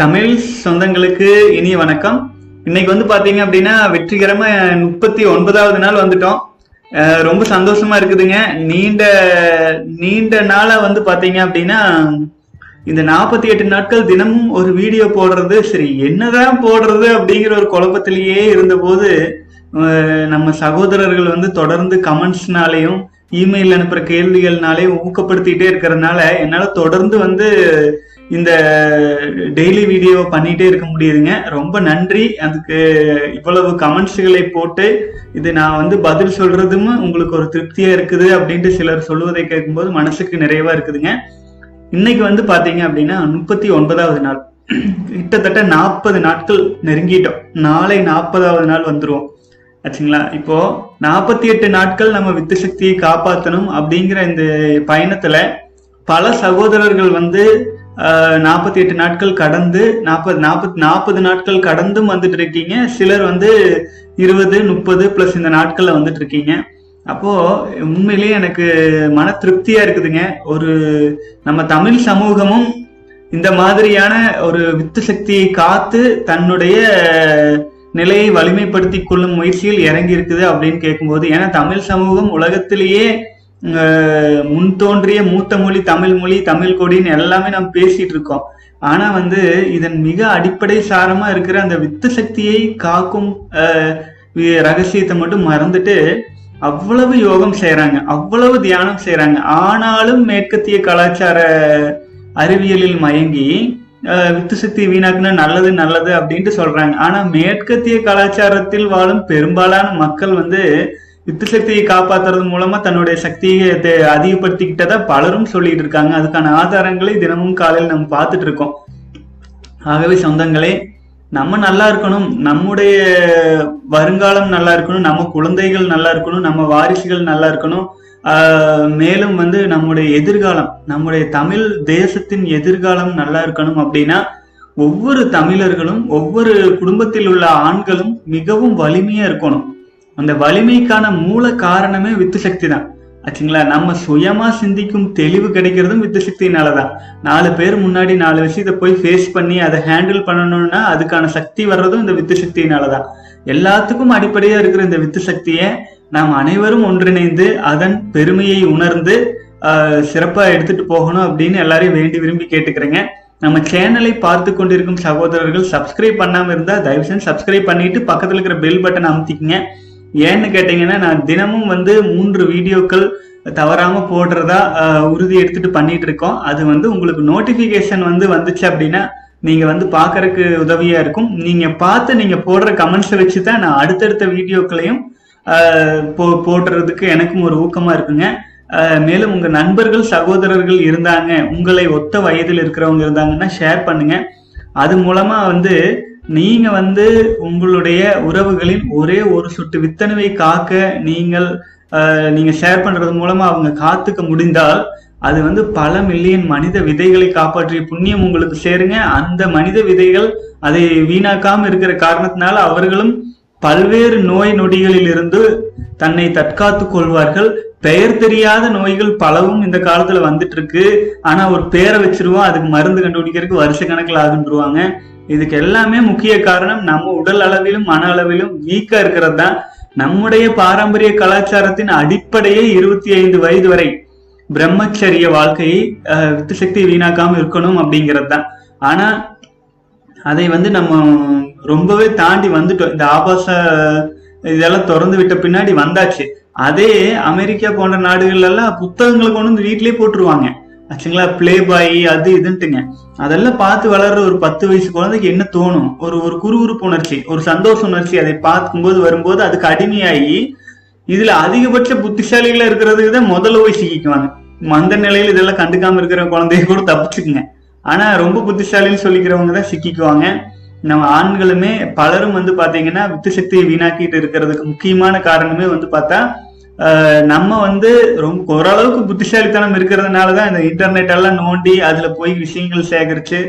தமிழ் சொந்தங்களுக்கு இனிய வணக்கம். இன்னைக்கு வந்து பாத்தீங்க அப்படின்னா வெற்றிகரமா முப்பத்தி ஒன்பதாவது நாள் வந்துட்டோம். ரொம்ப சந்தோஷமா இருக்குதுங்க. நீண்ட நீண்ட நாளா வந்து பாத்தீங்க அப்படின்னா இந்த நாற்பத்தி எட்டு நாட்கள் தினமும் ஒரு வீடியோ போடுறது சரி என்னதான் போடுறது அப்படிங்கிற ஒரு குழப்பத்திலேயே இருந்தபோது நம்ம சகோதரர்கள் வந்து தொடர்ந்து கமெண்ட்ஸ்னாலையும் இமெயில் அனுப்புற கேள்விகள்னாலையும் ஊக்கப்படுத்திட்டே இருக்கிறதுனால என்னால தொடர்ந்து வந்து இந்த டெய்லி வீடியோ பண்ணிட்டே இருக்க முடியுதுங்க. ரொம்ப நன்றி. அதுக்கு இவ்வளவு கமெண்ட்ஸ்களை போட்டு இது நான் வந்து பதில் சொல்றதும் உங்களுக்கு ஒரு திருப்தியா இருக்குது அப்படின்ட்டு சிலர் சொல்லுவதை கேட்கும்போது மனசுக்கு நிறைவா இருக்குதுங்க. இன்னைக்கு வந்து பாத்தீங்க அப்படின்னா முப்பத்தி ஒன்பதாவது நாள். கிட்டத்தட்ட நாற்பது நாட்கள் நெருங்கிட்டோம். நாளை நாற்பதாவது நாள் வந்துருவோம். ஆச்சுங்களா? இப்போ நாற்பத்தி எட்டு நாட்கள் நம்ம வித்து சக்தியை காப்பாற்றணும் அப்படிங்கிற இந்த பயணத்துல பல சகோதரர்கள் வந்து நாற்பத்தி எட்டு நாட்கள் கடந்து நாற்பது நாற்பத்தி நாற்பது நாட்கள் கடந்தும் வந்துட்டு இருக்கீங்க சிலர் வந்து இருபது முப்பது பிளஸ் இந்த நாட்கள்ல வந்துட்டு இருக்கீங்க அப்போ உண்மையிலேயே எனக்கு மன திருப்தியா இருக்குதுங்க. ஒரு நம்ம தமிழ் சமூகமும் இந்த மாதிரியான ஒரு வித்து சக்தியை காத்து தன்னுடைய நிலையை வலிமைப்படுத்தி கொள்ளும் முயற்சியில் இறங்கி இருக்குது அப்படின்னு கேட்கும்போது ஏன்னா தமிழ் சமூகம் உலகத்திலேயே முன் தோன்றிய மூத்த மொழி தமிழ் மொழி தமிழ் கொடின்னு எல்லாமே நம்ம பேசிட்டு இருக்கோம். ஆனா வந்து இதன் மிக அடிப்படை சாரமா இருக்கிற அந்த வித்து சக்தியை காக்கும் ரகசியத்தை மட்டும் மறந்துட்டு அவ்வளவு யோகம் செய்யறாங்க அவ்வளவு தியானம் செய்யறாங்க ஆனாலும் மேற்கத்திய கலாச்சார அறிவியலில் மயங்கி வித்து சக்தி வீணாக்குனா நல்லது நல்லது அப்படின்ட்டு சொல்றாங்க. ஆனா மேற்கத்திய கலாச்சாரத்தில் வாழும் பெரும்பாலான மக்கள் வந்து வித்து சக்தியை காப்பாத்துறது மூலமா தன்னுடைய சக்தியை அதிகப்படுத்திக்கிட்டதா பலரும் சொல்லிட்டு இருக்காங்க. அதுக்கான ஆதாரங்களை தினமும் காலையில் நம்ம பார்த்துட்டு இருக்கோம். ஆகவே சொந்தங்களே நம்ம நல்லா இருக்கணும். நம்முடைய வருங்காலம் நல்லா இருக்கணும். நம்ம குழந்தைகள் நல்லா இருக்கணும். நம்ம வாரிசுகள் நல்லா இருக்கணும். மேலும் வந்து நம்முடைய எதிர்காலம் நம்முடைய தமிழ் தேசத்தின் எதிர்காலம் நல்லா இருக்கணும் அப்படின்னா ஒவ்வொரு தமிழர்களும் ஒவ்வொரு குடும்பத்தில் உள்ள ஆண்களும் மிகவும் வலிமையா இருக்கணும். அந்த வலிமைக்கான மூல காரணமே வித்து சக்தி தான் ஆச்சுங்களா? நம்ம சுயமா சிந்திக்கும் தெளிவு கிடைக்கிறதும் வித்து சக்தினாலதான் நாலு பேர் முன்னாடி நாலு விஷயத்தை போய் ஃபேஸ் பண்ணி அதை ஹேண்டில் பண்ணணும்னா அதுக்கான சக்தி வர்றதும் இந்த வித்து சக்தியினாலதான். எல்லாத்துக்கும் அடிப்படையா இருக்கிற இந்த வித்து சக்தியை நாம் அனைவரும் ஒன்றிணைந்து அதன் பெருமையை உணர்ந்து சிறப்பா எடுத்துட்டு போகணும் அப்படின்னு எல்லாரையும் வேண்டி விரும்பி கேட்டுக்கிறேங்க. நம்ம சேனலை பார்த்து கொண்டிருக்கும் சகோதரர்கள் சப்ஸ்கிரைப் பண்ணாம இருந்தா தயவு செஞ்சு சப்ஸ்கிரைப் பண்ணிட்டு பக்கத்துல இருக்கிற பெல் பட்டன் அமுத்திக்கங்க. ஏன்னு கேட்டீங்கன்னா நான் தினமும் வந்து மூன்று வீடியோக்கள் தவறாம போடுறதா உறுதி எடுத்துட்டு பண்ணிட்டு இருக்கோம். அது வந்து உங்களுக்கு நோட்டிபிகேஷன் வந்து வந்துச்சு அப்படின்னா நீங்க வந்து பாக்குறதுக்கு உதவியா இருக்கும். நீங்க பார்த்து நீங்க போடுற கமெண்ட்ஸை வச்சு தான் நான் அடுத்தடுத்த வீடியோக்களையும் போ போடுறதுக்கு எனக்கும் ஒரு ஊக்கமா இருக்குங்க. மேலும் உங்க நண்பர்கள் சகோதரர்கள் இருந்தாங்க உங்களை ஒத்த வயதில் இருக்கிறவங்க இருந்தாங்கன்னா ஷேர் பண்ணுங்க. அது மூலமா வந்து நீங்க வந்து உங்களுடைய உறவுகளின் ஒரே ஒரு சொட்டு வித்தணுவை காக்க நீங்கள் நீங்க ஷேர் பண்றது மூலமா அவங்க காத்துக்க முடிந்தால் அது வந்து பல மில்லியன் மனித விதைகளை காப்பாற்றிய புண்ணியம் உங்களுக்கு சேருங்க. அந்த மனித விதைகள் அதை வீணாக்காம இருக்கிற காரணத்தினால அவர்களும் பல்வேறு நோய் நொடிகளில் இருந்து தன்னை தற்காத்துக் கொள்வார்கள். பெயர் தெரியாத நோய்கள் பலவும் இந்த காலத்துல வந்துட்டு இருக்கு. ஆனா ஒரு பேரை வச்சிருவோம் அதுக்கு மருந்து கண்டுபிடிக்கிறதுக்கு வருஷ கணக்கில் ஆகுன்றுவாங்க. இதுக்கு எல்லாமே முக்கிய காரணம் நம்ம உடல் அளவிலும் மன அளவிலும் வீக்கா இருக்கிறது தான் நம்முடைய பாரம்பரிய கலாச்சாரத்தின் அடிப்படையே இருபத்தி ஐந்து வயது வரை பிரம்மச்சரிய வாழ்க்கையை வித்து சக்தி வீணாக்காம இருக்கணும் அப்படிங்கிறது தான் ஆனா அதை வந்து நம்ம ரொம்பவே தாண்டி வந்துட்டோம். இந்த ஆபாச இதெல்லாம் திறந்து விட்ட பின்னாடி வந்தாச்சு. அதே அமெரிக்கா போன்ற நாடுகள்ல எல்லாம் புத்தகங்களை கொண்டு வந்து வீட்லயே போட்டுருவாங்க. ஆக்சுவலா பிளே பாய் அது இதுன்ட்டுங்க. அதெல்லாம் பார்த்து வளர்ற ஒரு பத்து வயசு குழந்தைக்கு என்ன தோணும்? ஒரு ஒரு குறுகுறுப்பு உணர்ச்சி ஒரு சந்தோஷ உணர்ச்சி அதை பார்க்கும்போது வரும்போது அதுக்கு அடிமையாகி இதுல அதிகபட்ச புத்திசாலிகளா இருக்கிறதுக்கு தான் முதல்ல போய் சிக்கிக்குவாங்க. அந்த நிலையில இதெல்லாம் கண்டுக்காம இருக்கிற குழந்தைய கூட தப்பிச்சுக்குங்க. ஆனா ரொம்ப புத்திசாலின்னு சொல்லிக்கிறவங்க தான் சிக்கிக்குவாங்க. நம்ம ஆண்களுமே பலரும் வந்து பாத்தீங்கன்னா வித்து சக்தியை வீணாக்கிட்டு இருக்கிறதுக்கு முக்கியமான காரணமே வந்து பார்த்தா நம்ம வந்து ரொம்ப ஓரளவுக்கு புத்திசாலித்தனம் இருக்கிறதுனால தான் இந்த இன்டர்நெட் எல்லாம் நோண்டி அதுல போய் விஷயங்கள் சேகரிச்சு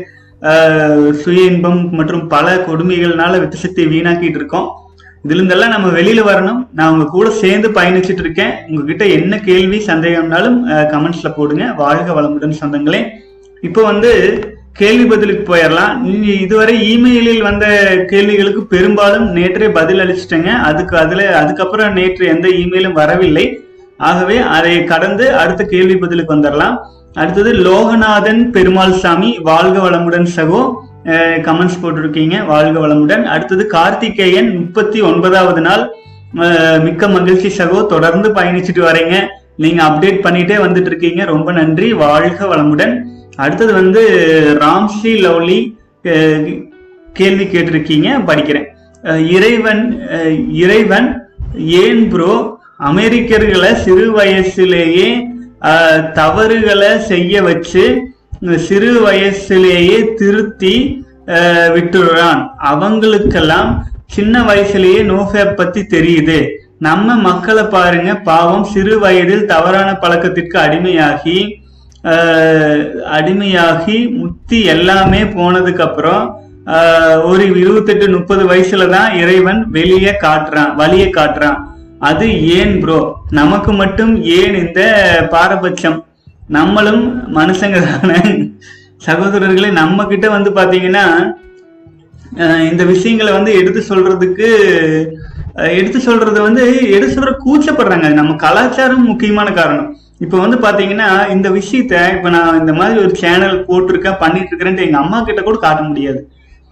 சுய இன்பம் மற்றும் பல கொடுமைகள்னால வித்து வீணாக்கிட்டு இருக்கோம். இதுல இருந்தெல்லாம் நம்ம வெளியில வரணும். நான் உங்க கூட சேர்ந்து பயணிச்சுட்டு இருக்கேன். உங்ககிட்ட என்ன கேள்வி சந்தேகம்னாலும் கமெண்ட்ஸ்ல போடுங்க. வாழ்க வளமுடன் சொந்தங்களே. இப்போ வந்து கேள்வி பதிலுக்கு போயிடலாம் இதுவரை இமெயிலில் வந்த கேள்விகளுக்கு பெரும்பாலும் நேற்றே பதில் அளிச்சிட்டேங்க. அதுக்கு அதுல அதுக்கப்புறம் நேற்று எந்த இமெயிலும் வரவில்லை. ஆகவே அதை கடந்து அடுத்த கேள்வி பதிலுக்கு வந்துடலாம் அடுத்தது லோகநாதன் பெருமாள் சாமி வாழ்க வளமுடன் சகோ. கமெண்ட்ஸ் போட்டிருக்கீங்க வாழ்க வளமுடன். அடுத்தது கார்த்திகேயன் முப்பத்தி ஒன்பதாவது நாள். மிக்க மகிழ்ச்சி சகோ. தொடர்ந்து பயணிச்சுட்டு வரீங்க. நீங்க அப்டேட் பண்ணிட்டே வந்துட்டு இருக்கீங்க ரொம்ப நன்றி. வாழ்க வளமுடன். அடுத்தது வந்து ராம்ஸ்ரீ லவ்லி கேள்வி கேட்டிருக்கீங்க படிக்கிறேன். இறைவன் இறைவன் ஏன் ப்ரோ அமெரிக்கர்களை சிறு வயசுலேயே தவறுகளை செய்ய வச்சு சிறு வயசுலேயே திருத்தி விட்டுறான் அவங்களுக்கெல்லாம் சின்ன வயசுலேயே நோஃபேப் பத்தி தெரியுது. நம்ம மக்களை பாருங்க பாவம் சிறு வயதில் தவறான பழக்கத்திற்கு அடிமையாகி அடிமையாகி முத்தி எல்லாமே போனதுக்கு அப்புறம் ஆஹ், ஒரு இருபத்தெட்டு முப்பது வயசுல தான் இறைவன் வெளியே காட்டுறான் வழியை காட்டுறான். அது ஏன் ப்ரோ நமக்கு மட்டும் ஏன் இந்த பாரபட்சம்? நம்மளும் மனுஷங்க தானே சகோதரர்களே நம்ம கிட்ட வந்து பாத்தீங்கன்னா இந்த விஷயங்களை வந்து எடுத்து சொல்றதுக்கு எடுத்து சொல்றது வந்து எடுத்து சொல்ற கூச்சப்படுறாங்க. நம்ம கலாச்சாரம் முக்கியமான காரணம். இப்ப வந்து பாத்தீங்கன்னா இந்த விஷயத்த இப்ப நான் இந்த மாதிரி ஒரு சேனல் போட்டிருக்கேன் பண்ணிட்டு இருக்கிறேன்ட்டு எங்க அம்மா கிட்ட கூட காட்ட முடியாது.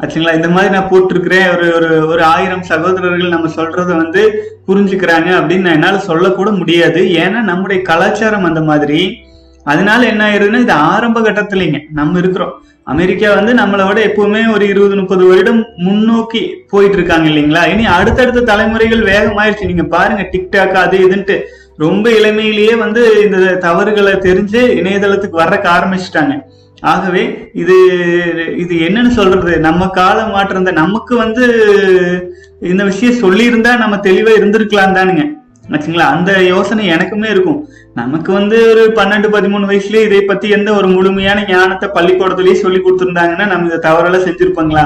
ஆச்சுங்களா? இந்த மாதிரி நான் போட்டிருக்கிறேன் ஒரு ஒரு ஒரு ஆயிரம் சகோதரர்கள் நம்ம சொல்றத வந்து புரிஞ்சுக்கிறாங்க அப்படின்னு நான் என்னால சொல்லக்கூட முடியாது. ஏன்னா நம்முடைய கலாச்சாரம் அந்த மாதிரி. அதனால என்ன ஆயிருதுன்னா இது ஆரம்ப கட்டத்துலங்க. நம்ம இருக்கிறோம். அமெரிக்கா வந்து நம்மளை விட எப்பவுமே ஒரு இருபது முப்பது வருடம் முன்னோக்கி போயிட்டு இருக்காங்க இல்லைங்களா? இனி அடுத்தடுத்த தலைமுறைகள் வேகமாயிருச்சு. நீங்க பாருங்க டிக்டாக் அது இதுன்ட்டு. ரொம்ப இளமையிலேயே வந்து இந்த தவறுகளை தெரிஞ்சு இணையதளத்துக்கு வர்றக்க ஆரம்பிச்சிட்டாங்க. ஆகவே இது இது என்னன்னு சொல்றது? நம்ம கால மாற்றம் நமக்கு வந்து இந்த விஷயம் சொல்லியிருந்தா நம்ம தெளிவா இருந்திருக்கலாம் தானுங்க. ஆச்சுங்களா? அந்த யோசனை எனக்குமே இருக்கும். நமக்கு வந்து ஒரு பன்னெண்டு பதிமூணு வயசுலயே இதை பத்தி எந்த ஒரு முழுமையான ஞானத்தை பள்ளிக்கூடத்திலேயே சொல்லி கொடுத்துருந்தாங்கன்னா நம்ம இந்த தவறெல்லாம் செஞ்சிருப்பாங்களா?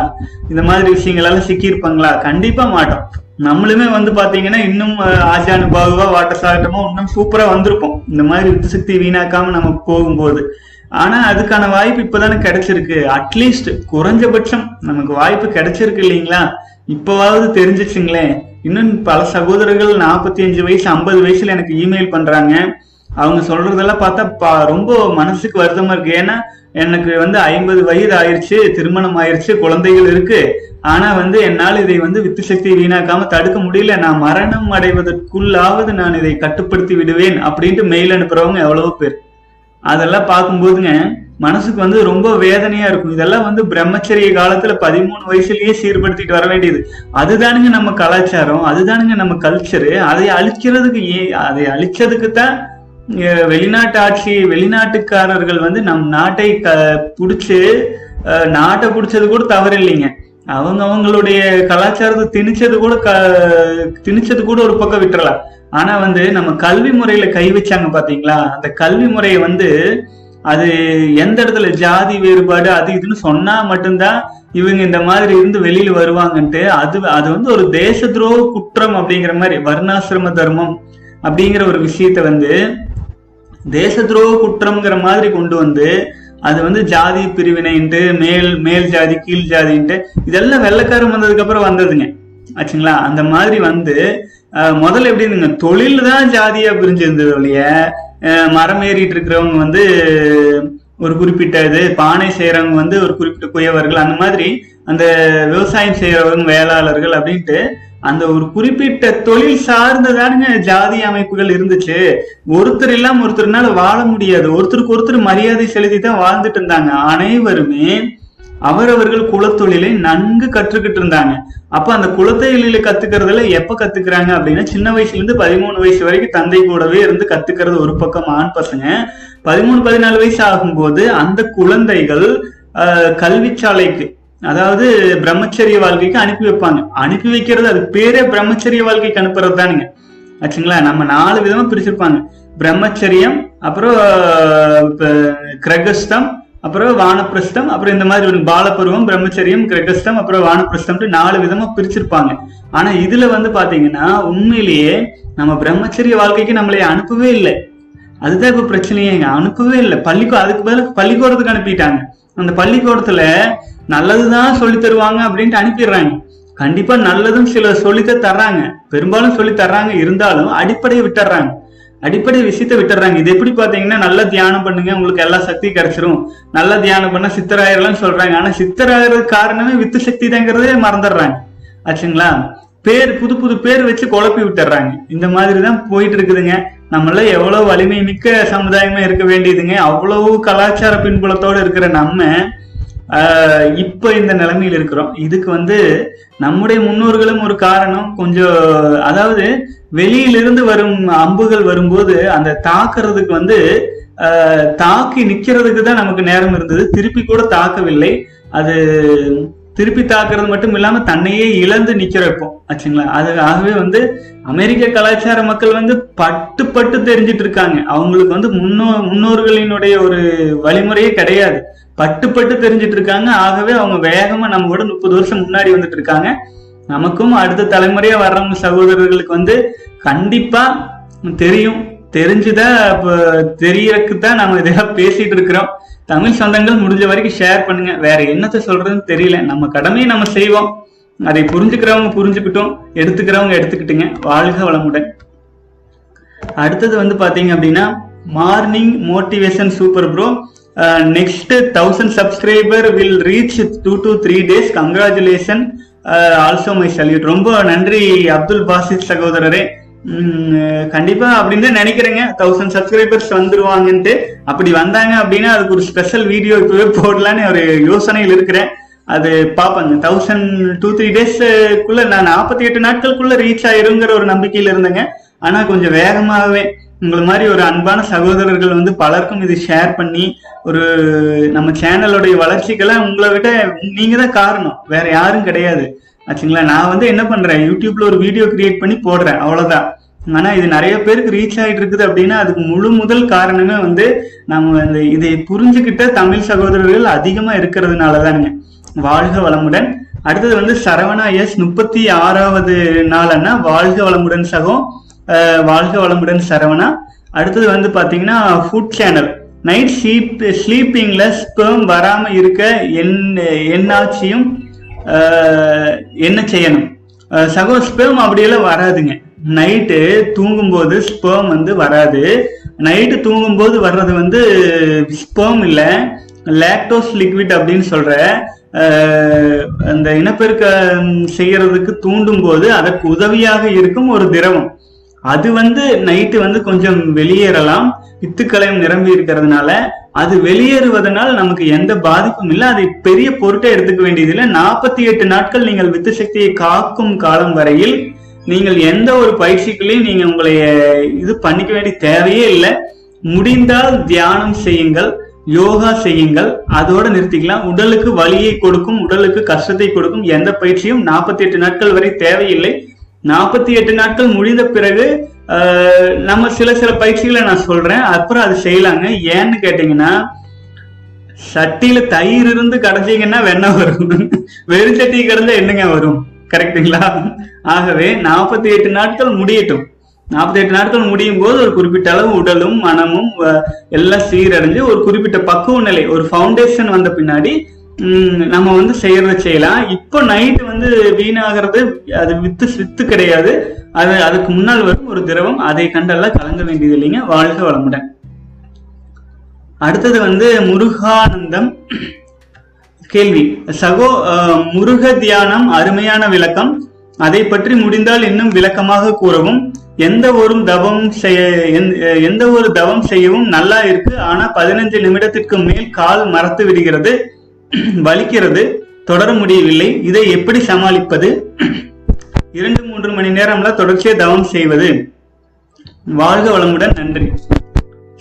இந்த மாதிரி விஷயங்களெல்லாம் சிக்கியிருப்பாங்களா? கண்டிப்பா மாட்டோம். நம்மளுமே வந்து பாத்தீங்கன்னா இன்னும் அஹ், ஆஜானுபாகுவா வாட்டர் சாட்டமா இன்னும் சூப்பரா வந்திருப்போம். இந்த மாதிரி யுத்த சக்தி வீணாக்காம நம்ம போகும்போது. ஆனா அதுக்கான வாய்ப்பு இப்பதானே கிடைச்சிருக்கு. அட்லீஸ்ட் குறைஞ்சபட்சம் நமக்கு வாய்ப்பு கிடைச்சிருக்கு இல்லைங்களா? இப்பவாவது தெரிஞ்சிச்சுங்களேன். இன்னும் பல சகோதரர்கள் நாற்பத்தி அஞ்சு வயசு ஐம்பது வயசுல எனக்கு இமெயில் பண்றாங்க. அவங்க சொல்றதெல்லாம் பார்த்தா பா- ரொம்ப மனசுக்கு வருத்தமா இருக்கு. ஏன்னா எனக்கு வந்து ஐம்பது வயது ஆயிடுச்சு திருமணம் ஆயிடுச்சு குழந்தைகள் இருக்கு. ஆனா வந்து என்னால் இதை வந்து வித்து சக்தி வீணாக்காம தடுக்க முடியல. நான் மரணம் அடைவதற்குள்ளாவது நான் இதை கட்டுப்படுத்தி விடுவேன் அப்படின்ட்டு மெயில் அனுப்புறவங்க எவ்வளவோ பேர். அதெல்லாம் பார்க்கும்போதுங்க மனசுக்கு வந்து ரொம்ப வேதனையா இருக்கும். இதெல்லாம் வந்து பிரம்மச்சரிய காலத்துல பதிமூணு வயசுலயே சீர்படுத்திட்டு வர வேண்டியது. அதுதானுங்க நம்ம கலாச்சாரம் அதுதானுங்க நம்ம கல்ச்சரு அதை அழிக்கிறதுக்கு ஏ அதை அழிச்சதுக்கு தான் வெளிநாட்டு ஆட்சி வெளிநாட்டுக்காரர்கள் வந்து நம் நாட்டை க பிடிச்சி அஹ், நாட்டை பிடிச்சது கூட தவறு இல்லைங்க அவங்க அவங்களுடைய கலாச்சாரத்தை திணிச்சது கூட க திணிச்சது கூட ஒரு பக்கம் விட்டுறலாம். ஆனா வந்து நம்ம கல்வி முறையில கை வச்சாங்க பாத்தீங்களா? அந்த கல்வி முறையை வந்து அது எந்த இடத்துல ஜாதி வேறுபாடு அது இதுன்னு சொன்னா மட்டும்தான் இவங்க இந்த மாதிரி இருந்து வெளியில வருவாங்கன்ட்டு அது அது வந்து ஒரு தேச துரோக குற்றம் அப்படிங்கிற மாதிரி வர்ணாசிரம தர்மம் அப்படிங்கிற ஒரு விஷயத்த வந்து தேச துரோக குற்றம்ங்கிற மாதிரி கொண்டு வந்து அது வந்து ஜாதி பிரிவினைன்ட்டு மேல் மேல் ஜாதி கீழ் ஜாதின்ட்டு இதெல்லாம் வெள்ளைக்காரன் வந்ததுக்கு அப்புறம் வந்ததுங்க. ஆச்சுங்களா? அந்த மாதிரி வந்து முதல்ல எப்படி இருந்துங்க தொழில் தான் ஜாதியா பிரிஞ்சிருந்தது ஒழிய மரம் ஏறிட்டு இருக்கிறவங்க வந்து ஒரு குறிப்பிட்ட இது பானை செய்யறவங்க வந்து ஒரு குறிப்பிட்ட குயவர்கள் அந்த மாதிரி அந்த விவசாயம் செய்யறவங்க வேளாளர்கள் அப்படின்ட்டு அந்த ஒரு குறிப்பிட்ட தொழில் சார்ந்ததானுங்க ஜாதி அமைப்புகள் இருந்துச்சு. ஒருத்தர் இல்லாம ஒருத்தர்னால வாழ முடியாது. ஒருத்தருக்கு ஒருத்தர் மரியாதை செலுத்தி தான் வாழ்ந்துட்டு இருந்தாங்க. அனைவருமே அவரவர்கள் குலத்தொழிலை நன்கு கற்றுக்கிட்டு இருந்தாங்க. அப்ப அந்த குலத்தொழிலை கத்துக்கிறதுல எப்ப கத்துக்கிறாங்க அப்படின்னா சின்ன வயசுல இருந்து பதிமூணு வயசு வரைக்கும் தந்தை கூடவே இருந்து கத்துக்கிறது ஒரு பக்கம் ஆண் பசங்க. பதிமூணு பதினாலு வயசு ஆகும்போது அந்த குழந்தைகள் கல்விச்சாலைக்கு அதாவது பிரம்மச்சரிய வாழ்க்கைக்கு அனுப்பி வைப்பாங்க. அனுப்பி வைக்கிறது அது பேரே பிரம்மச்சரிய வாழ்க்கைக்கு அனுப்புறது தானுங்க. ஆச்சுங்களா? நம்ம நாலு விதமா பிரிச்சிருப்பாங்க. பிரம்மச்சரியம் அப்புறம் கிரகஸ்தம் அப்புறம் வானப்பிரஸ்தம் அப்புறம் இந்த மாதிரி ஒரு பாலபருவம் பிரம்மச்சரியம் கிரகஸ்தம் அப்புறம் வானப்பிரஸ்தம்ட்டு நாலு விதமா பிரிச்சிருப்பாங்க. ஆனா இதுல வந்து பாத்தீங்கன்னா உண்மையிலேயே நம்ம பிரம்மச்சரிய வாழ்க்கைக்கு நம்மளை அனுப்பவே இல்லை. அதுதான் இப்ப பிரச்சனையே அனுப்பவே இல்லை. பள்ளிக்கு அதுக்கு பதிலாக பள்ளிக்கூடத்துக்கு அனுப்பிட்டாங்க. அந்த பள்ளிக்கூடத்துல நல்லதுதான் சொல்லி தருவாங்க அப்படின்ட்டு அனுப்பிடுறாங்க. கண்டிப்பா நல்லதும் சில சொல்லித்தான் தர்றாங்க. பெரும்பாலும் சொல்லி தர்றாங்க. இருந்தாலும் அடிப்படையை விட்டுறாங்க அடிப்படை விஷயத்த விட்டுறாங்க இது எப்படி பாத்தீங்கன்னா நல்ல தியானம் பண்ணுங்க உங்களுக்கு எல்லா சக்தி கிடைச்சிரும். நல்ல தியானம் பண்ண சித்தராயிரலாம் சொல்றாங்க. ஆனா சித்தராயிரதுக்கு காரணமே வித்து சக்தி தாங்கிறதே மறந்துடுறாங்க. ஆச்சுங்களா? பேர் புது புது பேர் வச்சு குழப்பி விட்டுறாங்க இந்த மாதிரி தான் போயிட்டு இருக்குதுங்க. நம்மள எவ்வளவு வலிமை மிக்க சமுதாயமா இருக்க வேண்டியதுங்க அவ்வளவு கலாச்சார பின்புலத்தோடு இருக்கிற நம்ம இப்ப இந்த நிலைமையில் இருக்கிறோம். இதுக்கு வந்து நம்முடைய முன்னோர்களும் ஒரு காரணம். கொஞ்சம் அதாவது வெளியிலிருந்து வரும் அம்புகள் வரும்போது அந்த தாக்குறதுக்கு வந்து தாக்கி நிக்கிறதுக்கு தான் நமக்கு நேரம் இருந்தது. திருப்பி கூட தாக்கவில்லை. அது திருப்பி தாக்குறது மட்டும் இல்லாம தன்னையே இழந்து நிக்கிறப்போ ஆச்சுங்களா? அது ஆகவே வந்து அமெரிக்க கலாச்சார மக்கள் வந்து பட்டு பட்டு தெரிஞ்சிட்டு இருக்காங்க. அவங்களுக்கு வந்து முன்னோ முன்னோர்களினுடைய ஒரு வழிமுறையே கிடையாது. பட்டு பட்டு தெரிஞ்சிட்டு இருக்காங்க. ஆகவே அவங்க வேகமா நம்ம கூட முப்பது வருஷம் முன்னாடி வந்துட்டு இருக்காங்க. நமக்கும் அடுத்த தலைமுறையா வர்றவங்க சகோதரர்களுக்கு வந்து கண்டிப்பா தெரியும். தெரிஞ்சுதான் தெரியறதுக்கு தான் நம்ம இதெல்லாம் பேசிட்டு இருக்கிறோம். தமிழ் சொந்தங்கள் முடிஞ்ச வரைக்கும் ஷேர் பண்ணுங்க. வேற என்னத்த சொல்றதுன்னு தெரியல. நம்ம கடமையை நம்ம செய்வோம். அதை புரிஞ்சுக்கிறவங்க புரிஞ்சுக்கிட்டோம். எடுத்துக்கிறவங்க எடுத்துக்கிட்டுங்க. வாழ்க வளமுடன். அடுத்தது வந்து பாத்தீங்க அப்படின்னா morning motivation super bro next thousand subscriber will reach two to three days congratulation also my salute ரொம்ப நன்றி அப்துல் பாசித் சகோதரரே. கண்டிப்பா அப்படின்னு தான் நினைக்கிறேங்க. தௌசண்ட் சப்ஸ்கிரைபர்ஸ் வந்துருவாங்கன்ட்டு. அப்படி வந்தாங்க அப்படின்னா அதுக்கு ஒரு ஸ்பெஷல் வீடியோ இப்பவே போடலான்னு ஒரு யோசனையில் இருக்கிறேன். அது பாப்பாங்க. தௌசண்ட் டூ த்ரீ டேஸ்க்குள்ள நான் நாற்பத்தி எட்டு நாட்களுக்குள்ள ரீச் ஆயிருங்கிற ஒரு நம்பிக்கையில இருந்தேங்க. ஆனா கொஞ்சம் வேகமாகவே உங்களை மாதிரி ஒரு அன்பான சகோதரர்கள் வந்து பலருக்கும் இது ஷேர் பண்ணி ஒரு நம்ம சேனலுடைய வளர்ச்சிக்கெல்லாம் உங்களை விட நீங்க தான் காரணம். வேற யாரும் கிடையாது. ஆச்சுங்களா? நான் வந்து என்ன பண்றேன்? யூடியூப்ல ஒரு வீடியோ கிரியேட் பண்ணி போடுறேன். அவ்வளவுதான். ஆனா இது நிறைய பேருக்கு ரீச் ஆகிட்டு இருக்குது அப்படின்னா அதுக்கு முழு முதல் காரணமே வந்து நம்ம இந்த இதை புரிஞ்சுக்கிட்ட தமிழ் சகோதரர்கள் அதிகமா இருக்கிறதுனாலதானுங்க வாழ்க வளமுடன். அடுத்தது வந்து சரவணா எஸ் முப்பத்தி ஆறாவது நாளன்னா வாழ்க வளமுடன் சகோ. வாழ்க வளமுடன் சரவணா. அடுத்தது வந்து பாத்தீங்கன்னா ஃபுட் சேனல் நைட் ஸ்லீப் ஸ்லீப்பிங்ல ஸ்பெர்ம் வராம இருக்க என் என்னாச்சியும் என்ன செய்யணும்? சகோ ஸ்பேம் அப்படியெல்லாம் வராதுங்க. நைட்டு தூங்கும்போது ஸ்பெர்ம் வந்து வராது. நைட்டு தூங்கும்போது வர்றது வந்து ஸ்பெர்ம் இல்லை. லாக்டோஸ் லிக்விட் அப்படின்னு சொல்ற அந்த இனப்பெருக்கம் செய்யறதுக்கு தூண்டும் போது அதற்கு உதவியாக இருக்கும் ஒரு திரவம். அது வந்து நைட்டு வந்து கொஞ்சம் வெளியேறலாம். வித்துக்களையும் நிரம்பி இருக்கிறதுனால அது வெளியேறுவதனால் நமக்கு எந்த பாதிப்பும் இல்லை. அதை பெரிய பொருட்டை எடுத்துக்க வேண்டியதில்லை நாற்பத்தி எட்டு நாட்கள் நீங்கள் வித்து சக்தியை காக்கும் காலம் வரையில் நீங்கள் எந்த ஒரு பயிற்சிகளையும் நீங்க உங்களை இது பண்ணிக்க வேண்டிய தேவையே இல்லை. முடிந்தால் தியானம் செய்யுங்கள் யோகா செய்யுங்கள் அதோட நிறுத்திக்கலாம். உடலுக்கு வலியை கொடுக்கும் உடலுக்கு கஷ்டத்தை கொடுக்கும் எந்த பயிற்சியும் நாற்பத்தி எட்டு நாட்கள் வரை தேவையில்லை. நாற்பத்தி எட்டு நாட்கள் முடிந்த பிறகு நம்ம சில சில பயிற்சிகளை நான் சொல்றேன். அப்புறம் அது செய்யலாங்க. ஏன்னு கேட்டீங்கன்னா சட்டியில தயிர் இருந்து கடைஞ்சிங்கன்னா வெண்ணெய் வரும். வெறும் சட்டி கிடந்தா என்னங்க வரும்? கரெக்டுங்களா ஆகவே நாற்பத்தி எட்டு நாட்கள் முடியட்டும். நாற்பத்தி எட்டு நாட்கள் முடியும் போது ஒரு குறிப்பிட்ட அளவு உடலும் மனமும் எல்லாம் சீரடைஞ்சு ஒரு குறிப்பிட்ட பக்குவ நிலை ஒரு ஃபவுண்டேஷன் வந்த பின்னாடி நம்ம வந்து செய்யறத செய்யலாம். இப்போ நைட் வந்து வீணாகிறது அது வித்து வித்து கிடையாது. அது அதுக்கு முன்னால் வரும் ஒரு திரவம் அதை கண்டெல்லாம் கலங்க வேண்டியது இல்லைங்க. வாழ்க வளமுடன். அடுத்தது வந்து முருகானந்தம். கேள்வி. சகோ முருக தியானம் அருமையான விளக்கம். அதை பற்றி முடிந்தால் இன்னும் விளக்கமாக கூறவும் எந்த ஒரு தவம் செய்ய எந்த ஒரு தவம் செய்யவும் நல்லா இருக்கு. ஆனா பதினஞ்சு நிமிடத்திற்கு மேல் கால் மறத்து விடுகிறது. வலிக்கிறது தொடர முடியவில்லை. இதை எப்படி சமாளிப்பது? இரண்டு மூன்று மணி நேரம்ல தொடர்ச்சியை தவம் செய்வது. வாழ்க வளமுடன் நன்றி.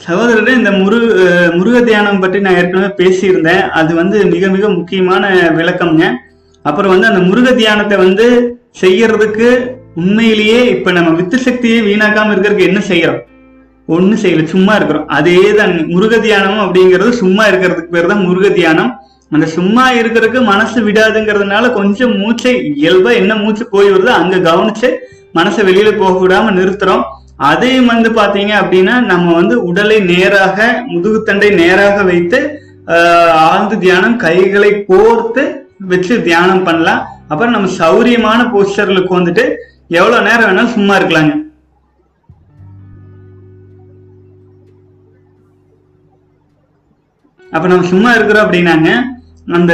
சகோதரர் இந்த முரு முருக தியானம் பற்றி நான் ஏற்கனவே பேசியிருந்தேன். அது வந்து மிக மிக முக்கியமான விளக்கம்ங்க. அப்புறம் வந்து அந்த முருக தியானத்தை வந்து செய்யறதுக்கு உண்மையிலேயே இப்ப நம்ம வித்து சக்தியை வீணாக்காம இருக்கிறதுக்கு என்ன செய்யறோம்? ஒன்றும் செய்யல சும்மா இருக்கிறோம். அதே தான் முருக தியானம் அப்படிங்கிறது சும்மா இருக்கிறதுக்கு பேர் தான் முருக தியானம். அந்த சும்மா இருக்கிறதுக்கு மனசு விடாதுங்கிறதுனால கொஞ்சம் மூச்சை இயல்பா என்ன மூச்சு போய் வருதோ அங்க கவனிச்சு மனசை வெளியில போக விடாம நிறுத்துறோம். அதையும் வந்து பாத்தீங்க அப்படின்னா நம்ம வந்து உடலை நேராக முதுகுத்தண்டை நேராக வைத்து ஆழ்ந்து தியானம் கைகளை கோர்த்து வச்சு தியானம் பண்ணலாம். அப்புறம் நம்ம சௌரியமான போஸ்டர்ல உட்காந்துட்டு எவ்வளவு நேரம் வேணாலும் சும்மா இருக்கலாங்க. அப்ப நம்ம சும்மா இருக்கிறோம் அப்படின்னாங்க. அந்த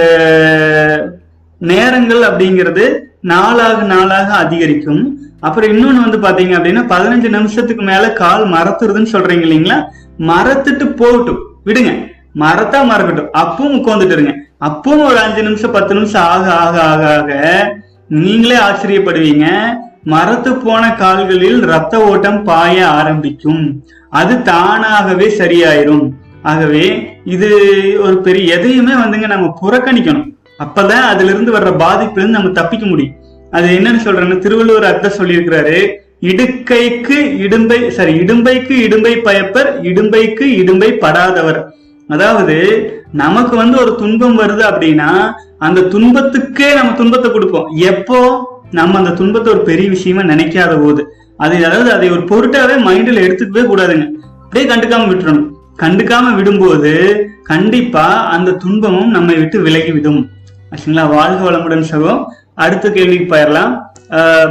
நேரங்கள் அப்படிங்கிறது நாளாக நாளாக அதிகரிக்கும். அப்புறம் இன்னொன்னு வந்து பாத்தீங்க அப்படின்னா பதினஞ்சு நிமிஷத்துக்கு மேல கால் மறத்துறதுன்னு சொல்றீங்க இல்லைங்களா? மரத்துட்டு போகட்டும். விடுங்க. மரத்தா மறக்கட்டும் அப்பவும் உட்காந்துட்டு இருங்க. அப்பவும் ஒரு அஞ்சு நிமிஷம் பத்து நிமிஷம் ஆக ஆக ஆக ஆக நீங்களே ஆச்சரியப்படுவீங்க. மரத்து போன கால்களில் ரத்த ஓட்டம் பாய ஆரம்பிக்கும். அது தானாகவே சரியாயிரும். ஆகவே இது ஒரு பெரிய எதையுமே வந்துங்க நம்ம புறக்கணிக்கணும். அப்பதான் அதுல இருந்து வர்ற பாதிப்புல இருந்து நம்ம தப்பிக்க முடியும். அது என்னன்னு சொல்றேன்னு திருவள்ளுவர் அர்த்தம் சொல்லியிருக்கிறாரு இடுக்கைக்கு இடும்பை சாரி இடும்பைக்கு இடும்பை பயப்பர் இடும்பைக்கு இடும்பை படாதவர். அதாவது நமக்கு வந்து ஒரு துன்பம் வருது அப்படின்னா அந்த துன்பத்துக்கே நம்ம துன்பத்தை கொடுப்போம். எப்போ? நம்ம அந்த துன்பத்தை ஒரு பெரிய விஷயமா நினைக்காத போது. அது அதாவது அதை ஒரு பொருட்டாவே மைண்ட்ல எடுத்துக்கவே கூடாதுங்க. அப்படியே கண்டுக்காம விட்டுறணும். கண்டுக்காம விடும்போது கண்டிப்பா அந்த துன்பமும் நம்மை விட்டு விலகி விடும் ஆச்சுங்களா? வாழ்க வளமுடன் சகோ அடுத்த கேள்விக்கு போயிடலாம்.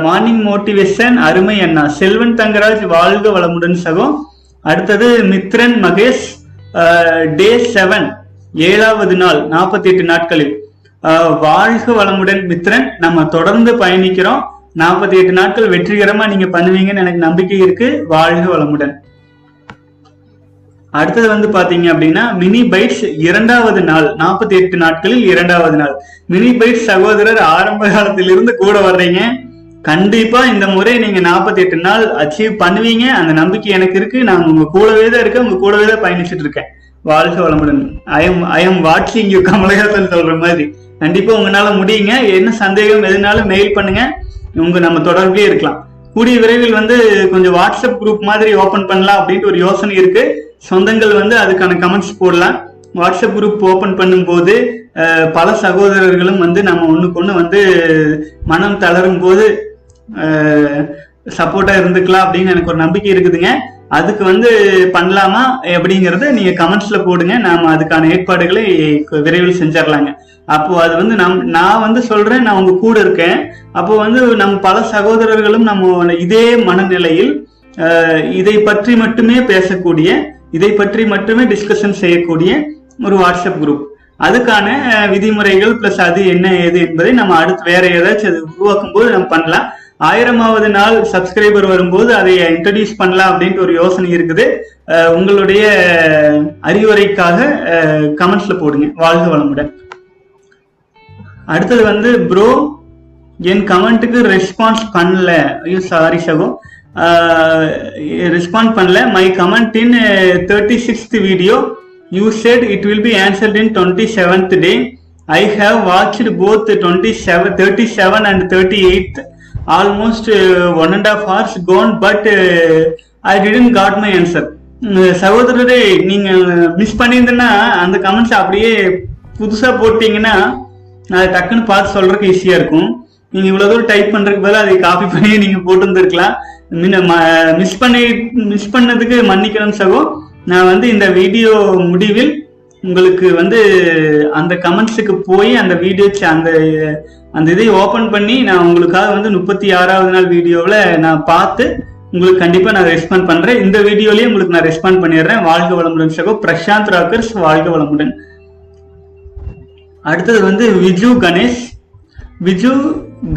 மார்னிங் மோட்டிவேஷன் அருமை அண்ணா. செல்வன் தங்கராஜ் வாழ்க வளமுடன் சகோ அடுத்தது மித்ரன் மகேஷ் டே செவன் ஏழாவது நாள் நாற்பத்தி எட்டு நாட்களில் வாழ்க வளமுடன் மித்ரன். நம்ம தொடர்ந்து பயணிக்கிறோம். நாற்பத்தி எட்டு நாட்கள் வெற்றிகரமா நீங்க பண்ணுவீங்கன்னு எனக்கு நம்பிக்கை இருக்கு. வாழ்க வளமுடன். அடுத்தது வந்து பாத்தீங்க அப்படின்னா மினி பைட்ஸ் இரண்டாவது நாள் நாற்பத்தி எட்டு நாட்களில் இரண்டாவது நாள். மினி பைட்ஸ் சகோதரர் ஆரம்ப காலத்திலிருந்து கூட வர்றீங்க. கண்டிப்பா இந்த முறை நீங்க நாற்பத்தி எட்டு நாள் அச்சீவ் பண்ணுவீங்க. அந்த நம்பிக்கை எனக்கு இருக்கு. நான் உங்க கூடவே தான் இருக்கேன். உங்க கூடவே தான் பயணிச்சுட்டு இருக்கேன். வாழ்க வளமுடன். ஐ எம் ஐ எம் வாட்சிங் யூ கமலஹாசன் சொல்ற மாதிரி. கண்டிப்பா உங்களால முடியுங்க. என்ன சந்தேகம் எதுனாலும் மெயில் பண்ணுங்க. உங்க நம்ம தொடர்பிலே இருக்கலாம். கூடிய விரைவில் வந்து கொஞ்சம் வாட்ஸ்அப் குரூப் மாதிரி ஓபன் பண்ணலாம் அப்படின்ட்டு ஒரு யோசனை இருக்கு. சொந்தங்கள் வந்து அதுக்கான கமெண்ட்ஸ் போடலாம். வாட்ஸ்அப் குரூப் ஓபன் பண்ணும்போது பல சகோதரர்களும் வந்து நம்ம ஒண்ணுக்கு ஒண்ணு வந்து மனம் தளரும் போது சப்போர்ட்டா இருந்துக்கலாம் அப்படின்னு எனக்கு ஒரு நம்பிக்கை இருக்குதுங்க. அதுக்கு வந்து பண்ணலாமா? எப்படிங்கறத நீங்க கமெண்ட்ஸ்ல போடுங்க. நாம அதுக்கான ஏற்பாடுகளை விரைவில் செஞ்சிடலாங்க. அப்போ அது வந்து நம் நான் வந்து சொல்றேன் நான் உங்க கூட இருக்கேன். அப்போ வந்து நம் பல சகோதரர்களும் நம்ம இதே மனநிலையில் இதை பற்றி மட்டுமே பேசக்கூடிய இதை பற்றி மட்டுமே டிஸ்கஷன் செய்யக்கூடிய ஒரு வாட்ஸ்அப் குரூப் அதுக்கான விதிமுறைகள் பிளஸ் அது என்ன ஏது என்பதை நம்ம அடுத்து வேற ஏதாச்சும் அது உருவாக்கும் போது நம்ம பண்ணலாம். ஆயிரமாவது நாள் சப்ஸ்கிரைபர் வரும்போது அதை இன்ட்ரடியூஸ் பண்ணலாம் அப்படின்ட்டு ஒரு யோசனை இருக்குது. உங்களுடைய அறிவுரைக்காக கமெண்ட்ஸ்ல போடுங்க. வாழ்க வளமுடன். அடுத்தது வந்து ப்ரோ என் கமெண்ட்டுக்கு ரெஸ்பான்ஸ் பண்ணல. ஐயோ சாரி சகோ. ரெஸ்பாண்ட் பண்ணல. My comment in thirty sixth video you said it will be answered in twenty seventh day I have watched both twenty seven thirty seven and thirty eighth almost one and half hours gone but I didn't got my answer சகோதரரே நீங்கள் miss பண்ணியிருந்தேன்னா அந்த comments அப்படியே புதுசாக போட்டிங்கன்னா நான் அதை டக்குன்னு பார்த்து சொல்றதுக்கு ஈஸியா இருக்கும். நீங்க இவ்வளவு தூரம் டைப் பண்றதுக்கு பதிலாக அதை காப்பி பண்ணி நீங்க போட்டிருந்திருக்கலாம். மிஸ் பண்ணி மிஸ் பண்ணதுக்கு மன்னிக்கணும் சகோ. நான் வந்து இந்த வீடியோ முடிவில் உங்களுக்கு வந்து அந்த கமெண்ட்ஸுக்கு போய் அந்த வீடியோ அந்த அந்த இதை ஓபன் பண்ணி நான் உங்களுக்காக வந்து முப்பத்தி ஆறாவது நாள் வீடியோவில் நான் பார்த்து உங்களுக்கு கண்டிப்பாக நான் ரெஸ்பாண்ட் பண்ணுறேன் இந்த வீடியோலயே உங்களுக்கு நான் ரெஸ்பாண்ட் பண்ணிடுறேன். வாழ்க வளமுடன் சகோ. பிரசாந்த் ராக்கர்ஸ் வாழ்க வளமுடன். அடுத்தது வந்து Viju Ganesh Viju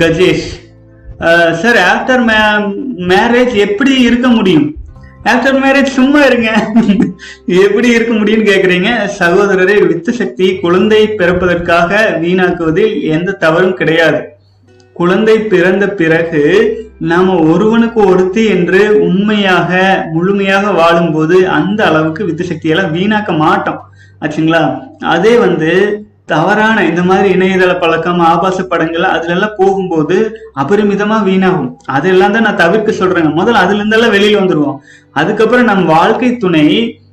Gajesh. Sir after marriage எப்படி இருக்க முடியும்? ஆஃப்டர் மேரேஜ் சும்மா இருங்க. எப்படி இருக்க முடியும்னு கேக்குறீங்க. சகோதரரை வித்து சக்தி குழந்தை பிறப்பதற்காக வீணாக்குவதில் எந்த தவறும் கிடையாது. குழந்தை பிறந்த பிறகு நாம ஒருவனுக்கு ஒருத்தி என்று உண்மையாக முழுமையாக வாழும்போது அந்த அளவுக்கு வித்து சக்தியெல்லாம் வீணாக்க மாட்டோம். ஆச்சுங்களா? அதே வந்து தவறான இந்த மாதிரி இணையதள பழக்கம் ஆபாச படங்கள் அதுல எல்லாம் போகும்போது அபரிமிதமா வீணாகும். அதெல்லாம் தான் நான் தவிர்க்க சொல்றேங்க. முதல்ல அதுல இருந்தெல்லாம் வெளியில வந்துருவோம். அதுக்கப்புறம் நம் வாழ்க்கை துணை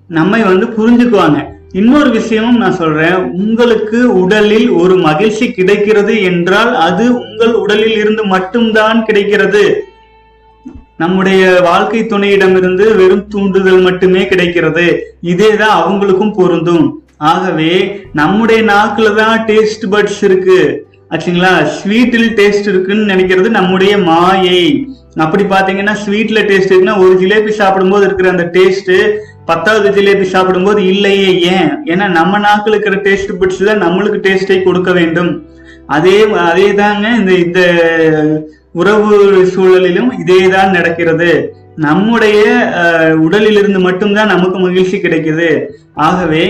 நம்மை வந்து புரிஞ்சுக்குவாங்க. இன்னொரு விஷயமும் நான் சொல்றேன். உங்களுக்கு உடலில் ஒரு மகிழ்ச்சி கிடைக்கிறது என்றால் அது உங்கள் உடலில் இருந்து மட்டும்தான் கிடைக்கிறது. நம்முடைய வாழ்க்கை துணையிடமிருந்து வெறும் தூண்டுதல் மட்டுமே கிடைக்கிறது. இதேதான் அவங்களுக்கும் பொருந்தும். ஆகவே நம்முடைய நாக்குல தான் டேஸ்ட் பட்ஸ் இருக்கு. ஆச்சுங்களா? ஸ்வீட்டில் டேஸ்ட் இருக்குன்னு நினைக்கிறது நம்முடைய மாயை. அப்படி பாத்தீங்கன்னா ஸ்வீட்ல டேஸ்ட் இருக்குன்னா ஒரு ஜிலேபி சாப்பிடும்போது இருக்கிற அந்த டேஸ்ட் பத்தாவது ஜிலேபி சாப்பிடும்போது இல்லையே ஏன்? ஏன்னா நம்ம நாக்கில் இருக்கிற டேஸ்ட் பட்ஸ் தான் நம்மளுக்கு டேஸ்டை கொடுக்க வேண்டும். அதே அதே தாங்க இந்த இந்த உறவு சூழலிலும் இதே தான் நடக்கிறது. நம்முடைய உடலிலிருந்து மட்டும்தான் நமக்கு மகிழ்ச்சி கிடைக்குது. ஆகவே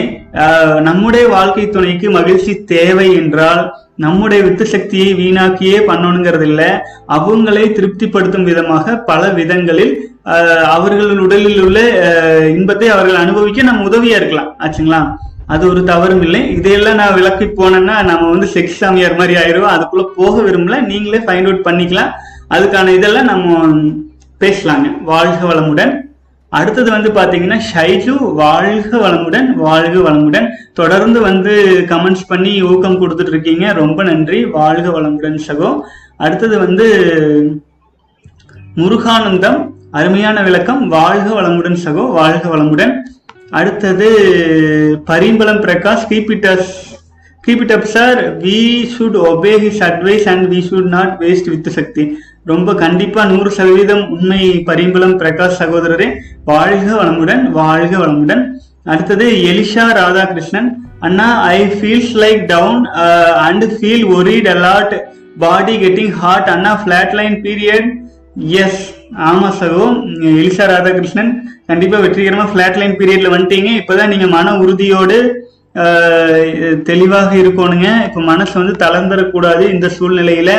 நம்முடைய வாழ்க்கை துணைக்கு மகிழ்ச்சி தேவை என்றால் நம்முடைய வித்து சக்தியை வீணாக்கியே பண்ணணுங்கிறது இல்லை அவங்களை திருப்திப்படுத்தும் விதமாக பல விதங்களில் அஹ், அவர்கள் உடலில் உள்ள இன்பத்தை அவர்கள் அனுபவிக்க நம்ம உதவியா இருக்கலாம். ஆச்சுங்களா? அது ஒரு தவறும் இல்லை. இதையெல்லாம் நான் விளக்கி போனேன்னா நம்ம வந்து செக்ஸ் சாமியார் மாதிரி ஆயிடுவோம். அதுக்குள்ள போக விரும்பல. நீங்களே ஃபைண்ட் அவுட் பண்ணிக்கலாம். அதுக்கான இதெல்லாம் நம்ம பேசலாங்க. வாழ்க வளமுடன். அடுத்தது வந்து பாத்தீங்கன்னா ஷைஜு வாழ்க வளமுடன் வாழ்க வளமுடன். தொடர்ந்து வந்து கமெண்ட்ஸ் பண்ணி ஊக்கம் கொடுத்துட்டு இருக்கீங்க. ரொம்ப நன்றி. வாழ்க வளமுடன் சகோ. அடுத்தது வந்து முருகானந்தம் அருமையான விளக்கம். வாழ்க வளமுடன் சகோ. வாழ்க வளமுடன். அடுத்தது Parimbalam Prakash keep keep it up sir we should obey his advice and we should not waste with Shakti. ரொம்ப கண்டிப்பா நூறு சதவீதம் உண்மை பரிம்பளம் பிரகாஷ் சகோதரரே. வாழ்க வளமுடன் வாழ்க வளமுடன். அடுத்தது எலிஷா ராதாகிருஷ்ணன். அண்ணா I feels like down and feel worried a lot body getting hot Anna flat line period yes ஆமா சகோ எலிசா ராதாகிருஷ்ணன். கண்டிப்பா வெற்றிகரமா ஃப்ளாட் லைன் பீரியட்ல வந்துட்டீங்க. இப்பதான் நீங்க மன உறுதியோடு uh, தெளிவாக இருக்கணுங்க. இப்ப மனசு வந்து தளர்ந்துடக்கூடாது இந்த சூழ்நிலையில.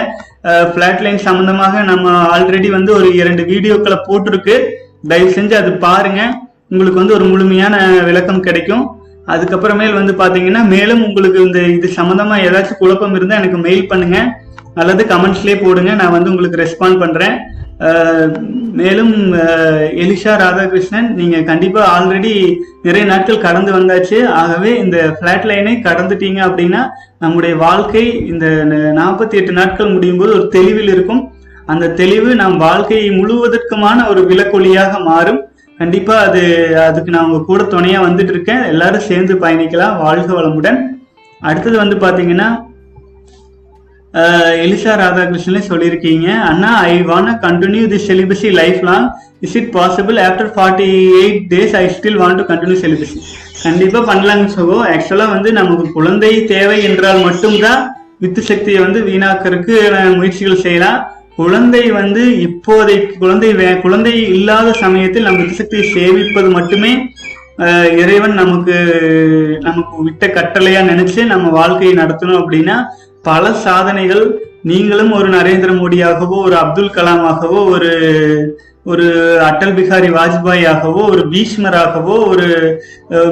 ஃப்ளாட் லைன் சம்பந்தமாக நம்ம ஆல்ரெடி வந்து ஒரு இரண்டு வீடியோக்களை போட்டிருக்கு. தயவு செஞ்சு அது பாருங்க. உங்களுக்கு வந்து ஒரு முழுமையான விளக்கம் கிடைக்கும். அதுக்கப்புறமேல் வந்து பாத்தீங்கன்னா மேலும் உங்களுக்கு இந்த இது சம்பந்தமா ஏதாச்சும் குழப்பம் இருந்தா எனக்கு மெயில் பண்ணுங்க. அல்லது கமெண்ட்ஸ்லேயே போடுங்க. நான் வந்து உங்களுக்கு ரெஸ்பாண்ட் பண்றேன். மேலும் எலிஷா ராதாகிருஷ்ணன் நீங்க கண்டிப்பா ஆல்ரெடி நிறைய நாட்கள் கடந்து வந்தாச்சு. ஆகவே இந்த ஃப்ளாட் லைனை கடந்துட்டீங்க அப்படின்னா நம்முடைய வாழ்க்கை இந்த நாற்பத்தி எட்டு நாட்கள் முடியும் போது ஒரு தெளிவில் இருக்கும். அந்த தெளிவு நம் வாழ்க்கை முழுவதற்குமான ஒரு விலக்கொலியாக மாறும். கண்டிப்பா அது அதுக்கு நான் உங்க கூட துணையா வந்துட்டு இருக்கேன். எல்லாரும் சேர்ந்து பயணிக்கலாம். வாழ்க வளமுடன். அடுத்தது வந்து பாத்தீங்கன்னா எலிசா ராதாகிருஷ்ணனே சொல்லியிருக்கீங்க. அண்ணா I want continue the celibacy lifelong is it possible after forty eight days I still want to continue celibacy கண்டிப்பா பண்ணலாங்க சகோ. ஆக்சுவலா வந்து நமக்கு குழந்தை தேவை என்றால் மட்டும்தான் வித்து சக்தியை வந்து வீணாக்கிறதுக்கு முயற்சிகள் செய்யலாம். குழந்தை வந்து இப்போதைக்கு குழந்தை வே- குழந்தை இல்லாத சமயத்தில் நம் வித்து சக்தியை சேமிப்பது மட்டுமே இறைவன் நமக்கு நமக்கு விட்ட கட்டளையா நினைச்சு நம்ம வாழ்க்கையை நடத்தணும் அப்படின்னா பல சாதனைகள் நீங்களும் ஒரு நரேந்திர மோடியாகவோ ஒரு அப்துல் கலாமாகவோ ஒரு ஒரு அட்டல் பிகாரி வாஜ்பாயாகவோ ஒரு பீஷ்மராகவோ ஒரு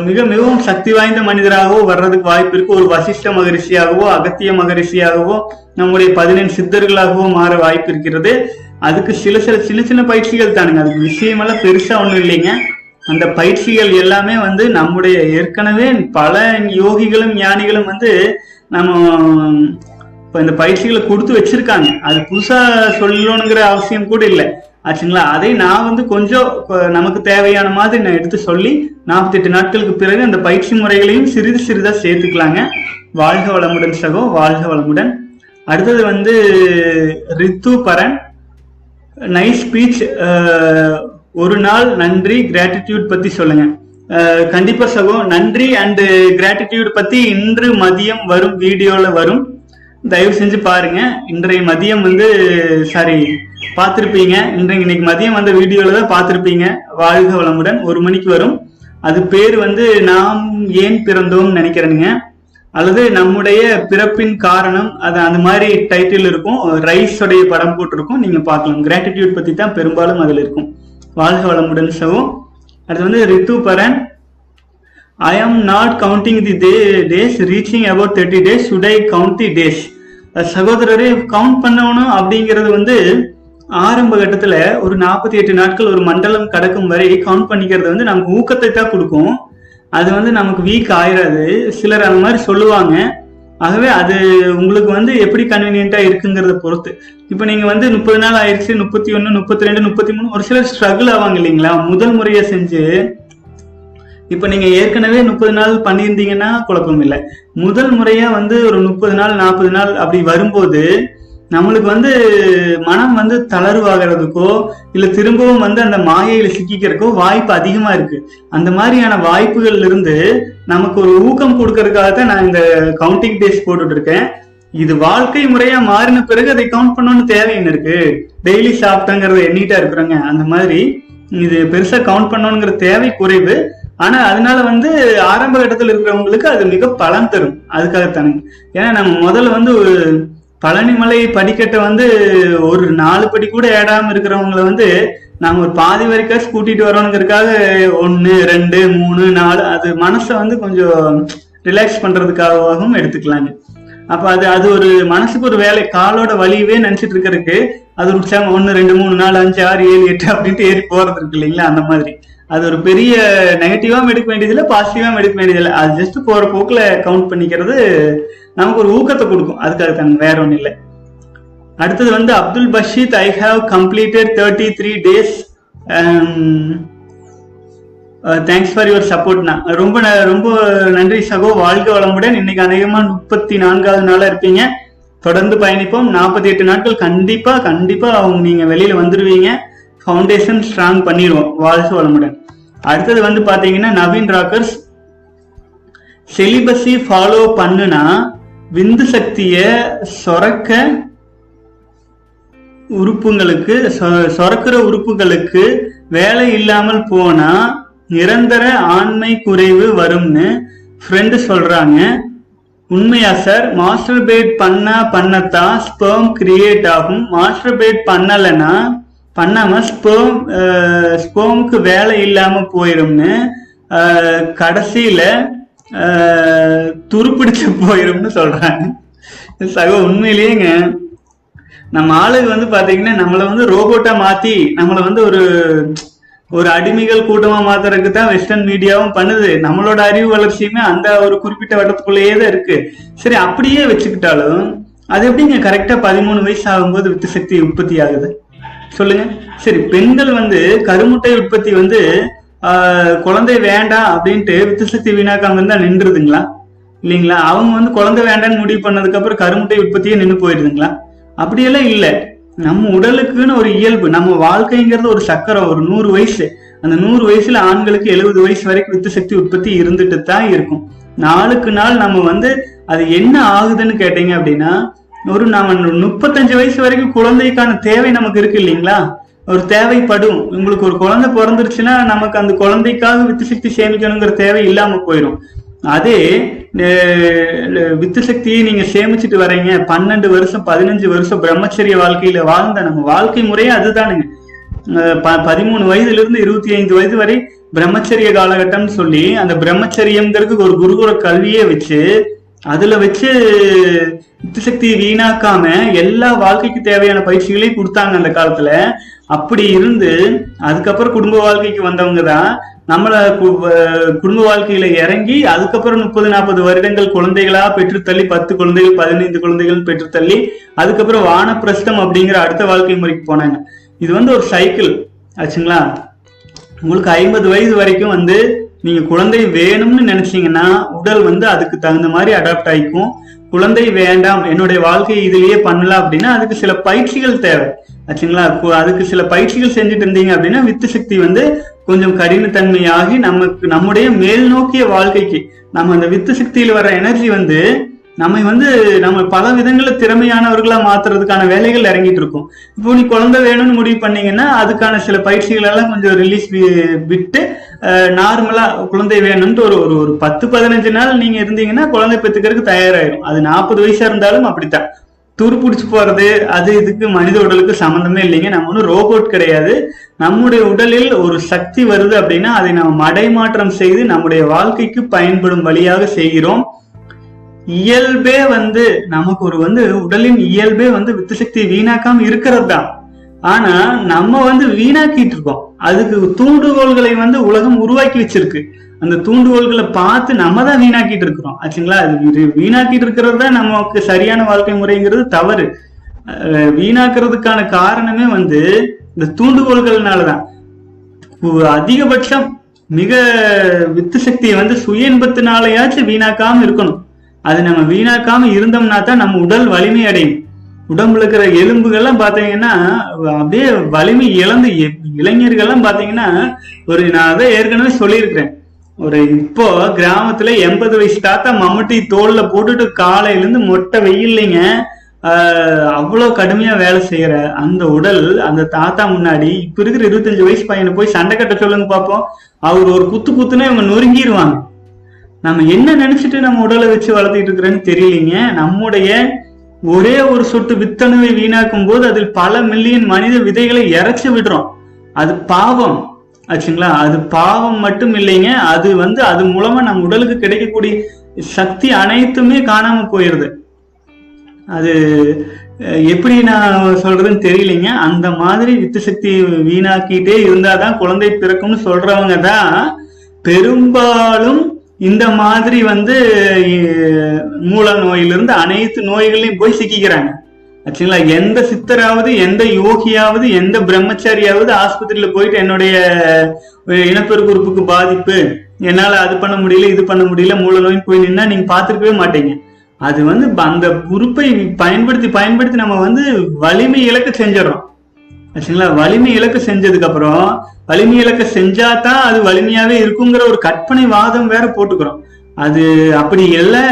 மிக மிகவும் சக்தி வாய்ந்த மனிதராகவோ வர்றதுக்கு வாய்ப்பு இருக்கு. ஒரு வசிஷ்ட மகரிஷியாகவோ அகத்திய மகரிஷியாகவோ நம்முடைய பதினெண் சித்தர்களாகவோ மாற வாய்ப்பு இருக்கிறது. அதுக்கு சில சில சின்ன சின்ன பயிற்சிகள் தானுங்க. அதுக்கு விஷயமெல்லாம் பெருசா ஒண்ணும் இல்லைங்க. அந்த பயிற்சிகள் எல்லாமே வந்து நம்முடைய ஏற்கனவே பல யோகிகளும் ஞானிகளும் வந்து நம்ம இப்ப இந்த பயிற்சிகளை கொடுத்து வச்சிருக்காங்க. அது புதுசா சொல்லணுங்கிற அவசியம் கூட இல்லை. ஆச்சுங்களா? அதை நான் வந்து கொஞ்சம் நமக்கு தேவையான மாதிரி நான் எடுத்து சொல்லி நாற்பத்தெட்டு நாட்களுக்கு பிறகு அந்த பயிற்சி முறைகளையும் சிறிது சிறிதா சேர்த்துக்கலாங்க. வாழ்க வளமுடன் சகோ வாழ்க வளமுடன். அடுத்தது வந்து ரித்து பரன் நைஸ் ஸ்பீச் ஒரு நாள் நன்றி கிராட்டிடியூட் பத்தி சொல்லுங்க. கண்டிப்பா சகோ நன்றி அண்ட் கிராட்டிடியூட் பத்தி இன்று மதியம் வரும் வீடியோல வரும். தயவு செஞ்சு பாருங்க. இன்றைய மதியம் வந்து சாரி பார்த்திருப்பீங்க. இன்றைக்கு இன்னைக்கு மதியம் வந்த வீடியோல தான் பார்த்திருப்பீங்க. வாழ்க வளமுடன். ஒரு மணிக்கு வரும். அது பேர் வந்து நாம் ஏன் பிறந்தோம்னு நினைக்கிறேனுங்க. அல்லது நம்முடைய பிறப்பின் காரணம் அது அந்த மாதிரி டைட்டில் இருக்கும். ரைஸ் உடைய படம் போட்டிருக்கும். நீங்க பார்க்கலாம். கிராட்டிடியூட் பத்தி தான் பெரும்பாலும் அதுல இருக்கும். வாழ்க வளமுடன் சவும் அடுத்து வந்து Rithu Paran. I am not counting the day days reaching about thirty days should I count the days சகோதரரே கவுண்ட் பண்ணணும் அப்படிங்கிறது வந்து ஆரம்ப கட்டத்துல ஒரு நாற்பத்தி எட்டு நாட்கள் ஒரு மண்டலம் கடக்கும் வரை கவுண்ட் பண்ணிக்கிறது வந்து நமக்கு ஊக்கத்தை தான் கொடுக்கும். அது வந்து நமக்கு வீக் ஆயிராது. சிலர் அந்த மாதிரி சொல்லுவாங்க. ஆகவே அது உங்களுக்கு வந்து எப்படி கன்வீனியன்ட்டா இருக்குங்கிறத பொறுத்து. இப்போ நீங்க வந்து முப்பது நாள் ஆயிடுச்சு முப்பத்தி ஒன்று முப்பத்தி ரெண்டு முப்பத்தி மூணு ஒரு சிலர் ஸ்ட்ரகிள் ஆவாங்க இல்லைங்களா? முதல் முறையா செஞ்சு இப்ப நீங்க ஏற்கனவே முப்பது நாள் பண்ணியிருந்தீங்கன்னா குழப்பம் இல்லை. முதல் முறையா வந்து ஒரு முப்பது நாள் நாற்பது நாள் அப்படி வரும்போது நம்மளுக்கு வந்து மனம் வந்து தளர்வாகிறதுக்கோ இல்ல திரும்பவும் வந்து அந்த மாயையில சிக்கிக்கிறதுக்கோ வாய்ப்பு அதிகமா இருக்கு. அந்த மாதிரியான வாய்ப்புகள்ல இருந்து நமக்கு ஒரு ஊக்கம் கொடுக்கறதுக்காக தான் நான் இந்த கவுண்டிங் டேஸ் போட்டுட்டு இருக்கேன். இது வாழ்க்கை முறையா மாறின பிறகு அதை கவுண்ட் பண்ணணும்னு தேவைன்னு இருக்கு? டெய்லி சாப்பிட்டங்கிறத எண்ணிட்டா இருக்கிறோங்க. அந்த மாதிரி இது பெருசா கவுண்ட் பண்ணணுங்கிற தேவை குறைவு. ஆனா அதனால வந்து ஆரம்ப கட்டத்தில் இருக்கிறவங்களுக்கு அது மிக பலன் தரும். அதுக்காகத்தானுங்க. ஏன்னா நம்ம முதல்ல வந்து ஒரு பழனிமலை படிக்கட்டை வந்து ஒரு நாலு படி கூட ஏடாம இருக்கிறவங்கள வந்து நாம ஒரு பாதி வரைக்கும் கூட்டிட்டு வரணுங்கிறதுக்காக ஒன்னு ரெண்டு மூணு நாலு அது மனசை வந்து கொஞ்சம் ரிலாக்ஸ் பண்றதுக்காகவும் எடுத்துக்கலாங்க. அப்ப அது அது ஒரு மனசுக்கு ஒரு வேலை காலோட வழியவே நினைச்சிட்டு இருக்கிறதுக்கு அது உற்சாகம் ஒன்னு ரெண்டு மூணு நாலு அஞ்சு ஆறு ஏழு எட்டு அப்படின்ட்டு ஏறி போறது இருக்கு இல்லைங்களா அந்த மாதிரி. அது ஒரு பெரிய நெகட்டிவாவும் எடுக்க வேண்டியதில்லை பாசிட்டிவாவும் எடுக்க வேண்டியதில்லை. அது ஜஸ்ட் போற போக்குல கவுண்ட் பண்ணிக்கிறது நமக்கு ஒரு ஊக்கத்தை கொடுக்கும். அதுக்காக தாங்க வேற ஒன்றும் இல்லை. அடுத்தது வந்து Abdul Basheeth I have completed thirty three days thanks for your சப்போர்ட்னா ரொம்ப ந- ரொம்ப நன்றி சகோ. வாழ்க வளமுடன். இன்னைக்கு அநேகமா முப்பத்தி நான்காவது நாளா இருப்பீங்க. தொடர்ந்து பயணிப்போம். நாற்பத்தி எட்டு நாட்கள் கண்டிப்பா கண்டிப்பா அவங்க நீங்க வெளியில வந்துடுவீங்க ஃபவுண்டேஷன் ஸ்ட்ராங் பண்ணிடுவோம். வாழ்க வளமுடன். அடுத்தது வந்து பாத்தீங்கன்னா நவீன் ராக்கர்ஸ் செலிபஸி ஃபாலோ பண்ணுனா விந்து சக்திய சொரக்க உறுப்புங்களுக்கு சொ- சொரக்கிற உறுப்புகளுக்கு வேலை இல்லாமல் போனா நிரந்தர ஆண்மை குறைவு வரும்னு ஃப்ரெண்டு சொல்றாங்க. உண்மையா சார் மாஸ்டர்பேட் பண்ணா பண்ணத்தான் ஸ்பேம் கிரியேட் ஆகும். மாஸ்டர்பேட் பண்ணலைன்னா பண்ணாம ஸ்பேம் ஸ்பெர்முக்கு வேலை இல்லாம போயிரும்னு கடைசியில துருப்பிடிச்சு போயிரும்னு சொல்றாங்க சக உண்மையிலேயேங்க நம்ம ஆளுங்க வந்து பாத்தீங்கன்னா நம்மள வந்து ரோபோட்டா மாத்தி நம்மள வந்து ஒரு ஒரு அடிமைகள் கூட்டமா மாத்துறதுக்கு தான் வெஸ்டர்ன் மீடியாவும் பண்ணுது. நம்மளோட அறிவு வளர்ச்சியுமே அந்த ஒரு குறிப்பிட்ட வட்டத்துக்குள்ளேயே தான் இருக்கு. சரி அப்படியே வச்சுக்கிட்டாலும் அது எப்படிங்க கரெக்டா பதிமூணு வயசு ஆகும்போது வித்து சக்தி உற்பத்தி ஆகுது? சொல்லுங்க. சரி பெண்கள் வந்து கருமுட்டை உற்பத்தி வந்து குழந்தை வேண்டாம் அப்படின்ட்டு வித்து சக்தி வீணாக்காம இருந்தா நின்றுதுங்களா? இல்லைங்களா? அவங்க வந்து குழந்தை வேண்டாம்னு முடிவு பண்ணதுக்கு அப்புறம் கருமுட்டை உற்பத்தியே நின்று போயிடுதுங்களா? அப்படியெல்லாம் இல்லை. நம்ம உடலுக்குன்னு ஒரு இயல்பு நம்ம வாழ்க்கைங்கிறது ஒரு சக்கரம் ஒரு நூறு வயசு. அந்த நூறு வயசுல ஆண்களுக்கு எழுபது வயசு வரைக்கும் வித்து சக்தி உற்பத்தி இருந்துட்டு தான் இருக்கும். நாளுக்கு நாள் நம்ம வந்து அது என்ன ஆகுதுன்னு கேட்டீங்க அப்படின்னா ஒரு நம்ம முப்பத்தஞ்சு வயசு வரைக்கும் குழந்தைக்கான தேவை நமக்கு இருக்கு இல்லைங்களா? ஒரு தேவைப்படும். உங்களுக்கு ஒரு குழந்தை பிறந்துருச்சுன்னா நமக்கு அந்த குழந்தைக்காக வித்து சக்தி சேமிக்கணுங்கிற தேவை இல்லாம போயிடும். அதே வித்து சக்தியை நீங்க சேமிச்சுட்டு வரீங்க. பன்னெண்டு வருஷம் பதினஞ்சு வருஷம் பிரம்மச்சரிய வாழ்க்கையில வாழ்ந்த நம்ம வாழ்க்கை முறையே அதுதானுங்க. ப- பதிமூணு வயதுல இருந்து இருபத்தி ஐந்து வயது வரை பிரம்மச்சரிய காலகட்டம்னு சொல்லி அந்த பிரம்மச்சரியம்ங்கிறது ஒரு குருகுல கல்வியே வச்சு அதுல வச்சு வித்து சக்தியை வீணாக்காம எல்லா வாழ்க்கைக்கு தேவையான பயிற்சிகளையும் கொடுத்தாங்க அந்த காலத்துல. அப்படி இருந்து அதுக்கப்புறம் குடும்ப வாழ்க்கைக்கு வந்தவங்க தான் நம்மள கு- குடும்ப வாழ்க்கையில இறங்கி அதுக்கப்புறம் முப்பது நாற்பது வருடங்கள் குழந்தைகளா பெற்று தள்ளி பத்து குழந்தைகள் பதினைந்து குழந்தைகள் பெற்று தள்ளி அதுக்கப்புறம் வானப்பிரஸ்தம் அப்படிங்கிற அடுத்த வாழ்க்கை முறைக்கு போனாங்க. இது வந்து ஒரு சைக்கிள் ஆச்சுங்களா? உங்களுக்கு ஐம்பது வயது வரைக்கும் வந்து நீங்க குழந்தை வேணும்னு நினைச்சீங்கன்னா உடல் வந்து அதுக்கு தகுந்த மாதிரி அடாப்ட் ஆயிக்கும். குழந்தை வேண்டாம் என்னுடைய வாழ்க்கையை இதுலயே பண்ணலாம் அப்படின்னா அதுக்கு சில பயிற்சிகள் தேவை. ஆச்சுங்களா? அதுக்கு சில பயிற்சிகள் செஞ்சுட்டு இருந்தீங்க அப்படின்னா வித்து சக்தி வந்து கொஞ்சம் கடினத்தன்மையாகி நமக்கு நம்முடைய மேல் நோக்கிய வாழ்க்கைக்கு நம்ம அந்த வித்து சக்தியில வர எனர்ஜி வந்து நம்ம வந்து நம்ம பல விதங்கள திறமையானவர்களா மாத்துறதுக்கான வேலைகள் இறங்கிட்டு இருக்கோம். இப்போ நீ குழந்தை வேணும்னு முடிவு பண்ணீங்கன்னா அதுக்கான சில பயிற்சிகள் எல்லாம் கொஞ்சம் ரிலீஸ் விட்டு நார்மலா குழந்தை வேணும்ட்டு ஒரு ஒரு ஒரு பத்து பதினஞ்சு நாள் நீங்க இருந்தீங்கன்னா குழந்தை பெற்றுக்கிறதுக்கு தயாராயிரும். அது நாற்பது வயசா இருந்தாலும் அப்படித்தான். துரு பிடிச்சி போறது அது இதுக்கு மனித உடலுக்கு சம்மந்தமே இல்லைங்க. நம்ம ஒன்றும் ரோபோட் கிடையாது. நம்முடைய உடலில் ஒரு சக்தி வருது அப்படின்னா அதை நம்ம மடைமாற்றம் செய்து நம்முடைய வாழ்க்கைக்கு பயன்படும் வழியாக செய்கிறோம். இயல்பே வந்து நமக்கு ஒரு வந்து உடலின் இயல்பே வந்து வித்து சக்தி வீணாக்காம இருக்கிறது தான் ஆனா நம்ம வந்து வீணாக்கிட்டு இருக்கோம். அதுக்கு தூண்டுகோள்களை வந்து உலகம் உருவாக்கி வச்சிருக்கு. அந்த தூண்டுகோள்களை பார்த்து நம்ம தான் வீணாக்கிட்டு இருக்கிறோம். ஆச்சுங்களா? அது வீணாக்கிட்டு இருக்கிறது தான் நமக்கு சரியான வாழ்க்கை முறைங்கிறது தவறு. வீணாக்குறதுக்கான காரணமே வந்து இந்த தூண்டுகோள்கள்னாலதான். அதிகபட்சம் மிக வித்து சக்தியை வந்து சுய இன்பத்தினாலையாச்சும் வீணாக்காம இருக்கணும். அது நம்ம வீணாக்காம இருந்தோம்னா தான் நம்ம உடல் வலிமை அடையும். உடம்புல இருக்கிற எலும்புகள்லாம் பாத்தீங்கன்னா அப்படியே வலிமை இழந்து இளைஞர்கள்லாம் பாத்தீங்கன்னா ஒரு நான் அதை ஏற்கனவே சொல்லியிருக்கிறேன். ஒரு இப்போ கிராமத்துல எண்பது வயசு தாத்தா மம்முட்டி தோல்ல போட்டுட்டு காலையில இருந்து மொட்டை வெயில்லைங்க ஆஹ் அவ்வளவு கடுமையா வேலை செய்யற அந்த உடல் அந்த தாத்தா முன்னாடி இப்ப இருக்கிற இருபத்தஞ்சு வயசு பையனை போய் சண்டை கட்ட சொல்லுங்க பாப்போம். அவர் ஒரு குத்து குத்துனா இவங்க நொறுங்கிடுவாங்க நம்ம என்ன நினைச்சிட்டு நம்ம உடலை வச்சு வளர்த்திட்டு இருக்கிறேன்னு தெரியலீங்க. நம்முடைய ஒரே ஒரு சொட்டு வித்தணுவை வீணாக்கும் போது அதில் பல மில்லியன் மனித விதைகளை இறைச்சி விடுறோம். அது பாவம். ஆச்சுங்களா? அது பாவம் மட்டும் இல்லைங்க. அது வந்து அது மூலமா நம்ம உடலுக்கு கிடைக்கக்கூடிய சக்தி அனைத்துமே காணாம போயிருது. அது எப்படி நான் சொல்றதுன்னு தெரியலைங்க. அந்த மாதிரி வித்து சக்தி வீணாக்கிட்டே இருந்தாதான் குழந்தை பிறக்கும்னு சொல்றவங்க தான் பெரும்பாலும் இந்த மாதிரி வந்து மூல நோயிலிருந்து அனைத்து நோய்களையும் போய் சிக்கிக்கிறாங்க. ஆக்சுவலா எந்த சித்தராவது எந்த யோகியாவது எந்த பிரம்மச்சாரியாவது ஆஸ்பத்திரியில போயிட்டு என்னுடைய இனப்பெருக்கு உறுப்புக்கு பாதிப்பு என்னால அது பண்ண முடியல இது பண்ண முடியல மூல நோய் போய் நின்னா நீங்க பாத்துருக்கவே மாட்டீங்க. அது வந்து அந்த உறுப்பை பயன்படுத்தி பயன்படுத்தி நம்ம வந்து வலிமை இழக்க செஞ்சிடறோம். ஆச்சுங்களா வலிமை இலக்கு செஞ்சதுக்கு அப்புறம் வலிமை இழக்க செஞ்சாதான் அது வலிமையாவே இருக்குங்கிற ஒரு கற்பனை வாதம் வேற போட்டுக்கிறோம். அது அப்படி இல்லை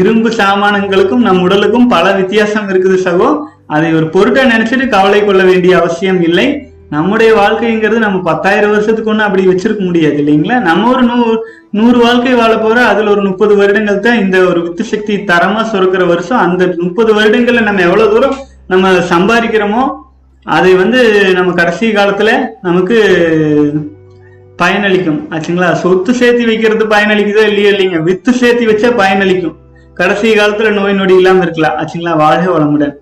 இரும்பு சாமானங்களுக்கும் நம் உடலுக்கும் பல வித்தியாசம் இருக்குது சகோ. அதை ஒரு பொருட்டை நினைச்சிட்டு கவலை கொள்ள வேண்டிய அவசியம் இல்லை. நம்முடைய வாழ்க்கைங்கிறது நம்ம பத்தாயிரம் வருஷத்துக்கு ஒன்றும் அப்படி வச்சிருக்க முடியாது இல்லைங்களா? நம்ம ஒரு நூறு நூறு வாழ்க்கை வாழ போறோம் அதுல ஒரு முப்பது வருடங்கள் தான் இந்த ஒரு வித்து சக்தி தரமா சுரக்கிற வருஷம். அந்த முப்பது வருடங்கள்ல நம்ம எவ்வளவு தூரம் நம்ம சம்பாதிக்கிறோமோ அதை வந்து நம்ம கடைசி காலத்துல நமக்கு பயனளிக்கும். ஆச்சுங்களா? சொத்து சேர்த்து வைக்கிறது பயனளிக்குதோ இல்லையோ இல்லைங்க. வித்து சேர்த்து வச்சா பயனளிக்கும். கடைசி காலத்துல நோய் நொடி இல்லாம இருக்கலாம். ஆச்சுங்களா? வாழ்க வளமுடன்.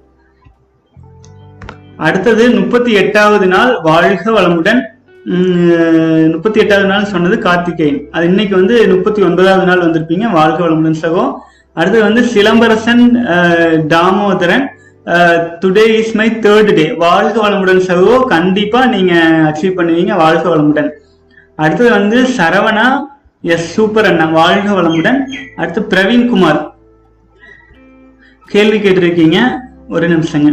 அடுத்தது முப்பத்தி எட்டாவது நாள் வாழ்க வளமுடன். முப்பத்தி எட்டாவது நாள் சொன்னது கார்த்திகேயன். அது இன்னைக்கு வந்து முப்பத்தி ஒன்பதாவது நாள் வந்திருப்பீங்க. வாழ்க வளமுடன் சகோ. அடுத்தது வந்து Silambarasan Damodaran today is my third day வாழ்க வளமுடன் சகோ. கண்டிப்பா நீங்க அச்சீவ் பண்ணுவீங்க. வாழ்க வளமுடன். அடுத்தது வந்து சரவணா. எஸ் சூப்பர் அண்ணா. வாழ்க வளமுடன். அடுத்து பிரவீன்குமார் கேள்வி கேட்டிருக்கீங்க? ஒரு நிமிஷங்க.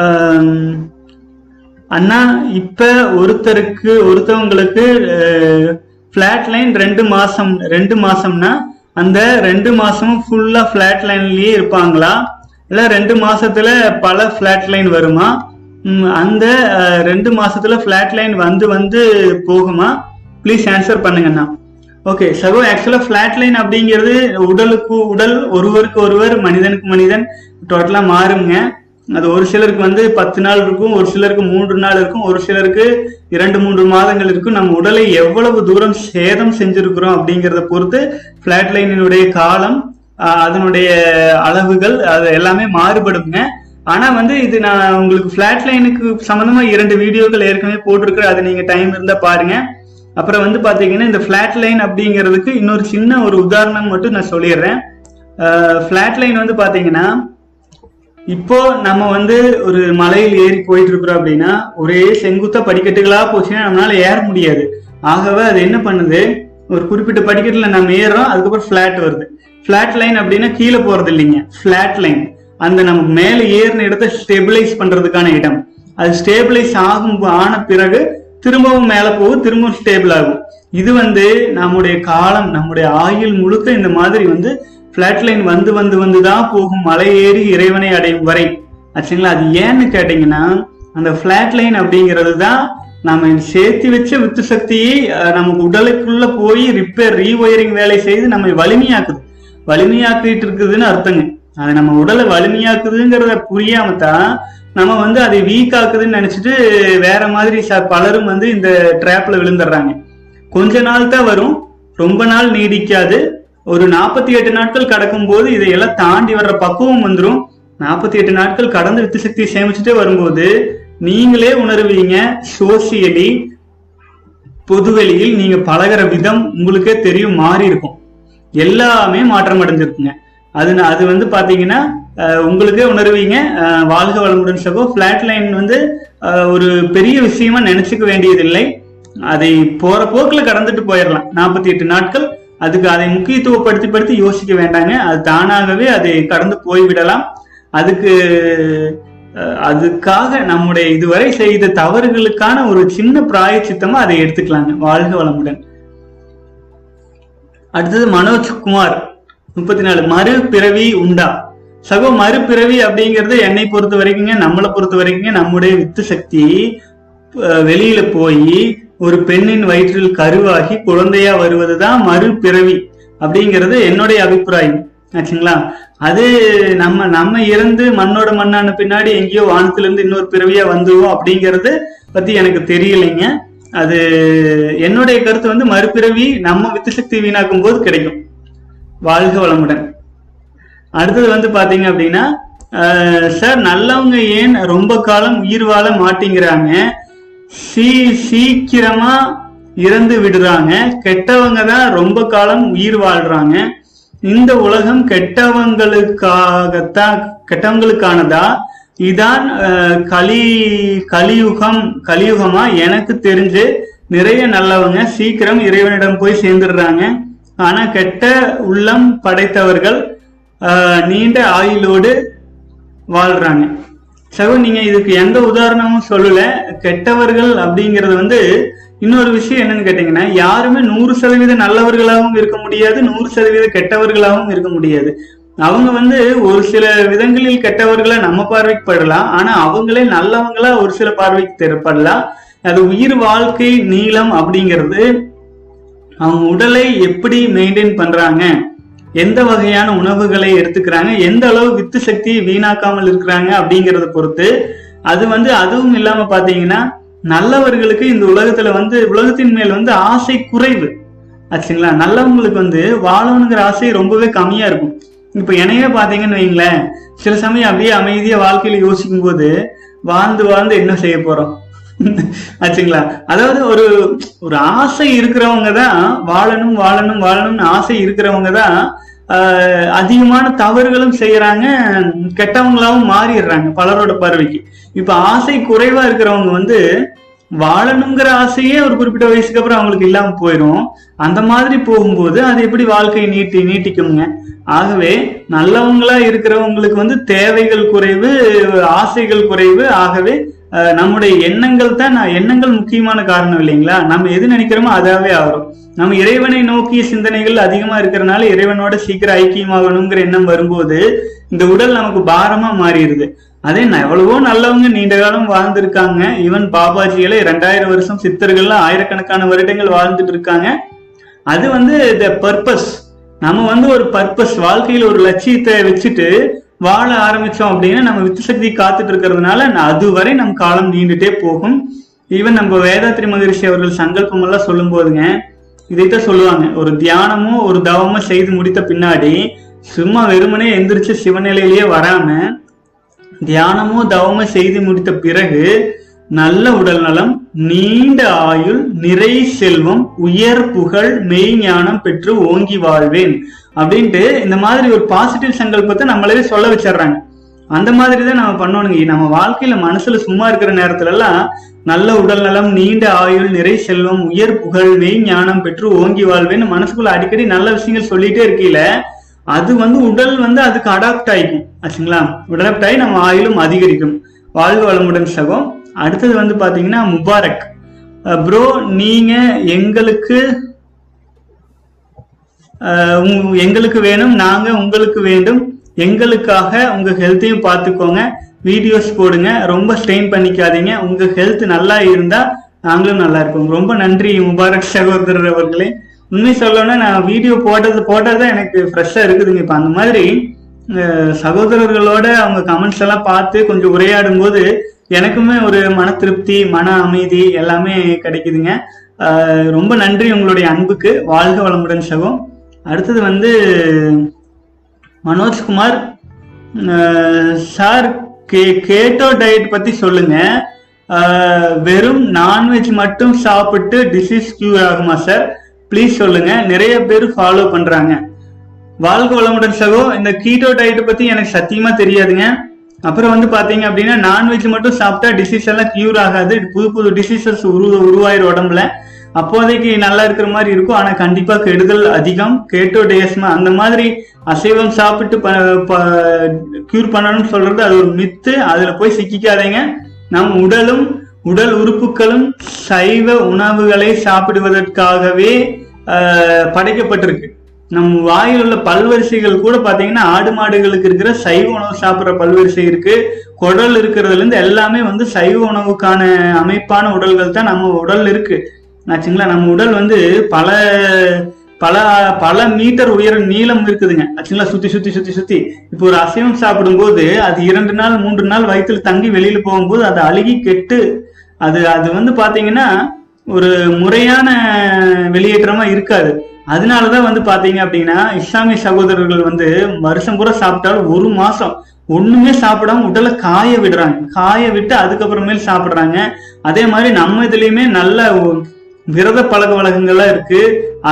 Um, அண்ணா இப்ப ஒருத்தருக்கு ஒருத்தவங்களுக்கு uh, ஃபிளாட் லைன் ரெண்டு மாசம் ரெண்டு மாசம்னா அந்த ரெண்டு மாசமும் ஃபுல்லா ஃபிளாட் லைன்லயே இருப்பாங்களா? இல்ல ரெண்டு மாசத்துல பல ஃபிளாட் லைன் வருமா? அந்த ரெண்டு மாசத்துல ஃபிளாட் லைன் வந்து வந்து போகுமா? ப்ளீஸ் ஆன்சர் பண்ணுங்கண்ணா. ஓகே சகோ ஆக்சுவலா ஃபிளாட் லைன் அப்படிங்கிறது உடலுக்கு உடல் ஒருவருக்கு ஒருவர் மனிதனுக்கு மனிதன் டோட்டலா மாறுங்க. அது ஒரு சிலருக்கு வந்து பத்து நாள் இருக்கும் ஒரு சிலருக்கு மூன்று நாள் இருக்கும் ஒரு சிலருக்கு இரண்டு மூன்று மாதங்கள் இருக்கும். நம்ம உடலை எவ்வளவு தூரம் சேதம் செஞ்சிருக்கிறோம் அப்படிங்கறத பொறுத்து ஃபிளாட் லைனினுடைய காலம் அதனுடைய அளவுகள் அது எல்லாமே மாறுபடுங்க. ஆனா வந்து இது நான் உங்களுக்கு பிளாட் லைனுக்கு சம்பந்தமா இரண்டு வீடியோக்கள் ஏற்கனவே போட்டிருக்கிறேன். அது நீங்க டைம் இருந்தா பாருங்க. அப்புறம் வந்து பாத்தீங்கன்னா இந்த பிளாட் லைன் அப்படிங்கிறதுக்கு இன்னொரு சின்ன ஒரு உதாரணம் மட்டும் நான் சொல்லிடுறேன். ஃபிளாட் லைன் வந்து பாத்தீங்கன்னா இப்போ நம்ம வந்து ஒரு மலையில் ஏறி போயிட்டு இருக்கிறோம் அப்படின்னா ஒரே செங்குத்த படிக்கட்டுகளா போச்சுன்னா நம்மளால ஏற முடியாது. ஆகவே அது என்ன பண்ணுது? ஒரு குறிப்பிட்ட படிக்கட்டுல நம்ம ஏறுறோம் அதுக்கப்புறம் பிளாட் வருது. ஃபிளாட் லைன் அப்படின்னா கீழே போறது இல்லைங்க. ஃபிளாட் லைன் அந்த நம்ம மேல ஏறின இடத்த ஸ்டெபிளைஸ் பண்றதுக்கான இடம். அது ஸ்டேபிளைஸ் ஆகும் ஆன பிறகு திரும்பவும் மேல போகும் திரும்பவும் ஸ்டேபிள் ஆகும். இது வந்து நம்முடைய காலம் நம்முடைய ஆயுள் முழுக்க இந்த மாதிரி வந்து பிளாட் லைன் வந்து வந்து வந்து தான் போகும் மலை ஏறி இறைவனை அடையும் வரை. ஆச்சுங்களா? அது ஏன்னு கேட்டீங்கன்னா அந்த பிளாட் லைன் அப்படிங்கிறது தான் நம்ம சேர்த்து வச்ச வித்து சக்தியை நமக்கு உடலுக்குள்ள போய் ரிப்பேர் ரீஒயரிங் வேலை செய்து நம்மை வலிமையாக்குது. வலிமையாக்கிட்டு இருக்குதுன்னு அர்த்தங்க. அது நம்ம உடலை வலிமையாக்குதுங்கிறத புரியாம தான் நம்ம வந்து அதை வீக் ஆக்குதுன்னு நினைச்சிட்டு வேற மாதிரி ச- பலரும் வந்து இந்த ட்ராப்ல விழுந்துடுறாங்க. கொஞ்ச நாள் தான் வரும். ரொம்ப நாள் நீடிக்காது. ஒரு நாற்பத்தி எட்டு நாட்கள் கடக்கும் போது இதையெல்லாம் தாண்டி வர்ற பக்குவம் வந்துடும் நாற்பத்தி எட்டு நாட்கள் கடந்து வித்து சக்தியை சேமிச்சுட்டே வரும்போது நீங்களே உணர்வீங்க சோசியலி பொதுவெளியில் நீங்க பழகுற விதம் உங்களுக்கே தெரியும் மாறி இருக்கும். எல்லாமே மாற்றம் அடைஞ்சிருக்குங்க. அது அது வந்து பாத்தீங்கன்னா உங்களுக்கே உணர்வீங்க. வாழ்க வளமுடன் சகோ. ஃபிளாட் லைன் வந்து ஒரு பெரிய விஷயமா நினைச்சுக்க வேண்டியதில்லை. அதை போற போக்குல கடந்துட்டு போயிடலாம் நாற்பத்தி எட்டு நாட்கள் அதுக்கு அதை முக்கியத்துவப்படுத்தி படுத்தி யோசிக்க வேண்டாங்க. அது தானாகவே அதை கடந்து போய்விடலாம். அதுக்கு அதுக்காக நம்முடைய இதுவரை செய்த தவறுகளுக்கான ஒரு சின்ன பிராயச்சித்தமா அதை எடுத்துக்கலாங்க. வாழ்க வளமுடன். அடுத்தது மனோஜ் குமார் முப்பத்தி நாலு மறுபிறவி உண்டா? சகோ மறுபிறவி அப்படிங்கிறது என்னை பொறுத்த வரைக்குங்க நம்மளை பொறுத்த வரைக்குங்க நம்முடைய வித்து சக்தி. வெளியில போய் ஒரு பெண்ணின் வயிற்றில் கருவாகி குழந்தையா வருவதுதான் மறுபிறவி அப்படிங்கிறது என்னுடைய அபிப்பிராயம். ஆச்சுங்களா? அது நம்ம நம்ம இறந்து மண்ணோட மண்ணான பின்னாடி எங்கேயோ வானத்துல இருந்து இன்னொரு பிறவியா வந்துருவோம் அப்படிங்கறது பத்தி எனக்கு தெரியலைங்க. அது என்னுடைய கருத்து வந்து மறுபிறவி நம்ம வித்து சக்தி வீணாக்கும் போது கிடைக்கும். வாழ்க வளமுடன். அடுத்தது வந்து பாத்தீங்க அப்படின்னா சார் நல்லவங்க ஏன் ரொம்ப காலம் உயிர் வாழ மாட்டேங்கிறாங்க? சீ சீக்கிரமா இறந்து விடுறாங்க. கெட்டவங்க தான் ரொம்ப காலம் உயிர் வாழ்றாங்க. இந்த உலகம் கெட்டவங்களுக்காகத்தான் கெட்டவங்களுக்கானதா? இதான் அஹ், கலி கலியுகம் கலியுகமா? எனக்கு தெரிஞ்சு நிறைய நல்லவங்க சீக்கிரம் இறைவனிடம் போய் சேர்ந்துடுறாங்க. ஆனா கெட்ட உள்ளம் படைத்தவர்கள் நீண்ட ஆயுளோடு வாழ்றாங்க. சகோ நீங்க இதுக்கு எந்த உதாரணமும் சொல்லல. கெட்டவர்கள் அப்படிங்கிறது வந்து இன்னொரு விஷயம் என்னன்னு கேட்டீங்கன்னா யாருமே நூறு சதவீத நல்லவர்களாகவும் இருக்க முடியாது நூறு சதவீத கெட்டவர்களாகவும் இருக்க முடியாது. அவங்க வந்து ஒரு சில விதங்களில் கெட்டவர்களா நம்ம பார்வைக்கு படலாம் ஆனா அவங்களே நல்லவங்களா ஒரு சில பார்வைக்கு தெரியப்படலாம் அது உயிர் வாழ்க்கை நீளம் அப்படிங்கிறது அவங்க உடலை எப்படி மெயின்டைன் பண்றாங்க? எந்த வகையான உணவுகளை எடுத்துக்கிறாங்க? எந்த அளவு வித்து சக்தியை வீணாக்காமல் இருக்கிறாங்க அப்படிங்கறத பொறுத்து. அது வந்து அதுவும் இல்லாம பாத்தீங்கன்னா நல்லவர்களுக்கு இந்த உலகத்துல வந்து உலகத்தின் மேல் வந்து ஆசை குறைவு. ஆச்சுங்களா நல்லவங்களுக்கு வந்து வாழணுங்கிற ஆசை ரொம்பவே கம்மியா இருக்கும். இப்ப என்னையே பாத்தீங்கன்னு வைங்களேன் சில சமயம் அப்படியே அமைதியா வாழ்க்கையில யோசிக்கும் போது வாழ்ந்து வாழ்ந்து என்ன செய்ய போறோம்? ஆச்சுங்களா? அதாவது ஒரு ஒரு ஆசை இருக்கிறவங்க தான் வாழணும் வாழணும் வாழணும்னு ஆசை இருக்கிறவங்க தான் ஆஹ், அதிகமான தவறுகளும் செய்யறாங்க கெட்டவங்களாவும் மாறிடுறாங்க பலரோட பார்வைக்கு. இப்ப ஆசை குறைவா இருக்கிறவங்க வந்து வாழணுங்கிற ஆசையே ஒரு குறிப்பிட்ட வயசுக்கு அப்புறம் அவங்களுக்கு இல்லாம போயிடும் அந்த மாதிரி போகும்போது அது எப்படி வாழ்க்கையை நீட்டி நீட்டிக்குங்க? ஆகவே நல்லவங்களா இருக்கிறவங்களுக்கு வந்து தேவைகள் குறைவு ஆசைகள் குறைவு. ஆகவே அஹ், நம்முடைய எண்ணங்கள் தான் நான் எண்ணங்கள் முக்கியமான காரணம் இல்லைங்களா? நம்ம எது நினைக்கிறோமோ அதாவே ஆகும் நம்ம இறைவனை நோக்கிய சிந்தனைகள் அதிகமா இருக்கிறனால இறைவனோட சீக்கிரம் ஐக்கியமாகணுங்கிற எண்ணம் வரும்போது இந்த உடல் நமக்கு பாரமா மாறிடுது. அதே நான் எவ்வளவோ நல்லவங்க நீண்ட காலம் வாழ்ந்திருக்காங்க. ஈவன் பாபாஜியில ரெண்டாயிரம் வருஷம் சித்தர்கள்லாம் ஆயிரக்கணக்கான வருடங்கள் வாழ்ந்துட்டு இருக்காங்க அது வந்து த பர்பஸ் நம்ம வந்து ஒரு பர்பஸ் வாழ்க்கையில ஒரு லட்சியத்தை வச்சுட்டு வாழ ஆரம்பிச்சோம் அப்படின்னா நம்ம வித்து சக்தி காத்துட்டு இருக்கிறதுனால அதுவரை நம் காலம் நீண்டுட்டே போகும். ஈவன் நம்ம வேதாத்ரி மகரிஷி அவர்கள் சங்கல்பம் எல்லாம் சொல்லும் போதுங்க இதைத்தான் சொல்லுவாங்க. ஒரு தியானமோ ஒரு தவமும் செய்து முடித்த பின்னாடி சும்மா வெறுமனே எந்திரிச்சு சிவநிலையிலேயே வராம தியானமோ தவமோ செய்து முடித்த பிறகு நல்ல உடல் நலம் நீண்ட ஆயுள் நிறை செல்வம் உயர் புகழ் மெய் ஞானம் பெற்று ஓங்கி வாழ்வேன். அப்படின்ட்டு இந்த மாதிரி ஒரு பாசிட்டிவ் சங்கல்பத்தை நம்மளவே சொல்ல வச்சிடுறாங்க. அந்த மாதிரி தான் நம்ம பண்ணணுங்க நம்ம வாழ்க்கையில மனசுல சும்மா இருக்கிற நேரத்துல எல்லாம் நல்ல உடல் நலம் நீண்ட ஆயுள் நிறை செல்வம் உயர் புகழ் மெய் ஞானம் பெற்று ஓங்கி வாழ்வேன்னு மனசுக்குள்ள அடிக்கடி நல்ல விஷயங்கள் சொல்லிட்டே இருக்கீங்களே அது வந்து உடல் வந்து அதுக்கு அடாப்ட் ஆயிக்கும் ஆச்சுங்களா? அடாப்ட் ஆகி நம்ம ஆயுளும் அதிகரிக்கும். வாழ்க வளமுடன் சகம் அடுத்தது வந்து பாத்தீங்கன்னா முபாரக். ப்ரோ நீங்க எங்களுக்கு எங்களுக்கு வேணும் நாங்க உங்களுக்கு வேண்டும். எங்களுக்காக உங்க ஹெல்த்தையும் பார்த்துக்கோங்க. வீடியோஸ் போடுங்க. ரொம்ப ஸ்ட்ரெயின் பண்ணிக்காதீங்க. உங்க ஹெல்த் நல்லா இருந்தா நாங்களும் நல்லா இருப்போம். ரொம்ப நன்றி முபாரக் சகோதரர் அவர்களே. உண்மை சொல்லணும்னா நான் வீடியோ போட்டது போட்டது எனக்கு ஃப்ரெஷ்ஷாக இருக்குதுங்க. இப்போ அந்த மாதிரி சகோதரர்களோட அவங்க கமெண்ட்ஸ் எல்லாம் பார்த்து கொஞ்சம் உரையாடும் போது எனக்குமே ஒரு மன திருப்தி மன அமைதி எல்லாமே கிடைக்குதுங்க. ரொம்ப நன்றி உங்களுடைய அன்புக்கு. வாழ்க வளமுடன் சகம் அடுத்தது வந்து மனோஜ்குமார். சார் கே கேட்டோ டயட் பத்தி சொல்லுங்க. வெறும் நான்வெஜ் மட்டும் சாப்பிட்டு டிசீஸ் கியூர் ஆகுமா சார்? ப்ளீஸ் சொல்லுங்க. நிறைய பேர் ஃபாலோ பண்றாங்க. வாழ்க வளமுடன் சகோ. இந்த கீட்டோ டயட் பத்தி எனக்கு சத்தியமா தெரியாதுங்க. அப்புறம் வந்து பாத்தீங்க அப்படின்னா நான்வெஜ் மட்டும் சாப்பிட்டா டிசீஸ் எல்லாம் கியூர் ஆகாது. புது புது டிசீசஸ் உரு உருவாயிரும் உடம்புல. அப்போதைக்கு நல்லா இருக்கிற மாதிரி இருக்கும். ஆனா கண்டிப்பா கெடுதல் அதிகம். கேட்டோ டேஸ்மா அந்த மாதிரி அசைவம் சாப்பிட்டு கியூர் பண்ணணும்னு சொல்றது அது ஒரு மித்து அதுல போய் சிக்கிக்காதீங்க. நம் உடலும் உடல் உறுப்புகளும் சைவ உணவுகளை சாப்பிடுவதற்காகவே படைக்கப்பட்டிருக்கு. நம் வாயில் உள்ள பல்வரிசைகள் கூட பாத்தீங்கன்னா ஆடு மாடுகளுக்கு இருக்கிற சைவ உணவு சாப்பிடுற பல்வரிசை இருக்கு. குடல் இருக்கிறதுல இருந்து எல்லாமே வந்து சைவ உணவுக்கான அமைப்பான உடல்கள் தான் நம்ம உடல் இருக்கு. ஆச்சுங்களா? நம்ம உடல் வந்து பல பல பல மீட்டர் உயர நீளம் இருக்குதுங்க. ஆச்சுங்களா? சுத்தி சுத்தி சுத்தி சுத்தி. இப்போ ஒரு அசைவம் சாப்பிடும்போது அது இரண்டு நாள் மூன்று நாள் வயிற்றுல தங்கி வெளியில போகும்போது அது அழுகி கெட்டு அது அது வந்து பாத்தீங்கன்னா ஒரு முறையான வெளியேற்றமா இருக்காது. அதனாலதான் வந்து பாத்தீங்க அப்படின்னா இஸ்லாமிய சகோதரர்கள் வந்து வருஷம் பூரா சாப்பிட்டாலும் ஒரு மாசம் ஒண்ணுமே சாப்பிடாம உடலை காய விடுறாங்க. காய விட்டு அதுக்கப்புறமேல் சாப்பிடுறாங்க. அதே மாதிரி நம்ம இதுலயுமே நல்ல விரத பழக்க வழக்கங்கள்லாம் இருக்கு.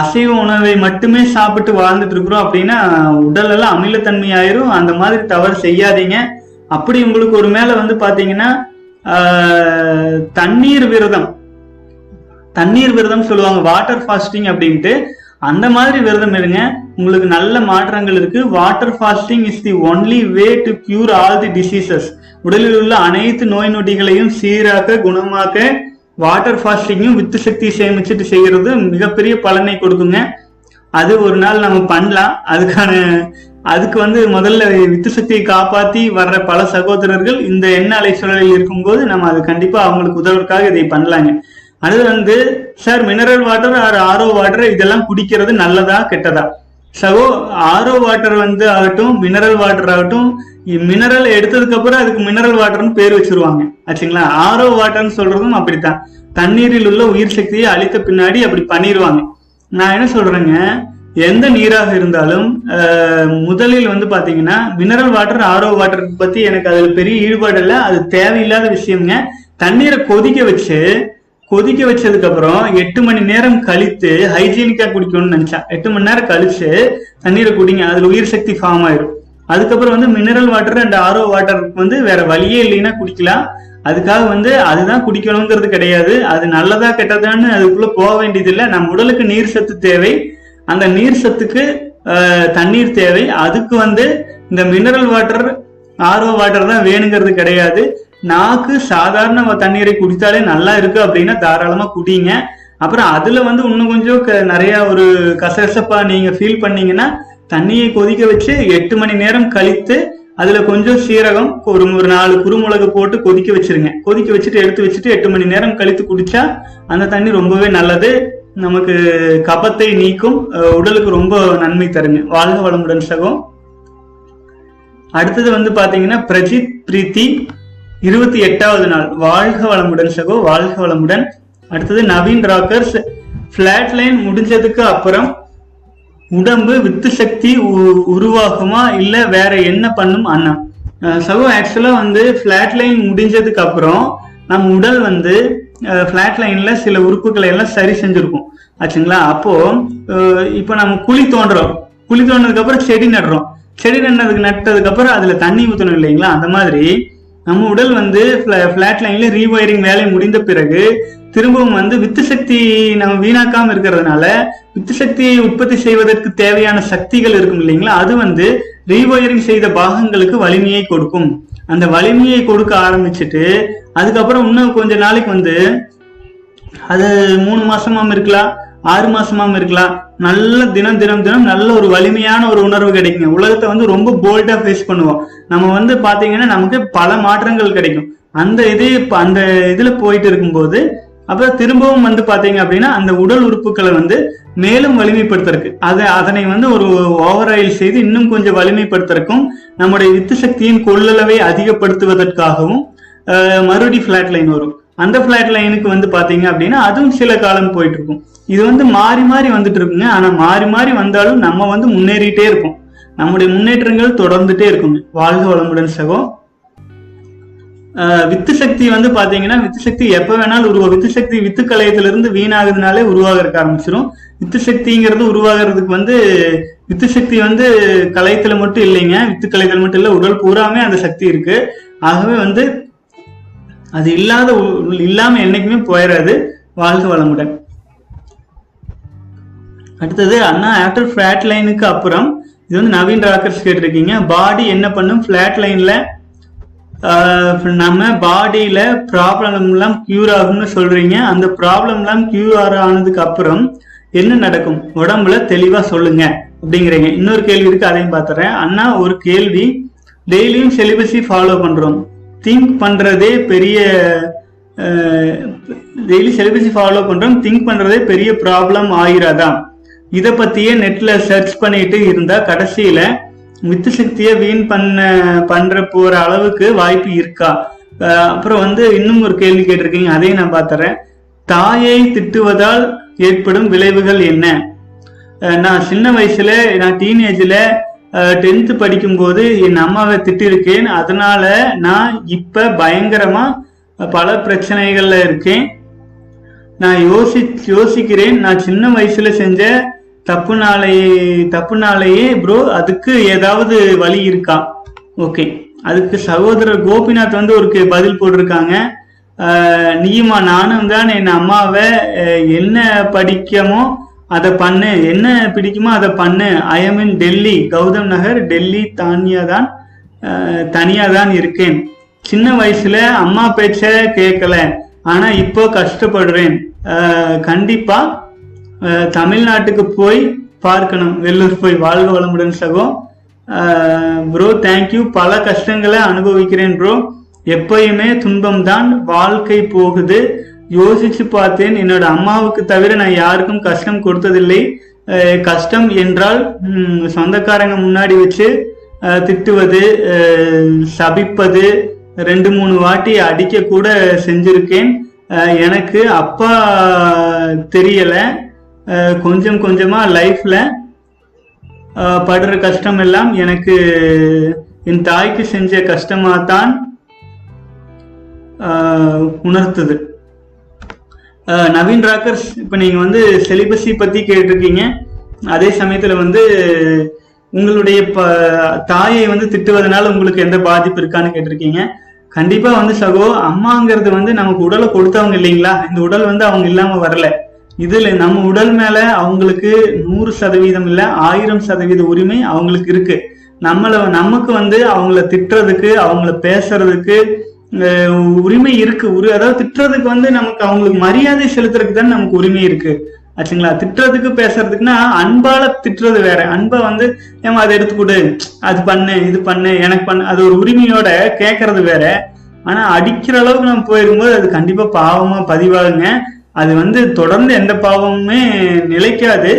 அசைவ உணவை மட்டுமே சாப்பிட்டு வாழ்ந்துட்டு இருக்கிறோம் அப்படின்னா உடல் எல்லாம் அமிலத்தன்மை ஆயிரும் அந்த மாதிரி தவறு செய்யாதீங்க. அப்படி உங்களுக்கு ஒரு மேல வந்து பாத்தீங்கன்னா தண்ணீர் விரதம். தண்ணீர் விரதம் சொல்லுவாங்க வாட்டர் ஃபாஸ்டிங் அப்படின்ட்டு. அந்த மாதிரி விரதம் இருங்க. உங்களுக்கு நல்ல மாற்றங்கள் இருக்கு. Water fasting is the only way to cure all the diseases உடலில் உள்ள அனைத்து நோய் நொடிகளையும் சீராக்க குணமாக்க வாட்டர் ஃபாஸ்டிங்கும் வித்து சக்தி சேமிச்சுட்டு செய்யறது மிகப்பெரிய பலனை கொடுக்குங்க. அது ஒரு நாள் நம்ம பண்ணலாம். அதுக்கான அதுக்கு வந்து முதல்ல வித்து சக்தியை காப்பாத்தி வர்ற பல சகோதரர்கள் இந்த எண்ண அலை சூழலில் இருக்கும்போது நம்ம அது கண்டிப்பா அவங்களுக்கு உதவுறதுக்காக இதை பண்ணலாங்க. அடுத்து வந்து sir mineral water or RO water இதெல்லாம் குடிக்கிறது நல்லதா கெட்டதா? சகோ ஆரோ வாட்டர் வந்து ஆகட்டும் மினரல் வாட்டர் ஆகட்டும் மினரல் எடுத்ததுக்கு அப்புறம் அதுக்கு மினரல் வாட்டர்னு பேர் வச்சிருவாங்க. ஆச்சுங்களா? ஆரோ வாட்டர்னு சொல்றதும் அப்படித்தான். தண்ணீரில் உள்ள உயிர் சக்தியை அழித்த பின்னாடி அப்படி பண்ணிடுவாங்க நான் என்ன சொல்றேங்க? எந்த நீராக இருந்தாலும் முதலில் வந்து பாத்தீங்கன்னா மினரல் வாட்டர் ஆரோ வாட்டர் பத்தி எனக்கு அதுல பெரிய ஈடுபாடு இல்லை. அது தேவையில்லாத விஷயம்ங்க. தண்ணீரை கொதிக்க வச்சு கொதிக்க வச்சதுக்கு அப்புறம் எட்டு மணி நேரம் கழித்து ஹைஜீனிக்கா குடிக்கணும்னு நினைச்சா எட்டு மணி நேரம் கழிச்சு தண்ணீரை குடிங்க. அதுல உயிர் சக்தி ஃபார்ம் ஆயிரும். அதுக்கப்புறம் வந்து mineral water and RO water வந்து வேற வழியே இல்லைன்னா குடிக்கலாம். அதுக்காக வந்து அதுதான் குடிக்கணுங்கிறது கிடையாது. அது நல்லதா கெட்டதான்னு அதுக்குள்ள போக வேண்டியதில்லை. நம்ம உடலுக்கு நீர் சத்து தேவை. அந்த நீர் சத்துக்கு தண்ணீர் தேவை. அதுக்கு வந்து இந்த மினரல் வாட்டர் ஆர்ஓ வாட்டர் தான் வேணுங்கிறது கிடையாது. நாக்கு சாதாரண தண்ணீரை குடித்தாலே நல்லா இருக்கு அப்படின்னா தாராளமா குடிங்க. அப்புறம் அதுல வந்து இன்னும் கொஞ்சம் க- நிறைய ஒரு கசகசப்பா நீங்க ஃபீல் பண்ணீங்கன்னா தண்ணியை கொதிக்க வச்சு எட்டு மணி நேரம் கழித்து அதுல கொஞ்சம் சீரகம் ஒரு ஒரு நாலு குறுமுளகு போட்டு கொதிக்க வச்சிருங்க. கொதிக்க வச்சுட்டு எடுத்து வச்சுட்டு எட்டு மணி நேரம் கழித்து குடிச்சா அந்த தண்ணி ரொம்பவே நல்லது. நமக்கு கபத்தை நீக்கும் உடலுக்கு ரொம்ப நன்மை தருங்க வாழ்க வளமுடன் சகோ. அடுத்தது வந்து பாத்தீங்கன்னா பிரஜித் பிரீத்தி இருபத்தி எட்டாவது நாள். வாழ்க வளமுடன் சகோ வாழ்க வளமுடன். அடுத்தது நவீன் ராக்கர்ஸ் பிளாட் லைன் முடிஞ்சதுக்கு அப்புறம் உடம்பு வித்து சக்தி உ- உருவாகுமா இல்ல வேற என்ன பண்ணும் அண்ணா? சகோ ஆக்சுவலா வந்து பிளாட் லைன் முடிஞ்சதுக்கு அப்புறம் நம் உடல் வந்து ஃப்ளாட் லைன்ல சில உறுப்புகளை எல்லாம் சரி செஞ்சிருக்கும். ஆச்சுங்களா? அப்போ இப்போ நம்ம குழி தோண்டுறோம். குழி தோண்டினதுக்கு அப்புறம் செடி நடுறோம். செடி நடுறதுக்கு நட்டதுக்கு அப்புறம் அதுல தண்ணி ஊற்றணும் இல்லைங்களா? அந்த மாதிரி நம்ம உடல் வந்து ஃப்ளாட் லைன்ல ரீவயரிங் வேலை முடிந்த பிறகு திரும்பவும் வந்து வித்து சக்தி நம்ம வீணாக்காம இருக்கிறதுனால வித்து சக்தியை உற்பத்தி செய்வதற்கு தேவையான சக்திகள் இருக்கும் இல்லைங்களா? அது வந்து ரீவயரிங் செய்த பாகங்களுக்கு வலிமையை கொடுக்கும். அந்த வலிமையை கொடுக்க ஆரம்பிச்சுட்டு அதுக்கப்புறம் இன்னும் கொஞ்ச நாளைக்கு வந்து அது மூணு மாசமாம் இருக்கலாம் ஆறு மாசமாம் இருக்கலாம். நல்ல தினம் தினம் தினம் நல்ல ஒரு வலிமையான ஒரு உணர்வு கிடைக்குங்க. உலகத்தை வந்து ரொம்ப போல்டா ஃபேஸ் பண்ணுவோம். நம்ம வந்து பாத்தீங்கன்னா நமக்கு பல மாற்றங்கள் கிடைக்கும். அந்த இது அந்த இதுல போயிட்டு இருக்கும்போது அப்புறம் திரும்பவும் வந்து பாத்தீங்க அப்படின்னா அந்த உடல் உறுப்புகளை வந்து மேலும் வலிமைப்படுத்துறதுக்கு. அதை அதனை வந்து ஒரு ஓவராயில் செய்து இன்னும் கொஞ்சம் வலிமைப்படுத்துறதுக்கும் நம்முடைய வித்து சக்தியின் கொள்ளளவை அதிகப்படுத்துவதற்காகவும் மறுபடி பிளாட் லைன் வரும். அந்த பிளாட் லைனுக்கு வந்து பாத்தீங்க அப்படின்னா அதுவும் சில காலம் போயிட்டு இருக்கும் இது வந்து மாறி மாறி வந்துட்டு இருக்குங்க. ஆனா மாறி மாறி வந்தாலும் நம்ம வந்து முன்னேறிட்டே இருப்போம். நம்முடைய முன்னேற்றங்கள் தொடர்ந்துட்டே இருக்குங்க. வாழ்க வளமுடன் சகோ. வித்து சக்தி வந்து பாத்தீங்கன்னா வித்து சக்தி எப்ப வேணாலும் உருவா வித்து சக்தி வித்து கலையத்துல இருந்து வீணாகுதுனாலே உருவாகிறதுக்கு ஆரம்பிச்சிடும் வித்து சக்திங்கிறது உருவாகிறதுக்கு வந்து வித்து சக்தி வந்து கலையத்துல மட்டும் இல்லைங்க. வித்து கலையத்துல மட்டும் இல்ல உடல் பூராமே அந்த சக்தி இருக்கு. ஆகவே வந்து அது இல்லாத இல்லாம என்னைக்குமே போயிடாது வாழ்க வளமுடன். அடுத்தது அண்ணா ஆஃப்டர் ஃபிளாட் லைனுக்கு அப்புறம் இது வந்து நவீன் ராக்கர்ஸ் கேட்டிருக்கீங்க. பாடி என்ன பண்ணும்? ஃபிளாட் லைன்ல நம்ம பாடியில ப்ராப்ளம் எல்லாம் கியூர் ஆகும்னு சொல்றீங்க. அந்த ப்ராப்ளம் எல்லாம் கியூர் ஆனதுக்கு அப்புறம் என்ன நடக்கும்? உடம்புல தெளிவா சொல்லுங்க அப்படிங்கிறீங்க. இன்னொரு கேள்வி இருக்கு அதையும் பார்த்துறேன். அண்ணா ஒரு கேள்வி. டெய்லியும் செலிபஸி ஃபாலோ பண்றோம். திங்க் பண்றதே பெரிய டெய்லி செலிபஸி ஃபாலோ பண்றோம். திங்க் பண்றதே பெரிய ப்ராப்ளம் ஆகிறாதா இதை பத்தியே நெட்ல சர்ச் பண்ணிட்டு இருந்தா கடைசியில வித்து சக்தியை வீண் பண்ண பண்ற போற அளவுக்கு வாய்ப்பு இருக்கா? அப்புறம் வந்து இன்னும் ஒரு கேள்வி கேட்டிருக்கீங்க அதையும் நான் பார்த்துறேன். தாயை திட்டுவதால் ஏற்படும் விளைவுகள் என்ன? நான் சின்ன வயசுல நான் டீனேஜ்ல டென்த் படிக்கும்போது என் அம்மாவை திட்டிருக்கேன். அதனால நான் இப்ப பயங்கரமா பல பிரச்சனைகள்ல இருக்கேன். நான் யோசி யோசிக்கிறேன். நான் சின்ன வயசுல செஞ்ச தப்புனாலேயே தப்புனாலேயே ப்ரோ அதுக்கு ஏதாவது வழி இருக்கா? ஓகே அதுக்கு சகோதரர் கோபிநாத் வந்து ஒரு பதில் போட்டிருக்காங்க. நீயுமா நானும் தான் என் அம்மாவை என்ன படிக்கமோ அதை பண்ணு. என்ன பிடிக்குமோ அதை பண்ணு. ஐஎம் இன் டெல்லி கௌதம் நகர் டெல்லி தானியா தான் தனியாக தனியா தான் இருக்கேன். சின்ன வயசுல அம்மா பேச்ச கேட்கல ஆனா இப்போ கஷ்டப்படுறேன். கண்டிப்பா தமிழ்நாட்டுக்கு போய் பார்க்கணும். வெள்ளூர் போய் வாழ்க வளமுடன் சகோ. ப்ரோ தேங்க்யூ பல கஷ்டங்களை அனுபவிக்கிறேன் ப்ரோ எப்பயுமே துன்பம் தான் வாழ்க்கை போகுது. யோசிச்சு பார்த்தேன் என்னோட அம்மாவுக்கு தவிர நான் யாருக்கும் கஷ்டம் கொடுத்ததில்லை. கஷ்டம் என்றால் சொந்தக்காரங்க முன்னாடி வச்சு திட்டுவது சபிப்பது ரெண்டு மூணு வாட்டி அடிக்க கூட செஞ்சிருக்கேன் எனக்கு அப்பா தெரியலை. கொஞ்சம் கொஞ்சமாக லைஃப்பில் படுற கஷ்டம் எல்லாம் எனக்கு என் தாய்க்கு செஞ்ச கஷ்டமாக தான் உணர்த்துது. நவீன் ராக்கர்ஸ் இப்போ நீங்கள் வந்து செலிபஸி பற்றி கேட்டிருக்கீங்க. அதே சமயத்தில் வந்து உங்களுடைய ப தாயை வந்து திட்டுவதனால உங்களுக்கு எந்த பாதிப்பு இருக்கான்னு கேட்டிருக்கீங்க. கண்டிப்பாக வந்து சகோ அம்மாங்கிறது வந்து நமக்கு உடலை கொடுத்தவங்க இல்லைங்களா? இந்த உடல் வந்து அவங்க இல்லாமல் வரல. இதுல நம்ம உடல் மேல அவங்களுக்கு நூறு சதவீதம் இல்ல ஆயிரம் சதவீத உரிமை அவங்களுக்கு இருக்கு. நம்மள நமக்கு வந்து அவங்கள திட்டுறதுக்கு அவங்கள பேசுறதுக்கு உரிமை இருக்கு. உரி அதாவது திட்டுறதுக்கு வந்து நமக்கு அவங்களுக்கு மரியாதை செலுத்துறதுக்கு தான் நமக்கு உரிமை இருக்கு. ஆச்சுங்களா? திட்டுறதுக்கு பேசுறதுக்குன்னா அன்பால திட்டுறது வேற. அன்பை வந்து ஏமா அதை எடுத்து கொடு அது பண்ணு இது பண்ணு எனக்கு பண்ணு. அது ஒரு உரிமையோட கேட்கறது வேற. ஆனா அடிக்கிற அளவுக்கு நம்ம போயிருக்கும்போது அது கண்டிப்பா பாவமா பதிவாகுங்க. அது வந்து தொடர்ந்து எந்த பாவமுமே நிலைக்காது.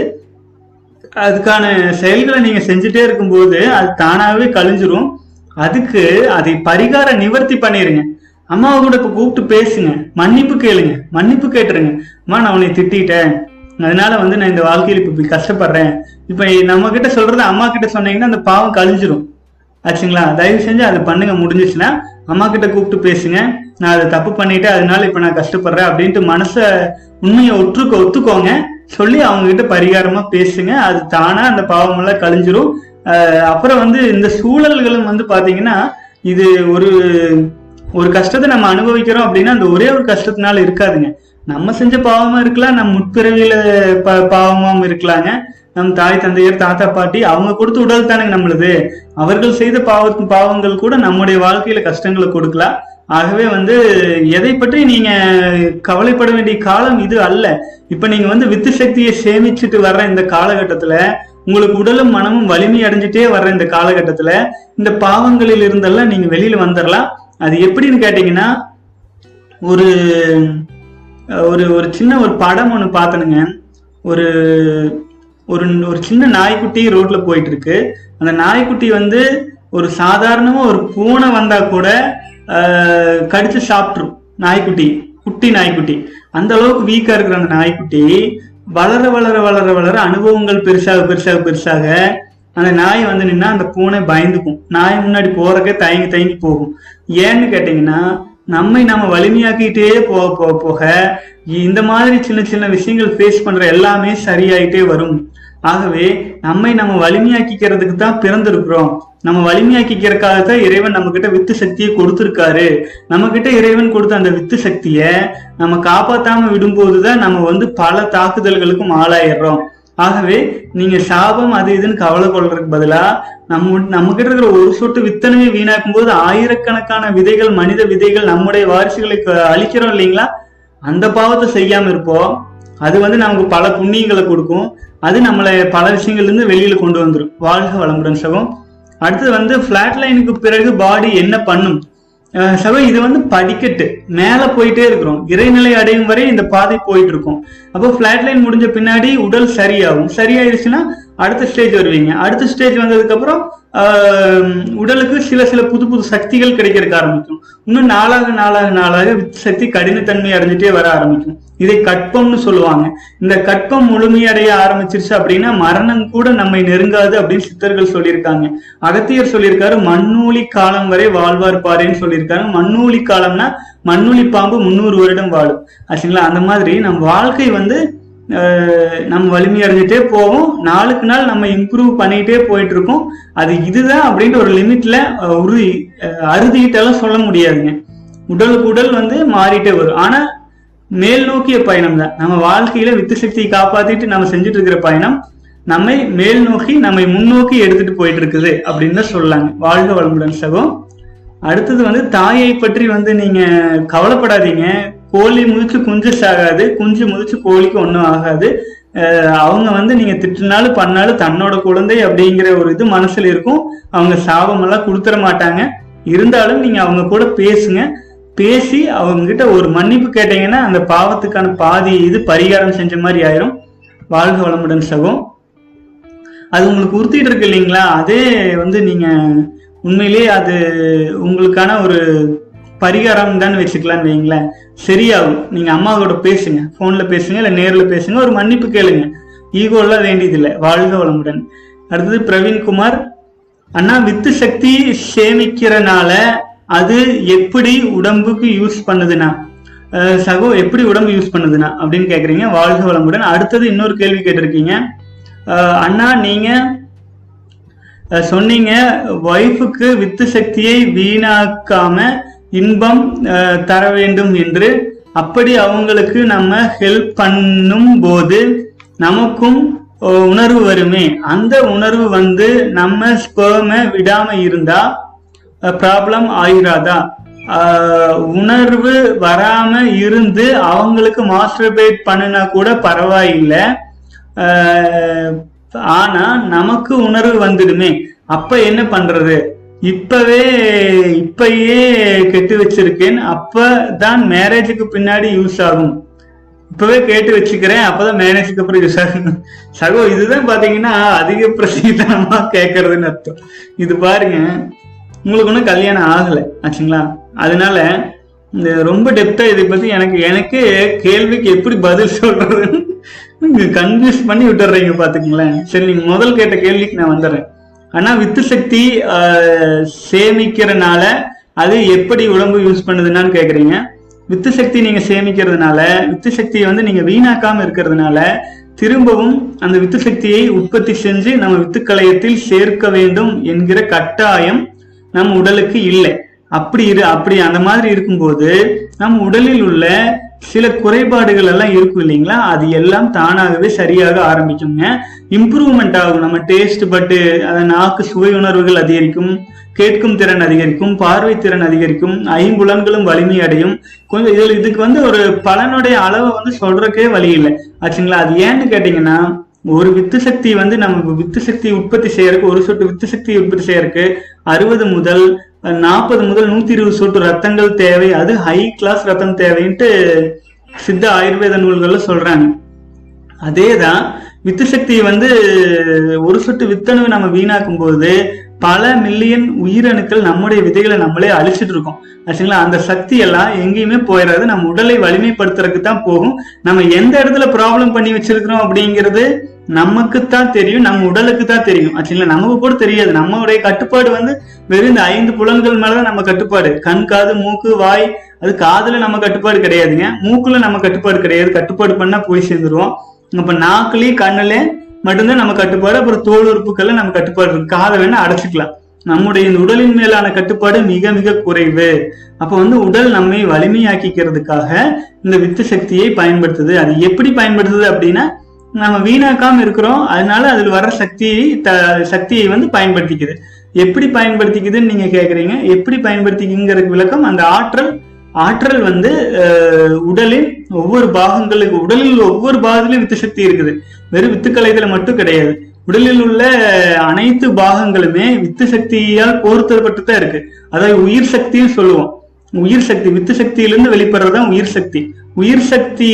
அதுக்கான செயல்களை நீங்க செஞ்சுட்டே இருக்கும்போது அது தானாகவே கழிஞ்சிரும். அதுக்கு அதை பரிகார நிவர்த்தி பண்ணிருங்க. அம்மாவை கூட இப்ப கூப்பிட்டு பேசுங்க. மன்னிப்பு கேளுங்க. மன்னிப்பு கேட்டுருங்க. அம்மா நான் உன்னை திட்டிட்டேன். அதனால வந்து நான் இந்த வாழ்க்கையில் இப்ப இப்படி கஷ்டப்படுறேன். இப்ப நம்ம கிட்ட சொல்றது அம்மா கிட்ட சொன்னீங்கன்னா அந்த பாவம் கழிஞ்சிரும். ஆச்சுங்களா? தயவு செஞ்சு அதை பண்ணுங்க முடிஞ்சிச்சுன்னா அம்மா கிட்ட கூப்பிட்டு பேசுங்க. நான் அதை தப்பு பண்ணிட்டேன் அதனால இப்ப நான் கஷ்டப்படுறேன் அப்படின்ட்டு மனச உண்மையை ஒற்றுக்க ஒத்துக்கோங்க. சொல்லி அவங்க கிட்ட பரிகாரமா பேசுங்க. அது தானா அந்த பாவம் எல்லாம் கழிஞ்சிரும் அப்புறம் வந்து இந்த சூழல்களும் வந்து பாத்தீங்கன்னா இது ஒரு ஒரு கஷ்டத்தை நம்ம அனுபவிக்கிறோம் அப்படின்னா அந்த ஒரே ஒரு கஷ்டத்தினால இருக்காதுங்க. நம்ம செஞ்ச பாவமா இருக்கலாம் நம்ம முற்பிறவியில ப பாவமாவும் இருக்கலாங்க. நம் தாய் தந்தையர் தாத்தா பாட்டி அவங்க கொடுத்த உடல் தானே நம்மளுது. அவர்கள் செய்த பாவ பாவங்கள் கூட நம்முடைய வாழ்க்கையில கஷ்டங்களை கொடுக்கலாம் ஆகவே வந்து எதை பற்றி நீங்க கவலைப்பட வேண்டிய காலம் இது அல்ல. இப்ப நீங்க வந்து வித்து சக்தியை சேமிச்சுட்டு வர்ற இந்த காலகட்டத்துல உங்களுக்கு உடலும் மனமும் வலிமை அடைஞ்சிட்டே வர்ற இந்த காலகட்டத்துல இந்த பாவங்களில் இருந்தெல்லாம் நீங்க வெளியில வந்துடலாம் அது எப்படின்னு கேட்டீங்கன்னா ஒரு ஒரு ஒரு சின்ன ஒரு படம் ஒன்று பார்த்தனுங்க. ஒரு ஒரு ஒரு சின்ன நாய்க்குட்டி ரோட்ல போயிட்டு இருக்கு அந்த நாய்க்குட்டி வந்து ஒரு சாதாரணமா ஒரு பூனை வந்தா கூட கடிச்சு சாப்பிட்ரும் நாய்க்குட்டி குட்டி நாய்க்குட்டி. அந்த அளவுக்கு வீக்கா இருக்கிற அந்த நாய்க்குட்டி வளர வளர வளர வளர அனுபவங்கள் பெருசாக பெருசாக பெருசாக அந்த நாய் வந்து நின்னா அந்த பூனை பயந்துக்கும். நாய் முன்னாடி போறக்கே தயங்கி தயங்கி போகும். ஏன்னு கேட்டீங்கன்னா நம்மை நம்ம வலிமையாக்கிட்டே போக போக போக இந்த மாதிரி சின்ன சின்ன விஷயங்கள் ஃபேஸ் பண்ற எல்லாமே சரியாயிட்டே வரும். ஆகவே நம்மை நம்ம வலிமையாக்கிக்கிறதுக்கு தான் பிறந்திருக்கிறோம். நம்ம வலிமையாக்கிக்கிறதுக்காக தான் இறைவன் நம்ம கிட்ட வித்து சக்தியை கொடுத்துருக்காரு. நம்ம கிட்ட இறைவன் கொடுத்த அந்த வித்து சக்தியை நம்ம காப்பாத்தாம விடும்போதுதான் நம்ம வந்து பல தாக்குதல்களுக்கும் ஆளாயிடுறோம். ஆகவே நீங்க சாபம் அது இதுன்னு கவலை கொள்றதுக்கு பதிலா நம்ம நம்ம கிட்ட இருக்கிற ஒரு சொட்டு வித்தனையை வீணாக்கும் போது ஆயிரக்கணக்கான விதைகள் மனித விதைகள் நம்முடைய வாரிசுகளை க- அழிக்கிறோம் இல்லைங்களா? அந்த பாவத்தை செய்யாம இருப்போம். அது வந்து நமக்கு பல புண்ணியங்களை கொடுக்கும். அது நம்மளை பல விஷயங்கள்ல இருந்து வெளியில கொண்டு வந்துடும் வாழ்க வளமுடன் சகம் அடுத்தது வந்து ஃப்ளாட் லைனுக்கு பிறகு பாடி என்ன பண்ணும்? அஹ் சகோ இது வந்து படிக்கட்டு. மேல போயிட்டே இருக்கிறோம். இறைநிலை அடையும் வரை இந்த பாதை போயிட்டு இருக்கும் அப்போ ஃபிளாட் லைன் முடிஞ்ச பின்னாடி உடல் சரியாகும். சரியாயிருச்சுன்னா அடுத்த ஸ்டேஜ் வருவீங்க. அடுத்த ஸ்டேஜ் வந்ததுக்கு அப்புறம் உடலுக்கு சில சில புது புது சக்திகள் கிடைக்கிறதுக்கு ஆரம்பிக்கும். இன்னும் நாளாக நாளாக நாளாக சக்தி கடினத்தன்மை அடைஞ்சிட்டே வர ஆரம்பிக்கும். இதை கற்பம்னு சொல்லுவாங்க. இந்த கற்பம் முழுமையடைய ஆரம்பிச்சிருச்சு அப்படின்னா மரணம் கூட நம்மை நெருங்காது அப்படின்னு சித்தர்கள் சொல்லியிருக்காங்க. அகத்தியர் சொல்லியிருக்காரு மண்ணூலி காலம் வரை வாழ்வார் பாருன்னு சொல்லியிருக்காங்க. மண்ணூலி காலம்னா மண்ணூலி பாம்பு முந்நூறு வருடம் வாழும். ஆச்சுங்களா? அந்த மாதிரி நம் வாழ்க்கை வந்து நம்ம வலிமை அடைஞ்சிட்டே போவோம். நாளுக்கு நாள் நம்ம இம்ப்ரூவ் பண்ணிட்டே போயிட்டு இருக்கோம் அது இதுதான் அப்படின்ற ஒரு லிமிட்ல உறுதி அஹ், அறுதிட்டெல்லாம் சொல்ல முடியாதுங்க. உடலுக்கு உடல் வந்து மாறிட்டே வரும். ஆனா மேல் நோக்கிய பயணம் தான். நம்ம வாழ்க்கையில வித்து சக்தியை காப்பாத்திட்டு நம்ம செஞ்சுட்டு இருக்கிற பயணம் நம்மை மேல் நோக்கி நம்மை முன்னோக்கி எடுத்துட்டு போயிட்டு இருக்குது அப்படின்னு தான் சொல்லலாங்க வாழ்க வளமுடன் சகோ. அடுத்தது வந்து தாயை பற்றி வந்து நீங்க கவலைப்படாதீங்க. கோழி முதிச்சு குஞ்சு சாகாது குஞ்சு முதிச்சு கோழிக்கு ஒன்றும் ஆகாது. அவங்க வந்து நீங்க திட்டினாலும் பண்ணாலும் தன்னோட குழந்தை அப்படிங்கிற ஒரு இது மனசுல இருக்கும். அவங்க சாபமெல்லாம் கொடுத்துட மாட்டாங்க. இருந்தாலும் நீங்க அவங்க கூட பேசுங்க. பேசி அவங்க கிட்ட ஒரு மன்னிப்பு கேட்டீங்கன்னா அந்த பாவத்துக்கான பாதி இது பரிகாரம் செஞ்ச மாதிரி ஆயிரும். வாழ்க வளமுடன் சகம் அது உங்களுக்கு உறுத்திட்டு இருக்கு இல்லைங்களா? அதே வந்து நீங்க உண்மையிலேயே அது உங்களுக்கான ஒரு பரிகாரம் தான் வச்சுக்கலாம்னு வைங்களேன். சரியாகும். நீங்க அம்மாவோட பேசுங்க. போன்ல பேசுங்க இல்ல நேர்ல பேசுங்க ஒரு மன்னிப்பு கேளுங்க. ஈகோலாம் வேண்டியதில்லை. வாழ்க வளமுடன். அடுத்தது பிரவீன்குமார் அண்ணா வித்து சக்தி சேமிக்கிறனால அது எப்படி உடம்புக்கு யூஸ் பண்ணுதுன்னா சகோ எப்படி உடம்பு யூஸ் பண்ணுதுன்னா அப்படின்னு கேக்குறீங்க. வாழ்க வளமுடன். அடுத்தது இன்னொரு கேள்வி கேட்டிருக்கீங்க. அண்ணா நீங்க சொன்னீங்க ஒய்ஃபுக்கு வித்து சக்தியை வீணாக்காம இன்பம் தர வேண்டும் என்று அப்படி அவங்களுக்கு நம்ம ஹெல்ப் பண்ணும் போது நமக்கும் உணர்வு வருமே. அந்த உணர்வு வந்து நம்ம ஸ்பெர்மை விடாம இருந்தா ப்ராப்ளம் ஆயிராதா? உணர்வு வராம இருந்து அவங்களுக்கு மாஸ்டர்பேட் பண்ணினா கூட பரவாயில்லை. ஆனா நமக்கு உணர்வு வந்துடுமே. அப்ப என்ன பண்றது? இப்பவே இப்பயே கெட்டு வச்சிருக்கேன். அப்பதான் மேரேஜுக்கு பின்னாடி யூஸ் ஆகும். இப்பவே கேட்டு வச்சுக்கிறேன் அப்பதான் மேரேஜுக்கு அப்புறம் யூஸ் ஆகும். சகோ இதுதான் பாத்தீங்கன்னா அதிக பிரசித்தனமா கேட்கறதுன்னு அர்த்தம். இது பாருங்க உங்களுக்கு ஒன்றும் கல்யாணம் ஆகலை ஆச்சுங்களா? அதனால இந்த ரொம்ப டெப்தா இதை பத்தி எனக்கு எனக்கு கேள்விக்கு எப்படி பதில் சொல்றதுன்னு கன்ஃபியூஸ் பண்ணி விட்டுறீங்க பாத்துக்கங்களேன். சரி நீங்க முதல் கேட்ட கேள்விக்கு நான் வந்துடுறேன் ஆனா வித்து சக்தி சேமிக்கிறனால அது எப்படி உடம்பு யூஸ் பண்ணுதுன்னு கேக்குறீங்க. வித்து சக்தி நீங்க சேமிக்கிறதுனால வித்து சக்தியை வந்து நீங்க வீணாக்காம இருக்கிறதுனால திரும்பவும் அந்த வித்து சக்தியை உற்பத்தி செஞ்சு நம்ம வித்துக்கலயத்தில் சேர்க்க வேண்டும் என்கிற கட்டாயம் நம் உடலுக்கு இல்லை. அப்படி இரு அப்படி அந்த மாதிரி இருக்கும்போது நம் உடலில் உள்ள சில குறைபாடுகள் எல்லாம் இருக்கும் இல்லைங்களா? அது எல்லாம் தானாகவே சரியாக ஆரம்பிக்குங்க. இம்ப்ரூவ்மெண்ட் ஆகும். நம்ம டேஸ்ட் பட்டு அதை நாக்கு சுவை உணர்வுகள் அதிகரிக்கும் கேட்கும் திறன் அதிகரிக்கும் பார்வை திறன் அதிகரிக்கும் ஐம்புலன்களும் வலிமை அடையும். கொஞ்சம் இதில் இதுக்கு வந்து ஒரு பலனுடைய அளவை வந்து சொல்றதுக்கே வழி இல்லை. ஆச்சுங்களா? அது ஏன்னு கேட்டீங்கன்னா ஒரு வித்து சக்தி வந்து நம்ம வித்து சக்தி உற்பத்தி செய்யறதுக்கு ஒரு சொட்டு வித்து சக்தி உற்பத்தி செய்யறதுக்கு அறுபது முதல் நாற்பது முதல் நூத்தி இருபது சொட்டு ரத்தங்கள் தேவை. அது ஹை கிளாஸ் ரத்தம் தேவைன்ட்டு சித்த ஆயுர்வேத நூல்கள்ல சொல்றாங்க. அதேதான் வித்து சக்தியை வந்து ஒரு சொட்டு வித்தணுவை நம்ம வீணாக்கும் போது பல மில்லியன் உயிரணுக்கள் நம்முடைய விதைகளை நம்மளே அழிச்சிட்டு இருக்கோம். ஆச்சுங்களா? அந்த சக்தி எல்லாம் எங்கேயுமே போயிடாது. நம்ம உடலை வலிமைப்படுத்துறதுக்கு தான் போகும். நம்ம எந்த இடத்துல ப்ராப்ளம் பண்ணி வச்சிருக்கிறோம் அப்படிங்கிறது நமக்கு தான் தெரியும் நம்ம உடலுக்கு தான் தெரியும் ஆச்சுங்களா நமக்கு கூட தெரியாது. நம்மளுடைய கட்டுப்பாடு வந்து வெறும் இந்த ஐந்து புலன்கள் மேலதான் நம்ம கட்டுப்பாடு. கண் காது மூக்கு வாய் அது காதுல நம்ம கட்டுப்பாடு கிடையாதுங்க. மூக்குல நம்ம கட்டுப்பாடு கிடையாது. கட்டுப்பாடு பண்ணா போய் சேர்ந்துருவோம். அப்ப நாக்குலயும் கண்ணுல மட்டும்தான் நம்ம கட்டுப்பாடு. அப்புறம் தோல் உறுப்புகள்ல நம்ம கட்டுப்பாடு இருக்கு. காதை வேணா அடைச்சிக்கலாம். நம்முடைய இந்த உடலின் மேலான கட்டுப்பாடு மிக மிக குறைவு. அப்ப வந்து உடல் நம்மை வலிமையாக்கிக்கிறதுக்காக இந்த வித்து சக்தியை பயன்படுத்துது. அது எப்படி பயன்படுத்துது அப்படின்னா நம்ம வீணாக்காம இருக்கிறோம். அதனால அதில் வர சக்தியை த சக்தியை வந்து பயன்படுத்திக்குது. எப்படி பயன்படுத்திக்குதுன்னு நீங்க கேக்குறீங்க. எப்படி பயன்படுத்திக்குங்கிறதுக்கு விளக்கம் அந்த ஆற்றல் ஆற்றல் வந்து உடலின் ஒவ்வொரு பாகங்களுக்கு உடலில் ஒவ்வொரு பாகத்திலும் வித்து சக்தி இருக்குது. வெறும் வித்துக்கலைகளை மட்டும் கிடையாது. உடலில் உள்ள அனைத்து பாகங்களுமே வித்து சக்தியால் போர்த்தப்பட்டு தான் இருக்கு. அதாவது உயிர் சக்தின்னு சொல்லுவோம். உயிர் சக்தி வித்து சக்தியிலிருந்து வெளிப்படுறதுதான் உயிர் சக்தி. உயிர் சக்தி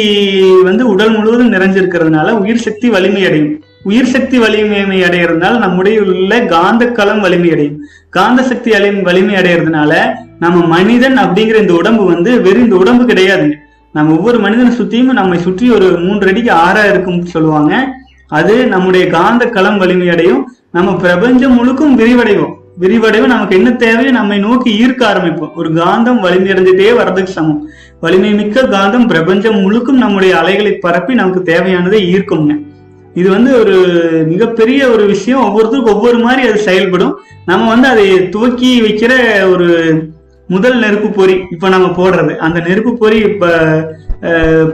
வந்து உடல் முழுவதும் நிறைஞ்சிருக்கிறதுனால உயிர் சக்தி வலிமை அடையும். உயிர் சக்தி வலிமை அடைகிறதுனால நம்முடைய உள்ள காந்த களம் வலிமை அடையும். காந்த சக்தி அலை வலிமை அடைகிறதுனால நம்ம மனிதன் அப்படிங்கிற இந்த உடம்பு வந்து வெறும் இந்த உடம்பு கிடையாதுங்க நம்ம ஒவ்வொரு மனிதனை சுத்தியும் நம்மை சுற்றி ஒரு மூன்று அடிக்கு ஆறா இருக்கும் சொல்லுவாங்க. அது நம்முடைய காந்த களம் வலிமை அடையும். நம்ம பிரபஞ்சம் முழுக்கும் விரிவடைவோம். விரிவடைவு நமக்கு என்ன தேவையோ நம்மை நோக்கி ஈர்க்க ஆரம்பிப்போம். ஒரு காந்தம் வலிமையடைஞ்சிட்டே வர்றதுக்கு சமம். வலிமை மிக்க காந்தம் பிரபஞ்சம் முழுக்கும் நம்முடைய அலைகளை பரப்பி நமக்கு தேவையானதை ஈர்க்கும்ங்க. இது வந்து ஒரு மிகப்பெரிய ஒரு விஷயம். ஒவ்வொருத்தருக்கும் ஒவ்வொரு மாதிரி அது செயல்படும். நம்ம வந்து அதை துவக்கி வைக்கிற ஒரு முதல் நெருப்பு பொறி இப்ப நம்ம போடுறது. அந்த நெருப்பு பொறி இப்ப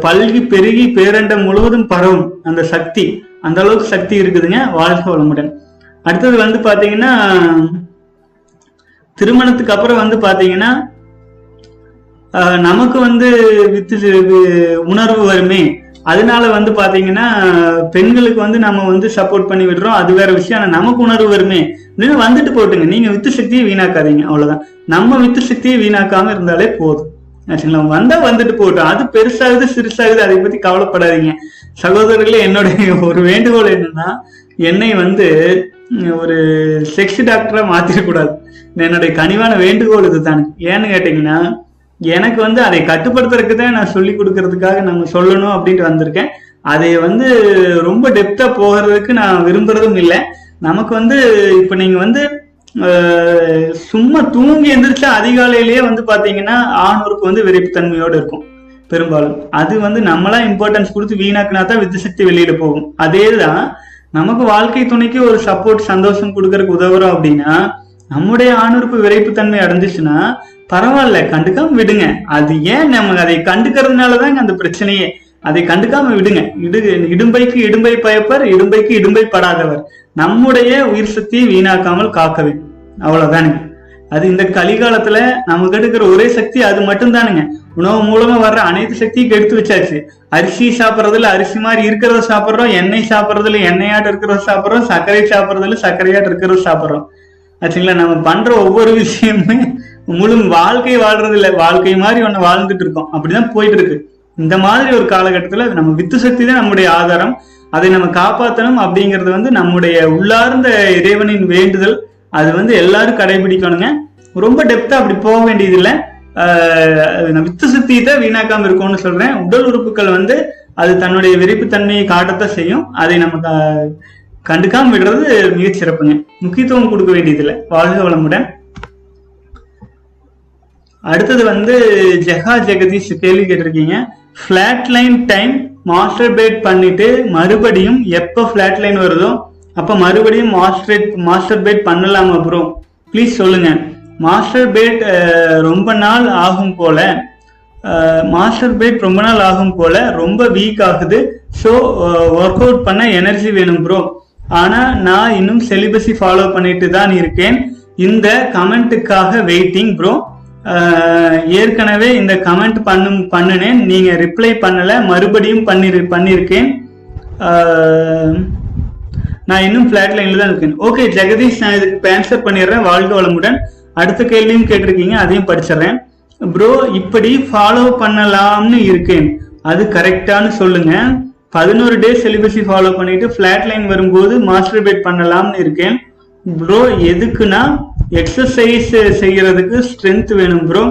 பல்கி பெருகி பேரண்டம் முழுவதும் பரவும் அந்த சக்தி. அந்த அளவுக்கு சக்தி இருக்குதுங்க வாழ்க வளமுடன். அடுத்தது வந்து பாத்தீங்கன்னா திருமணத்துக்கு அப்புறம் வந்து பாத்தீங்கன்னா நமக்கு வந்து வித்து உணர்வு வருமே. அதனால வந்து பாத்தீங்கன்னா பெண்களுக்கு வந்து நம்ம வந்து சப்போர்ட் பண்ணி விடுறோம். அது வேற விஷயம். ஆனா நமக்கு உணர்வு வருமே. அப்படின்னு வந்துட்டு போட்டுங்க. நீங்க வித்து சக்தியை வீணாக்காதீங்க. அவ்வளவுதான். நம்ம வித்து சக்தியை வீணாக்காம இருந்தாலே போதும். ஆச்சுங்களா வந்தா வந்துட்டு போட்டோம். அது பெருசாகுது சிறுசாகுது. அதை பத்தி கவலைப்படாதீங்க. சகோதரர்களே என்னுடைய ஒரு வேண்டுகோள் என்னன்னா என்னை வந்து ஒரு செக்ஸ் டாக்டரா மாத்திரக்கூடாது. என்னுடைய கனிவான வேண்டுகோள் இதுதானே? ஏன்னு கேட்டீங்கன்னா எனக்கு வந்து அதை கட்டுப்படுத்துறதுக்கு தான் நான் சொல்லி கொடுக்கறதுக்காக நம்ம சொல்லணும் அப்படின்ட்டு வந்திருக்கேன். அதை வந்து ரொம்ப டெப்தா போகிறதுக்கு நான் விரும்புறதும் இல்லை. நமக்கு வந்து இப்ப நீங்க வந்து சும்மா தூங்கி எந்திரிச்சா அதிகாலையிலேயே வந்து பாத்தீங்கன்னா ஆணூருக்கு வந்து விரைப்புத்தன்மையோட இருக்கும் பெரும்பாலும். அது வந்து நம்மளா இம்பார்ட்டன்ஸ் கொடுத்து வீணாக்குனா தான் வித்து சக்தி வெளியில போகும். அதேதான் நமக்கு வாழ்க்கை துணைக்கு ஒரு சப்போர்ட் சந்தோஷம் கொடுக்கறதுக்கு உதவுறோம் அப்படின்னா நம்முடைய ஆணுறுப்பு விரைப்புத்தன்மை அடைஞ்சிச்சுன்னா பரவாயில்ல கண்டுக்காம விடுங்க. அது ஏன் நம்ம அதை கண்டுக்கிறதுனாலதாங்க அந்த பிரச்சனையே. அதை கண்டுக்காம விடுங்க. இடு இடும்பைக்கு இடும்பை பயப்பர் இடும்பைக்கு இடும்பை படாதவர். நம்முடைய உயிர் சக்தியை வீணாக்காமல் காக்க வேண்டும். அவ்வளவுதானுங்க. அது இந்த கலிகாலத்துல நமக்கு எடுக்கிற ஒரே சக்தி அது மட்டும்தானுங்க. உணவு மூலமா வர்ற அனைத்து சக்தியும் கெடுத்து வச்சாச்சு. அரிசி சாப்பிட்றதுல அரிசி மாதிரி இருக்கிறத சாப்பிட்றோம் எண்ணெய் சாப்பிட்றதுல எண்ணெயாட்டு இருக்கிறத சாப்பிட்றோம் சர்க்கரை சாப்பிட்றதுல சர்க்கரையாட்டு இருக்கிறத சாப்பிட்றோம். ஆச்சுங்களா நம்ம பண்ற ஒவ்வொரு விஷயமுமே முழு வாழ்க்கை வாழ்றது இல்லை வாழ்க்கை மாதிரி ஒன்று வாழ்ந்துட்டு இருக்கோம். அப்படிதான் போயிட்டு இருக்கு இந்த மாதிரி ஒரு காலகட்டத்தில் நம்ம வித்து சக்தி தான் நம்முடைய ஆதாரம். அதை நம்ம காப்பாற்றணும் அப்படிங்கிறது வந்து நம்முடைய உள்ளார்ந்த இறைவனின் வேண்டுதல். அது வந்து எல்லாரும் கடைபிடிக்கணுங்க. ரொம்ப டெப்தா அப்படி போக வேண்டியது இல்லை வித்து சக்தியை தான் வீணாக்காம இருக்கும்னு சொல்றேன். உடல் உறுப்புகள் வந்து அது தன்னுடைய விரிப்புத்தன்மையை காட்டத்தான் செய்யும். அதை நம்ம கண்டுக்காம விடுறது மிக சிறப்புங்க. முக்கியத்துவம் கொடுக்க வேண்டியதில்லை. வாழ்க வளமுடன். அடுத்தது வந்து ஜெகா ஜெகதீஷ் கேள்வி கேட்டிருக்கீங்க. Flat line time masturbate பண்ணிட்டு மறுபடியும் எப்போ ஃபிளாட் லைன் வருதோ அப்போ மறுபடியும் மாஸ்டர் மாஸ்டர் பேட் பண்ணலாமா ப்ரோ ப்ளீஸ் சொல்லுங்க. மாஸ்டர் பேட் ரொம்ப நாள் ஆகும் போல மாஸ்டர் பேட் ரொம்ப நாள் ஆகும் போல ரொம்ப வீக் ஆகுது. ஸோ ஒர்க் அவுட் பண்ண எனர்ஜி வேணும் ப்ரோ ஆனால் நான் இன்னும் செலிபஸி ஃபாலோ பண்ணிட்டு தான் இருக்கேன். இந்த கமெண்ட்டுக்காக வெயிட்டிங் ப்ரோ ஏற்கனவே இந்த கமெண்ட் பண்ணும் பண்ணினேன். நீங்கள் ரிப்ளை பண்ணலை மறுபடியும் பண்ணி பண்ணியிருக்கேன் நான் இன்னும் ஃப்ளாட் லைனில் தான் இருக்கேன். ஓகே ஜெகதீஷ் நான் இதுக்கு ஆன்சர் பண்ணிடுறேன். வாழ்க வளமுடன். அடுத்த கேள்வியும் கேட்டிருக்கீங்க அதையும் படிச்சிடுறேன். ப்ரோ இப்படி ஃபாலோ பண்ணலாம்னு இருக்கேன். அது கரெக்டானு சொல்லுங்கள் பதினோரு டேஸ் செலிபஸி ஃபாலோ பண்ணிட்டு ஃபிளாட் லைன் வரும்போது மாஸ்டர் பேட் பண்ணலாம்னு இருக்கேன். ப்ரோ எதுக்குன்னா எக்ஸசைஸ் செய்யறதுக்கு ஸ்ட்ரென்த் வேணும் ப்ரோ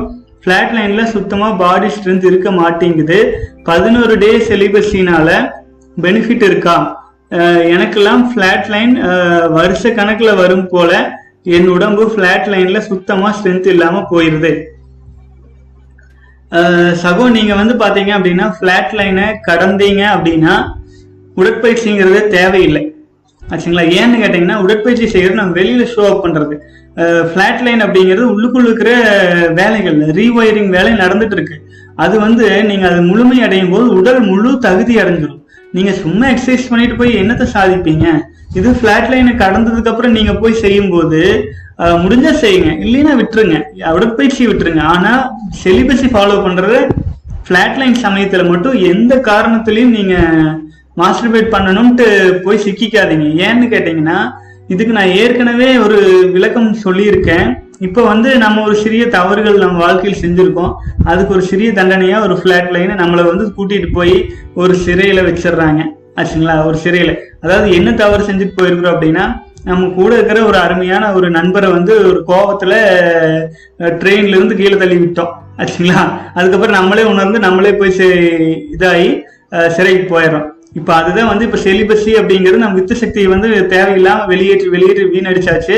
ஃபிளாட் லைன்ல சுத்தமா பாடி ஸ்ட்ரென்த் இருக்க மாட்டேங்குது. பதினோரு டே செலிபஸினால பெனிஃபிட் இருக்கா? எனக்கெல்லாம் ஃபிளாட் லைன் வருஷ கணக்குல வரும் போல என் உடம்பு ஃபிளாட் லைன்ல சுத்தமா ஸ்ட்ரென்த் இல்லாம போயிருது. சகோ நீங்க வந்து பாத்தீங்க அப்படின்னா ஃப்ளாட் லைனை கடந்தீங்க அப்படின்னா உடற்பயிற்சிங்கிறது தேவையில்லை. ஆச்சுங்களா? ஏன்னு கேட்டீங்கன்னா உடற்பயிற்சி செய்யறது நம்ம வெளியில ஷோ அப் பண்றது. ஃபிளாட் லைன் அப்படிங்கிறது உள்ளுக்குள்ள இருக்கிற வேலைகள் ரீவயரிங் வேலை நடந்துட்டு இருக்கு. அது வந்து நீங்க அது முழுமை அடையும் போது உடல் முழு தகுதி அடைஞ்சிடும் நீங்க சும்மா எக்ஸசைஸ் பண்ணிட்டு போய் என்னத்தை சாதிப்பீங்க? இது பிளாட் லைனை கடந்ததுக்கு அப்புறம் நீங்க போய் செய்யும் போது முடிஞ்சா செய்யுங்க. இல்லைன்னா விட்டுருங்க. உடற்பயிற்சி விட்டுருங்க. ஆனா செலிபஸை ஃபாலோ பண்றது பிளாட் லைன் சமயத்துல மட்டும் எந்த காரணத்திலையும் நீங்க மாஸ்டர்பேட் பண்ணணும்ட்டு போய் சிக்கிக்காதீங்க. ஏன்னு கேட்டீங்கன்னா இதுக்கு நான் ஏற்கனவே ஒரு விளக்கம் சொல்லியிருக்கேன். இப்போ வந்து நம்ம ஒரு சிறிய தவறுகள் நம்ம வாழ்க்கையில் செஞ்சிருக்கோம். அதுக்கு ஒரு சிறிய தண்டனையா ஒரு ஃப்ளாட் லைனை நம்மளை வந்து கூட்டிட்டு போய் ஒரு சிறையில வச்சிடுறாங்க. ஆச்சுங்களா? ஒரு சிறையில. அதாவது என்ன தவறு செஞ்சுட்டு போயிருக்கிறோம் அப்படின்னா நம்ம கூட இருக்கிற ஒரு அருமையான ஒரு நண்பரை வந்து ஒரு கோபத்துல ட்ரெயின்ல இருந்து கீழே தள்ளி விட்டோம். ஆச்சுங்களா? அதுக்கப்புறம் நம்மளே உணர்ந்து நம்மளே போய் இதாகி சிறைக்கு போயிடுறோம். இப்போ அதுதான் வந்து இப்போ செலிபஸி அப்படிங்கிறது நம்ம வித்து சக்தியை வந்து தேவையில்லாம வெளியேற்றி வெளியேற்றி வீணடிச்சாச்சு.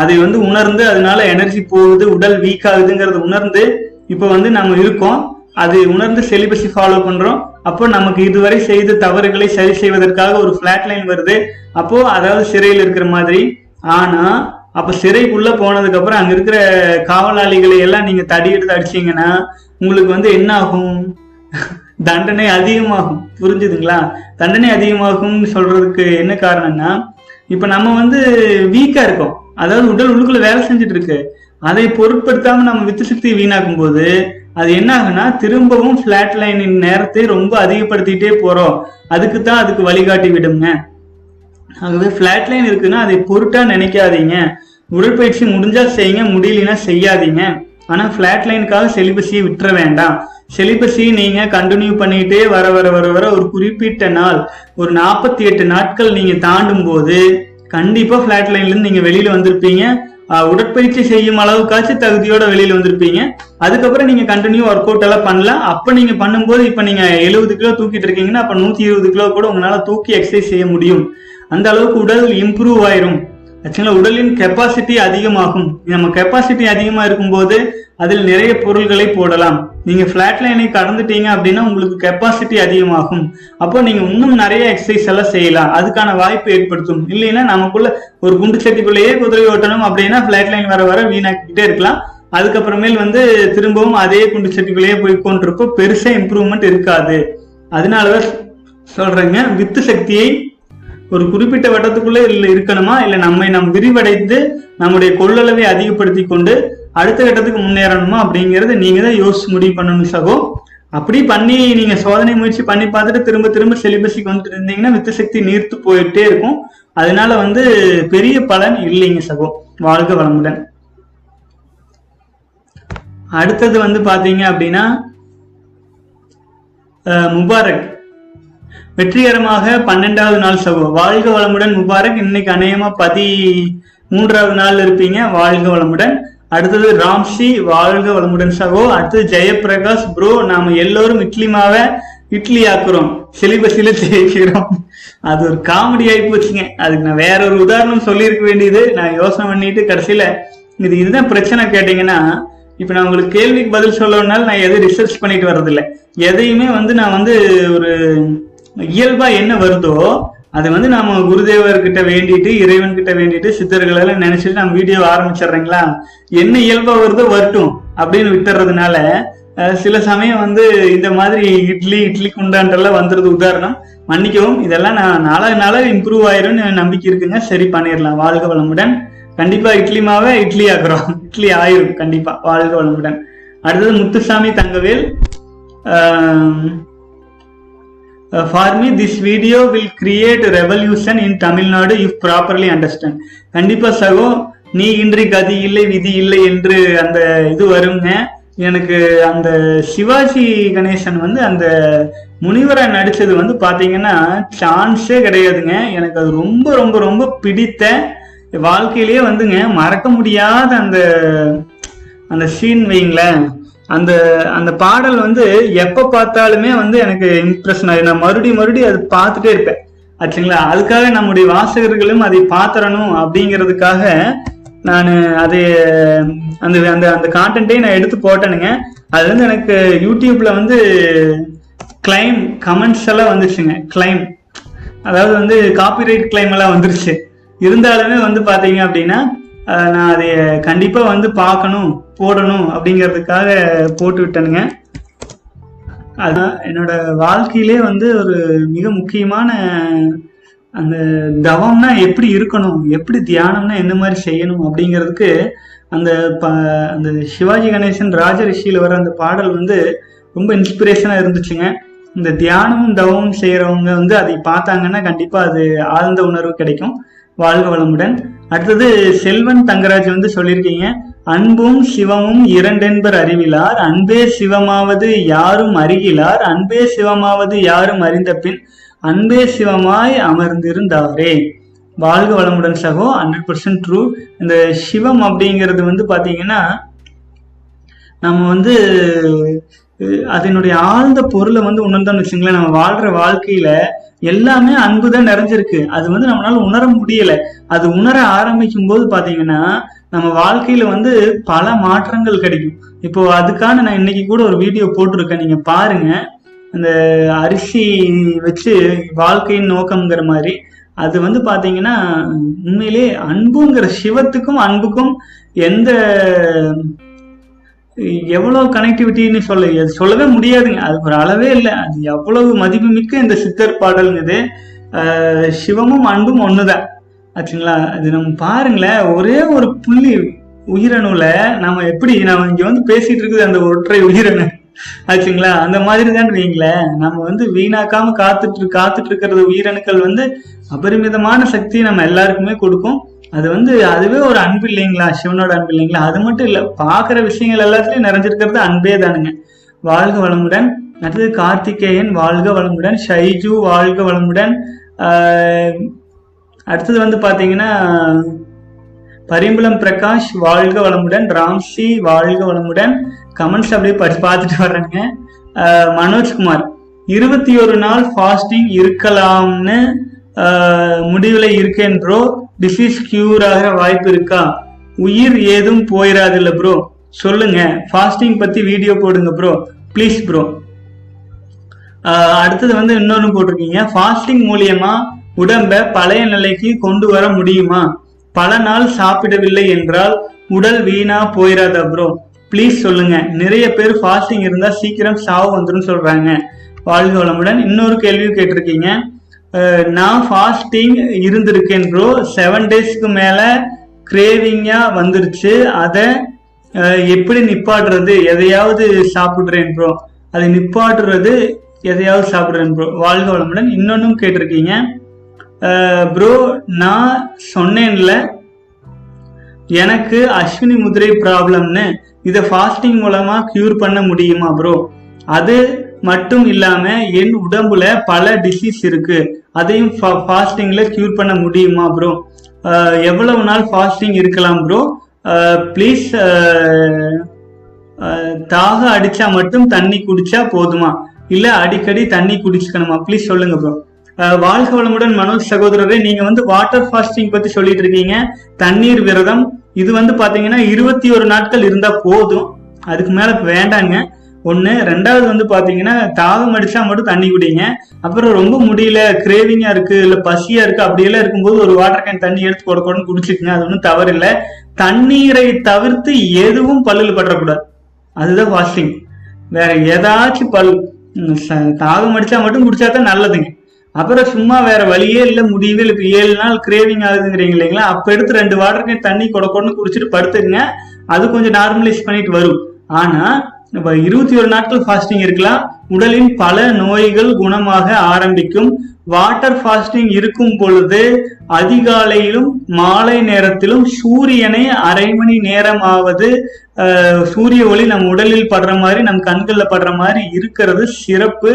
அதை வந்து உணர்ந்து அதனால எனர்ஜி போகுது உடல் வீக் ஆகுதுங்கிறத உணர்ந்து இப்போ வந்து நம்ம இருக்கோம். அது உணர்ந்து செலிபஸை ஃபாலோ பண்றோம். அப்போ நமக்கு இதுவரை செய்த தவறுகளை சரி செய்வதற்காக ஒரு பிளாட் லைன் வருது. அப்போ அதாவது சிறையில் இருக்கிற மாதிரி. ஆனா அப்ப சிறைக்குள்ள போனதுக்கு அப்புறம் அங்க இருக்கிற காவலாளிகளை எல்லாம் நீங்க தடி எடுத்து அடிச்சீங்கன்னா உங்களுக்கு வந்து என்ன ஆகும் தண்டனை அதிகமாகும். புரிஞ்சுதுங்களா? தண்டனை அதிகமாகும்னு சொல்றதுக்கு என்ன காரணம்னா இப்ப நம்ம வந்து வீக்கா இருக்கோம். அதாவது உடல் உள்ளுக்குள்ள வேலை செஞ்சுட்டு இருக்கு. அதை பொருட்படுத்தாம நம்ம வித்து சக்தியை வீணாக்கும் போது அது என்ன ஆகுனா திரும்பவும் ஃபிளாட் லைனின் நேரத்தை ரொம்ப அதிகப்படுத்திட்டே போறோம். அதுக்கு தான் அதுக்கு வழிகாட்டி விடுங்க. ஆகவே ஃபிளாட் லைன் இருக்குன்னா அதை பொருட்டா நினைக்காதீங்க. உடற்பயிற்சி முடிஞ்சா செய்யுங்க முடியலன்னா செய்யாதீங்க. ஆனா ஃபிளாட் லைனுக்காக செலிபஸியை விட்டுற வேண்டாம். செலிபஸி நீங்க கண்டினியூ பண்ணிட்டே வர வர வர வர ஒரு குறிப்பிட்ட நாள் ஒரு நாற்பத்தி எட்டு நாட்கள் நீங்க தாண்டும் போது கண்டிப்பா ஃபிளாட் லைன்ல இருந்து நீங்க வெளியில வந்திருப்பீங்க. உடற்பயிற்சி செய்யும் அளவுக்காச்சும் தகுதியோட வெளியில வந்திருப்பீங்க. அதுக்கப்புறம் நீங்க கண்டினியூ ஒர்க் அவுட் எல்லாம் பண்ணலாம். அப்ப நீங்க பண்ணும்போது இப்ப நீங்க எழுபது கிலோ தூக்கிட்டு இருக்கீங்கன்னா அப்ப நூத்தி இருபது கிலோ கூட உங்களால தூக்கி எக்ஸசைஸ் செய்ய முடியும். அந்த அளவுக்கு உடல் இம்ப்ரூவ் ஆயிரும். ஆக்சுவலாக உடலின் கெப்பாசிட்டி அதிகமாகும். நம்ம கெப்பாசிட்டி அதிகமாக இருக்கும்போது அதில் நிறைய பொருள்களை போடலாம். நீங்கள் ஃப்ளாட் லைனை கடந்துட்டீங்க அப்படின்னா உங்களுக்கு கெப்பாசிட்டி அதிகமாகும். அப்போ நீங்கள் இன்னும் நிறைய எக்ஸசைஸ் எல்லாம் செய்யலாம். அதுக்கான வாய்ப்பு ஏற்படுத்தும். இல்லைன்னா நமக்குள்ள ஒரு குண்டு சட்டிக்குள்ளேயே குதிரை ஓட்டணும் அப்படின்னா ஃப்ளாட் லைன் வர வர வீணாக்கிட்டே இருக்கலாம். அதுக்கப்புறமேல் வந்து திரும்பவும் அதே குண்டு சட்டிக்குள்ளேயே போய் கொண்டிருப்போம் பெருசாக இம்ப்ரூவ்மெண்ட் இருக்காது. அதனாலதான் சொல்றேங்க வித்து சக்தியை ஒரு குறிப்பிட்ட வட்டத்துக்குள்ளே இல்லை இருக்கணுமா? இல்லை நம்மை நாம் விரிவடைந்து நம்முடைய கொள்ளளவை அதிகப்படுத்தி கொண்டு அடுத்த கட்டத்துக்கு முன்னேறணுமா? அப்படிங்கறத நீங்க தான் யோசிச்சு முடிவு பண்ணணும் சகோ. அப்படி பண்ணி நீங்க சோதனை முயற்சி பண்ணி பார்த்துட்டு திரும்ப திரும்ப செலிபஸிக்கு வந்துட்டு இருந்தீங்கன்னா வித்து சக்தி நீர்த்து போயிட்டே இருக்கும். அதனால வந்து பெரிய பலன் இல்லைங்க சகோ. வாழ்க வளமுடன். அடுத்தது வந்து பாத்தீங்க அப்படின்னா முபாரக். வெற்றிகரமாக பன்னெண்டாவது நாள் சகோ வாழ்க வளமுடன் முபாரக். இன்னைக்கு அநேகமா பதி மூன்றாவது நாள் இருப்பீங்க. வாழ்க வளமுடன். அடுத்தது ராம்ஷி வாழ்க வளமுடன் சகோ. அடுத்தது ஜெயபிரகாஷ் ப்ரோ நாம எல்லோரும் இட்லி மாவை இட்லி ஆக்குறோம் சிலிபஸில தேய்க்கிறோம். அது ஒரு காமெடி ஆகி போச்சுங்க. அதுக்கு நான் வேற ஒரு உதாரணம் சொல்லியிருக்க வேண்டியது. நான் யோசனை பண்ணிட்டு கடைசியில இது இதுதான் பிரச்சனை கேட்டீங்கன்னா இப்ப நான் உங்களுக்கு கேள்விக்கு பதில் சொல்லணும்னாலும் நான் எதுவும் ரிசர்ச் பண்ணிட்டு வர்றதில்லை. எதையுமே வந்து நான் வந்து ஒரு இயல்பா என்ன வருதோ அது வந்து நாம குருதேவர்கிட்ட வேண்டிட்டு இறைவன் கிட்ட வேண்டிட்டு சித்தர்கள் எல்லாம் நினைச்சிட்டு நம்ம வீடியோ ஆரம்பிச்சிடுறீங்களா? என்ன இயல்பா வருதோ வரட்டும் அப்படின்னு விட்டுறதுனால சில சமயம் வந்து இந்த மாதிரி இட்லி இட்லி குண்டான்றெல்லாம் வந்துருது. உதாரணம் மன்னிக்கவும் இதெல்லாம் நான் நாளாக நாளாக இம்ப்ரூவ் ஆயிரும்னு நம்பிக்கை இருக்குங்க. சரி பண்ணிடலாம். வாழ்க வளமுடன். கண்டிப்பா இட்லி மாவை இட்லி ஆக்குறோம். இட்லி ஆயிரும். கண்டிப்பா. வாழ்க வளமுடன். அடுத்தது Muthusamy Thangavel. For me this video will create revolution in Tamil Nadu if properly understand கண்டிப்பா சகோ நீ இன்றி கதி இல்லை விதி இல்லை என்று அந்த இது வருங்க. எனக்கு அந்த சிவாஜி கணேசன் வந்து அந்த முனிவரை நடிச்சது வந்து பாத்தீங்கன்னா சான்ஸே கிடையாதுங்க. எனக்கு அது ரொம்ப ரொம்ப ரொம்ப பிடித்த வாழ்க்கையிலேயே வந்துங்க. மறக்க முடியாத அந்த அந்த சீன் வைங்களேன். அந்த அந்த பாடல் வந்து எப்ப பார்த்தாலுமே வந்து எனக்கு இம்ப்ரெஷன் ஆகி நான் மறுபடியும் மறுபடியும் அது பார்த்துட்டே இருப்பேன். ஆச்சுங்களா? அதுக்காக நம்முடைய வாசகர்களும் அதை பாத்திரணும் அப்படிங்கிறதுக்காக நான் அது அந்த அந்த அந்த கான்டென்ட்டே நான் எடுத்து போட்டேனுங்க. அது வந்து எனக்கு யூடியூப்ல வந்து கிளைம் கமெண்ட்ஸ் எல்லாம் வந்துச்சுங்க கிளைம் அதாவது வந்து காப்பிரைட் கிளைம் எல்லாம் வந்துருச்சு. இருந்தாலுமே வந்து பாத்தீங்க அப்படின்னா நான் அதை கண்டிப்பா வந்து பார்க்கணும். போடணும் அப்படிங்கிறதுக்காக போட்டு விட்டேனுங்க. அதுதான் என்னோட வாழ்க்கையிலே வந்து ஒரு மிக முக்கியமான அந்த தவம்னா எப்படி இருக்கணும் எப்படி தியானம்னா என்ன மாதிரி செய்யணும் அப்படிங்கிறதுக்கு அந்த ப அந்த சிவாஜி கணேசன் ராஜரிஷியில் வர அந்த பாடல் வந்து ரொம்ப இன்ஸ்பிரேஷனாக இருந்துச்சுங்க. இந்த தியானமும் தவமும் செய்கிறவங்க வந்து அதை பார்த்தாங்கன்னா கண்டிப்பாக அது ஆழ்ந்த உணர்வு கிடைக்கும். வாழ்க வளமுடன். அடுத்தது செல்வன் தங்கராஜ் வந்து சொல்லியிருக்கீங்க. அன்பும் சிவமும் இரண்டென்பர் அறிவிலார். அன்பே சிவமாவது யாரும் அறிகிலார். அன்பே சிவமாவது யாரும் அறிந்த பின் அன்பே சிவமாய் அமர்ந்திருந்தாரே. வாழ்க வளமுடன் சகோ. ஹண்ட்ரட் பர்சன்ட் ட்ரூ இந்த சிவம் அப்படிங்கிறது வந்து பாத்தீங்கன்னா நம்ம வந்து அதனுடைய ஆழ்ந்த பொருளை வந்து உணர்ந்தோம்னு வச்சுங்களேன் நம்ம வாழ்ற வாழ்க்கையில எல்லாமே அன்பு தான் நிறைஞ்சிருக்கு. அது வந்து நம்மளால உணர முடியல. அது உணர ஆரம்பிக்கும் போது பாத்தீங்கன்னா நம்ம வாழ்க்கையில வந்து பல மாற்றங்கள் கிடைக்கும். இப்போ அதுக்கான நான் இன்னைக்கு கூட ஒரு வீடியோ போட்டிருக்கேன். நீங்க பாருங்க. அந்த அரிசி வச்சு வாழ்க்கையின் நோக்கம்ங்கிற மாதிரி அது வந்து பாத்தீங்கன்னா உண்மையிலே அன்புங்கிற சிவத்துக்கும் அன்புக்கும் எந்த எவ்வளவு கனெக்டிவிட்டின்னு சொல்ல. சொல்லவே முடியாதுங்க. அது ஒரு அளவே இல்லை. அது எவ்வளவு மதிப்புமிக்க இந்த சித்தர் பாடல்ங்குது சிவமும் அன்பும் ஒண்ணுதான். ஆச்சுங்களா? அது நம்ம பாருங்களேன். ஒரே ஒரு புள்ளி உயிரணுல நம்ம எப்படி நம்ம இங்க வந்து பேசிட்டு இருக்குது அந்த ஒற்றை உயிரணு ஆச்சுங்களா? அந்த மாதிரி தான் வைங்களேன். நம்ம வந்து வீணாக்காம காத்துட்டு காத்துட்டு இருக்கிறது உயிரணுக்கள் வந்து அபரிமிதமான சக்தி நம்ம எல்லாருக்குமே கொடுக்கும். அது வந்து அதுவே ஒரு அன்பு இல்லைங்களா? சிவனோட அன்பு இல்லைங்களா? அது மட்டும் இல்ல பாக்குற விஷயங்கள் எல்லாத்துலயும் நிறைஞ்சிருக்கிறது அன்பே தானுங்க. வாழ்க வளமுடன். அடுத்தது கார்த்திகேயன் வாழ்க வளமுடன். ஷைஜு வாழ்க வளமுடன். அடுத்தது வந்து பாத்தீங்கன்னா பரிம்பளம் பிரகாஷ் வாழ்க வளமுடன். ராம்சி வாழ்க வளமுடன். கமெண்ட்ஸ் அப்படியே படிச்சு பார்த்துட்டு வர்றேங்க மனோஜ்குமார் இருபத்தி ஒரு நாள் ஃபாஸ்டிங் இருக்கலாம்னு முடிவில் இருக்கேன்றோ இருக்கேன் ப்ரோ டிசீஸ் கியூர் ஆகிற வாய்ப்பு இருக்கா? உயிர் ஏதும் போயிடாதில்ல ப்ரோ சொல்லுங்க. ஃபாஸ்டிங் பத்தி வீடியோ போடுங்க ப்ரோ ப்ளீஸ் ப்ரோ அடுத்தது வந்து இன்னொன்று போட்டிருக்கீங்க. ஃபாஸ்டிங் மூலியமா உடம்ப பழைய நிலைக்கு கொண்டு வர முடியுமா? பல நாள் சாப்பிடவில்லை என்றால் உடல் வீணா போயிடாதா ப்ரோ ப்ளீஸ் சொல்லுங்க. நிறைய பேர் ஃபாஸ்டிங் இருந்தா சீக்கிரம் சாவு வந்துடும் சொல்றாங்க. வாழ்க வளமுடன். இன்னொரு கேள்வியும் கேட்டிருக்கீங்க. நான் ஃபாஸ்டிங் இருந்திருக்கேன் ப்ரோ செவன் டேஸ்க்கு மேலே கிரேவிங்காக வந்துருச்சு. அதை எப்படி நிப்பாட்டுறது? எதையாவது சாப்பிட்றேன் ப்ரோ அதை நிப்பாட்டுறது எதையாவது சாப்பிட்றேன் ப்ரோ வாழ்க வளமுடன். இன்னொன்னும் கேட்டிருக்கீங்க. ப்ரோ நான் சொன்னேன்ல எனக்கு அஸ்வினி முதிரை ப்ராப்ளம்னு இதை ஃபாஸ்டிங் மூலமா கியூர் பண்ண முடியுமா ப்ரோ அது மட்டும் இல்லாம என் உடம்புல பல டிசீஸ் இருக்கு. அதையும் ஃபாஸ்டிங்கில் க்யூர் பண்ண முடியுமா ப்ரோ எவ்வளவு நாள் ஃபாஸ்டிங் இருக்கலாம் ப்ரோ ப்ளீஸ் தாக அடித்தா மட்டும் தண்ணி குடிச்சா போதுமா? இல்லை அடிக்கடி தண்ணி குடிச்சுக்கணுமா? ப்ளீஸ் சொல்லுங்க ப்ரோ வாழ்க வளமுடன் மனோஜ் சகோதரரே நீங்க வந்து வாட்டர் ஃபாஸ்டிங் பத்தி சொல்லிட்டு இருக்கீங்க. தண்ணீர் விரதம் இது வந்து பாத்தீங்கன்னா இருபத்தி ஒரு நாட்கள் இருந்தா போதும். அதுக்கு மேல வேண்டாங்க. ஒன்று ரெண்டாவது வந்து பார்த்தீங்கன்னா தாகம் அடிச்சா மட்டும் தண்ணி குடிங்க. அப்புறம் ரொம்ப முடியல கிரேவிங்காக இருக்கு இல்லை பசியா இருக்கு அப்படியெல்லாம் இருக்கும்போது ஒரு வாட்டர் கேன் தண்ணி எடுத்து கொட கொடன்னு குடிச்சுக்குங்க. அது ஒன்றும் தவறு இல்லை தண்ணீரை தவிர்த்து எதுவும் பல்லில் படுறக்கூடாது அதுதான் வாஷிங் வேற ஏதாச்சும் பல் தாகம் அடிச்சா மட்டும் குடிச்சா தான் நல்லதுங்க. அப்புறம் சும்மா வேற வழியே இல்லை முடியவே இல்லை. ஏழு நாள் கிரேவிங் ஆகுதுங்கிறீங்க இல்லைங்களா? அப்ப எடுத்து ரெண்டு வாட்டர் கேன் தண்ணி கொட கொடன்னு குடிச்சிட்டு படுத்துங்க அது கொஞ்சம் நார்மலைஸ் பண்ணிட்டு வரும். ஆனா இப்ப இருபத்தி ஒரு நாட்கள் ஃபாஸ்டிங் இருக்கலாம். உடலின் பல நோய்கள் குணமாக ஆரம்பிக்கும். வாட்டர் ஃபாஸ்டிங் இருக்கும் பொழுது அதிகாலையிலும் மாலை நேரத்திலும் சூரியனை அரை மணி நேரமாவது சூரிய ஒளி நம் உடலில் படுற மாதிரி நம் கண்களில் படுற மாதிரி இருக்கிறது சிறப்பு.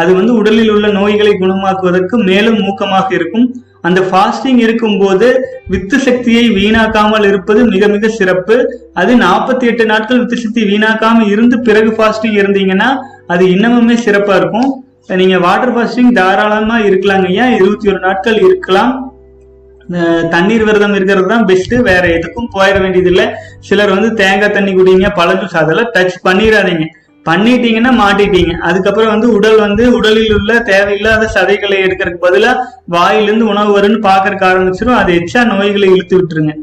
அது வந்து உடலில் உள்ள நோய்களை குணமாக்குவதற்கு மேலும் ஊக்கமாக இருக்கும். அந்த ஃபாஸ்டிங் இருக்கும்போது வித்து சக்தியை வீணாக்காமல் இருப்பது மிக மிக சிறப்பு. அது நாற்பத்தி எட்டு நாட்கள் வித்து சக்தி வீணாக்காம இருந்து பிறகு ஃபாஸ்டிங் இருந்தீங்கன்னா அது இன்னமுமே சிறப்பா இருக்கும். நீங்க வாட்டர் ஃபாஸ்டிங் தாராளமா இருக்கலாங்க. ஐயா இருபத்தி ஒரு நாட்கள் இருக்கலாம். தண்ணீர் விரதம் இருக்கிறது தான் பெஸ்ட் வேற எதுக்கும் போயிட வேண்டியது இல்லை சிலர் வந்து தேங்காய் தண்ணி குடிங்க பழ ஜூஸ் அதெல்லாம் டச் பண்ணிடாதீங்க. பண்ணிட்டீங்கன்னா மாட்டிட்டீங்க. அதுக்கப்புறம் வந்து உடல் வந்து உடலில் உள்ள தேவையில்லாத சதைகளை எடுக்கிறதுக்கு பதிலாக வாயிலிருந்து உணவு வரும்னு பார்க்கறக்கு ஆரம்பிச்சிடும் அது எச்சா நோய்களை இழுத்து விட்டுருங்க.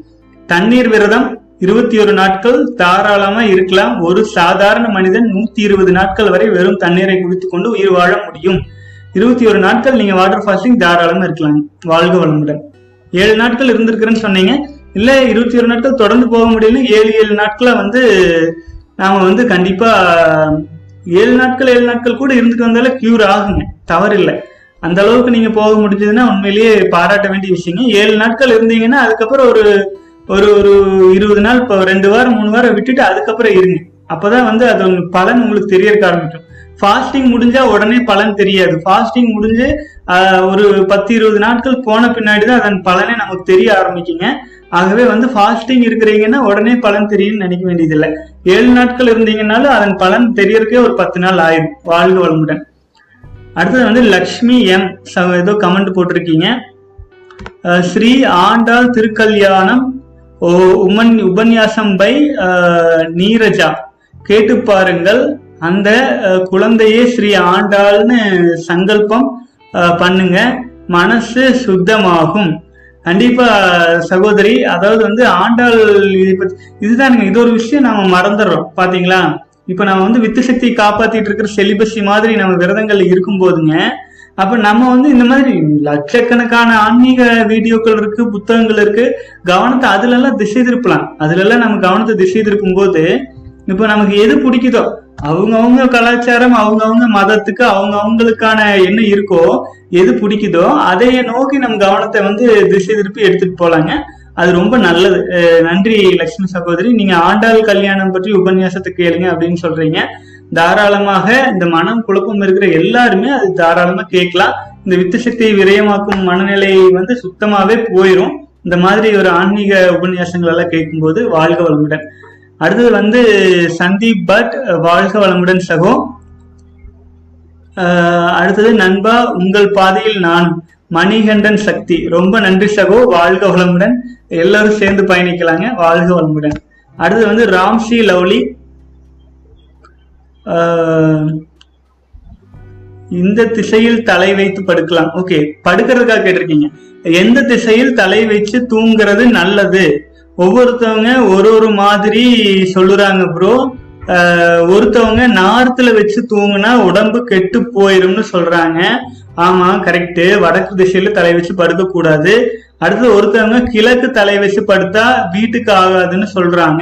தண்ணீர் விரதம் இருபத்தி ஒரு நாட்கள் தாராளமா இருக்கலாம். ஒரு சாதாரண மனிதன் நூத்தி இருபது நாட்கள் வரை வெறும் தண்ணீரை குடித்து கொண்டு உயிர் வாழ முடியும். இருபத்தி ஒரு நாட்கள் நீங்க வாட்டர் ஃபாஸ்டிங் தாராளமா இருக்கலாம். வாழ்க வளமுடன். ஏழு நாட்கள் இருந்திருக்கிறேன்னு சொன்னீங்க. இல்ல இருபத்தி ஒரு நாட்கள் தொடர்ந்து போக முடியல. ஏழு ஏழு நாட்களா வந்து நாம வந்து கண்டிப்பா ஏழு நாட்கள் ஏழு நாட்கள் கூட இருந்துட்டு வந்தாலே கியூர் ஆகுங்க. தவறில்லை. அந்த அளவுக்கு நீங்க போக முடிஞ்சதுன்னா உண்மையிலேயே பாராட்ட வேண்டிய விஷயங்க. ஏழு நாட்கள் இருந்தீங்கன்னா அதுக்கப்புறம் ஒரு ஒரு ஒரு இருபது நாள் இப்போ ரெண்டு வாரம் மூணு வாரம் விட்டுட்டு அதுக்கப்புறம் இருங்க. அப்பதான் வந்து அது உங்களுக்கு பலன் உங்களுக்கு தெரியறக்க ஆரம்பிக்கும். ஃபாஸ்டிங் முடிஞ்சா உடனே பலன் தெரியாது. ஃபாஸ்டிங் முடிஞ்சு ஒரு பத்து இருபது நாட்கள் போன பின்னாடி தான் அதன் பலனே நமக்கு தெரிய ஆரம்பிக்குங்க. ஆகவே வந்து ஃபாஸ்டிங் இருக்கிறீங்கன்னா உடனே பலன் தெரியும்னு நினைக்க வேண்டியதில்லை. ஏழு நாட்கள் இருந்தீங்கன்னாலும் அதன் பலன் தெரியறதுக்கே ஒரு பத்து நாள் ஆயிடும். வாழ்க வளமுடன். அடுத்தது வந்து லக்ஷ்மி எம். ச- ஏதோ கமெண்ட் போட்டிருக்கீங்க. ஸ்ரீ ஆண்டாள் திருக்கல்யாணம் ஓ உமன் உபன்யாசம் பை நீரஜா. கேட்டு பாருங்கள். அந்த குழந்தையே ஸ்ரீ ஆண்டாள்னு சங்கல்பம் பண்ணுங்க. மனசு சுத்தமாகும். கண்டிப்பா சகோதரி அதாவது வந்து ஆண்டாள் இதை பத்தி இதுதானுங்க இது ஒரு விஷயம் நாம மறந்துடுறோம் பாத்தீங்களா? இப்ப நம்ம வந்து வித்து சக்தியை காப்பாத்திட்டு இருக்கிற செலிபஸி மாதிரி நம்ம விரதங்கள்ல இருக்கும் போதுங்க அப்ப நம்ம வந்து இந்த மாதிரி லட்சக்கணக்கான ஆன்மீக வீடியோக்கள் இருக்கு புத்தகங்கள் இருக்கு கவனத்தை அதுல எல்லாம் திசை திருப்பலாம். அதுல எல்லாம் நம்ம கவனத்தை திசை திருப்பும் போது இப்ப நமக்கு எது பிடிக்குதோ அவங்கவுங்க கலாச்சாரம் அவங்கவுங்க மதத்துக்கு அவங்க அவங்களுக்கான என்ன இருக்கோ எது பிடிக்குதோ அதைய நோக்கி நம்ம கவனத்தை வந்து திசை திருப்பி எடுத்துட்டு போலாங்க. அது ரொம்ப நல்லது. நன்றி லட்சுமி சகோதரி. நீங்க ஆண்டாள் கல்யாணம் பற்றி உபன்யாசத்தை கேளுங்க அப்படின்னு சொல்றீங்க. தாராளமாக இந்த மனம் குழப்பம் இருக்கிற எல்லாருமே அது தாராளமா கேட்கலாம். இந்த வித்து சக்தியை விரயமாக்கும் மனநிலை வந்து சுத்தமாவே போயிடும் இந்த மாதிரி ஒரு ஆன்மீக உபன்யாசங்கள் எல்லாம் கேட்கும்போது வாழ்க வளமுடன். அடுத்தது வந்து சந்தீப் பட் வாழ்க வளமுடன் சகோ. அடுத்தது நண்பா உங்கள் பாதையில் நான் மணிகண்டன் சக்தி. ரொம்ப நன்றி சகோ வாழ்க வளமுடன். எல்லாரும் சேர்ந்து பயணிக்கலாங்க வாழ்க வளமுடன். அடுத்தது வந்து ராம்ஸ்ரீ லவ்லி. இந்த திசையில் தலை வைத்து படுக்கலாம். ஓகே படுக்கிறதுக்காக கேட்டிருக்கீங்க. எந்த திசையில் தலை வச்சு தூங்குறது நல்லது? ஒவ்வொருத்தவங்க ஒரு ஒரு மாதிரி சொல்லுறாங்க ப்ரோ ஒருத்தவங்க நார்த்துல வச்சு தூங்குனா உடம்பு கெட்டு போயிரும்னு சொல்றாங்க. ஆமா கரெக்டு வடக்கு திசையில தலை வச்சு படுக்க கூடாது அடுத்து ஒருத்தவங்க கிழக்கு தலை வச்சு படுத்தா வீட்டுக்கு ஆகாதுன்னு சொல்றாங்க.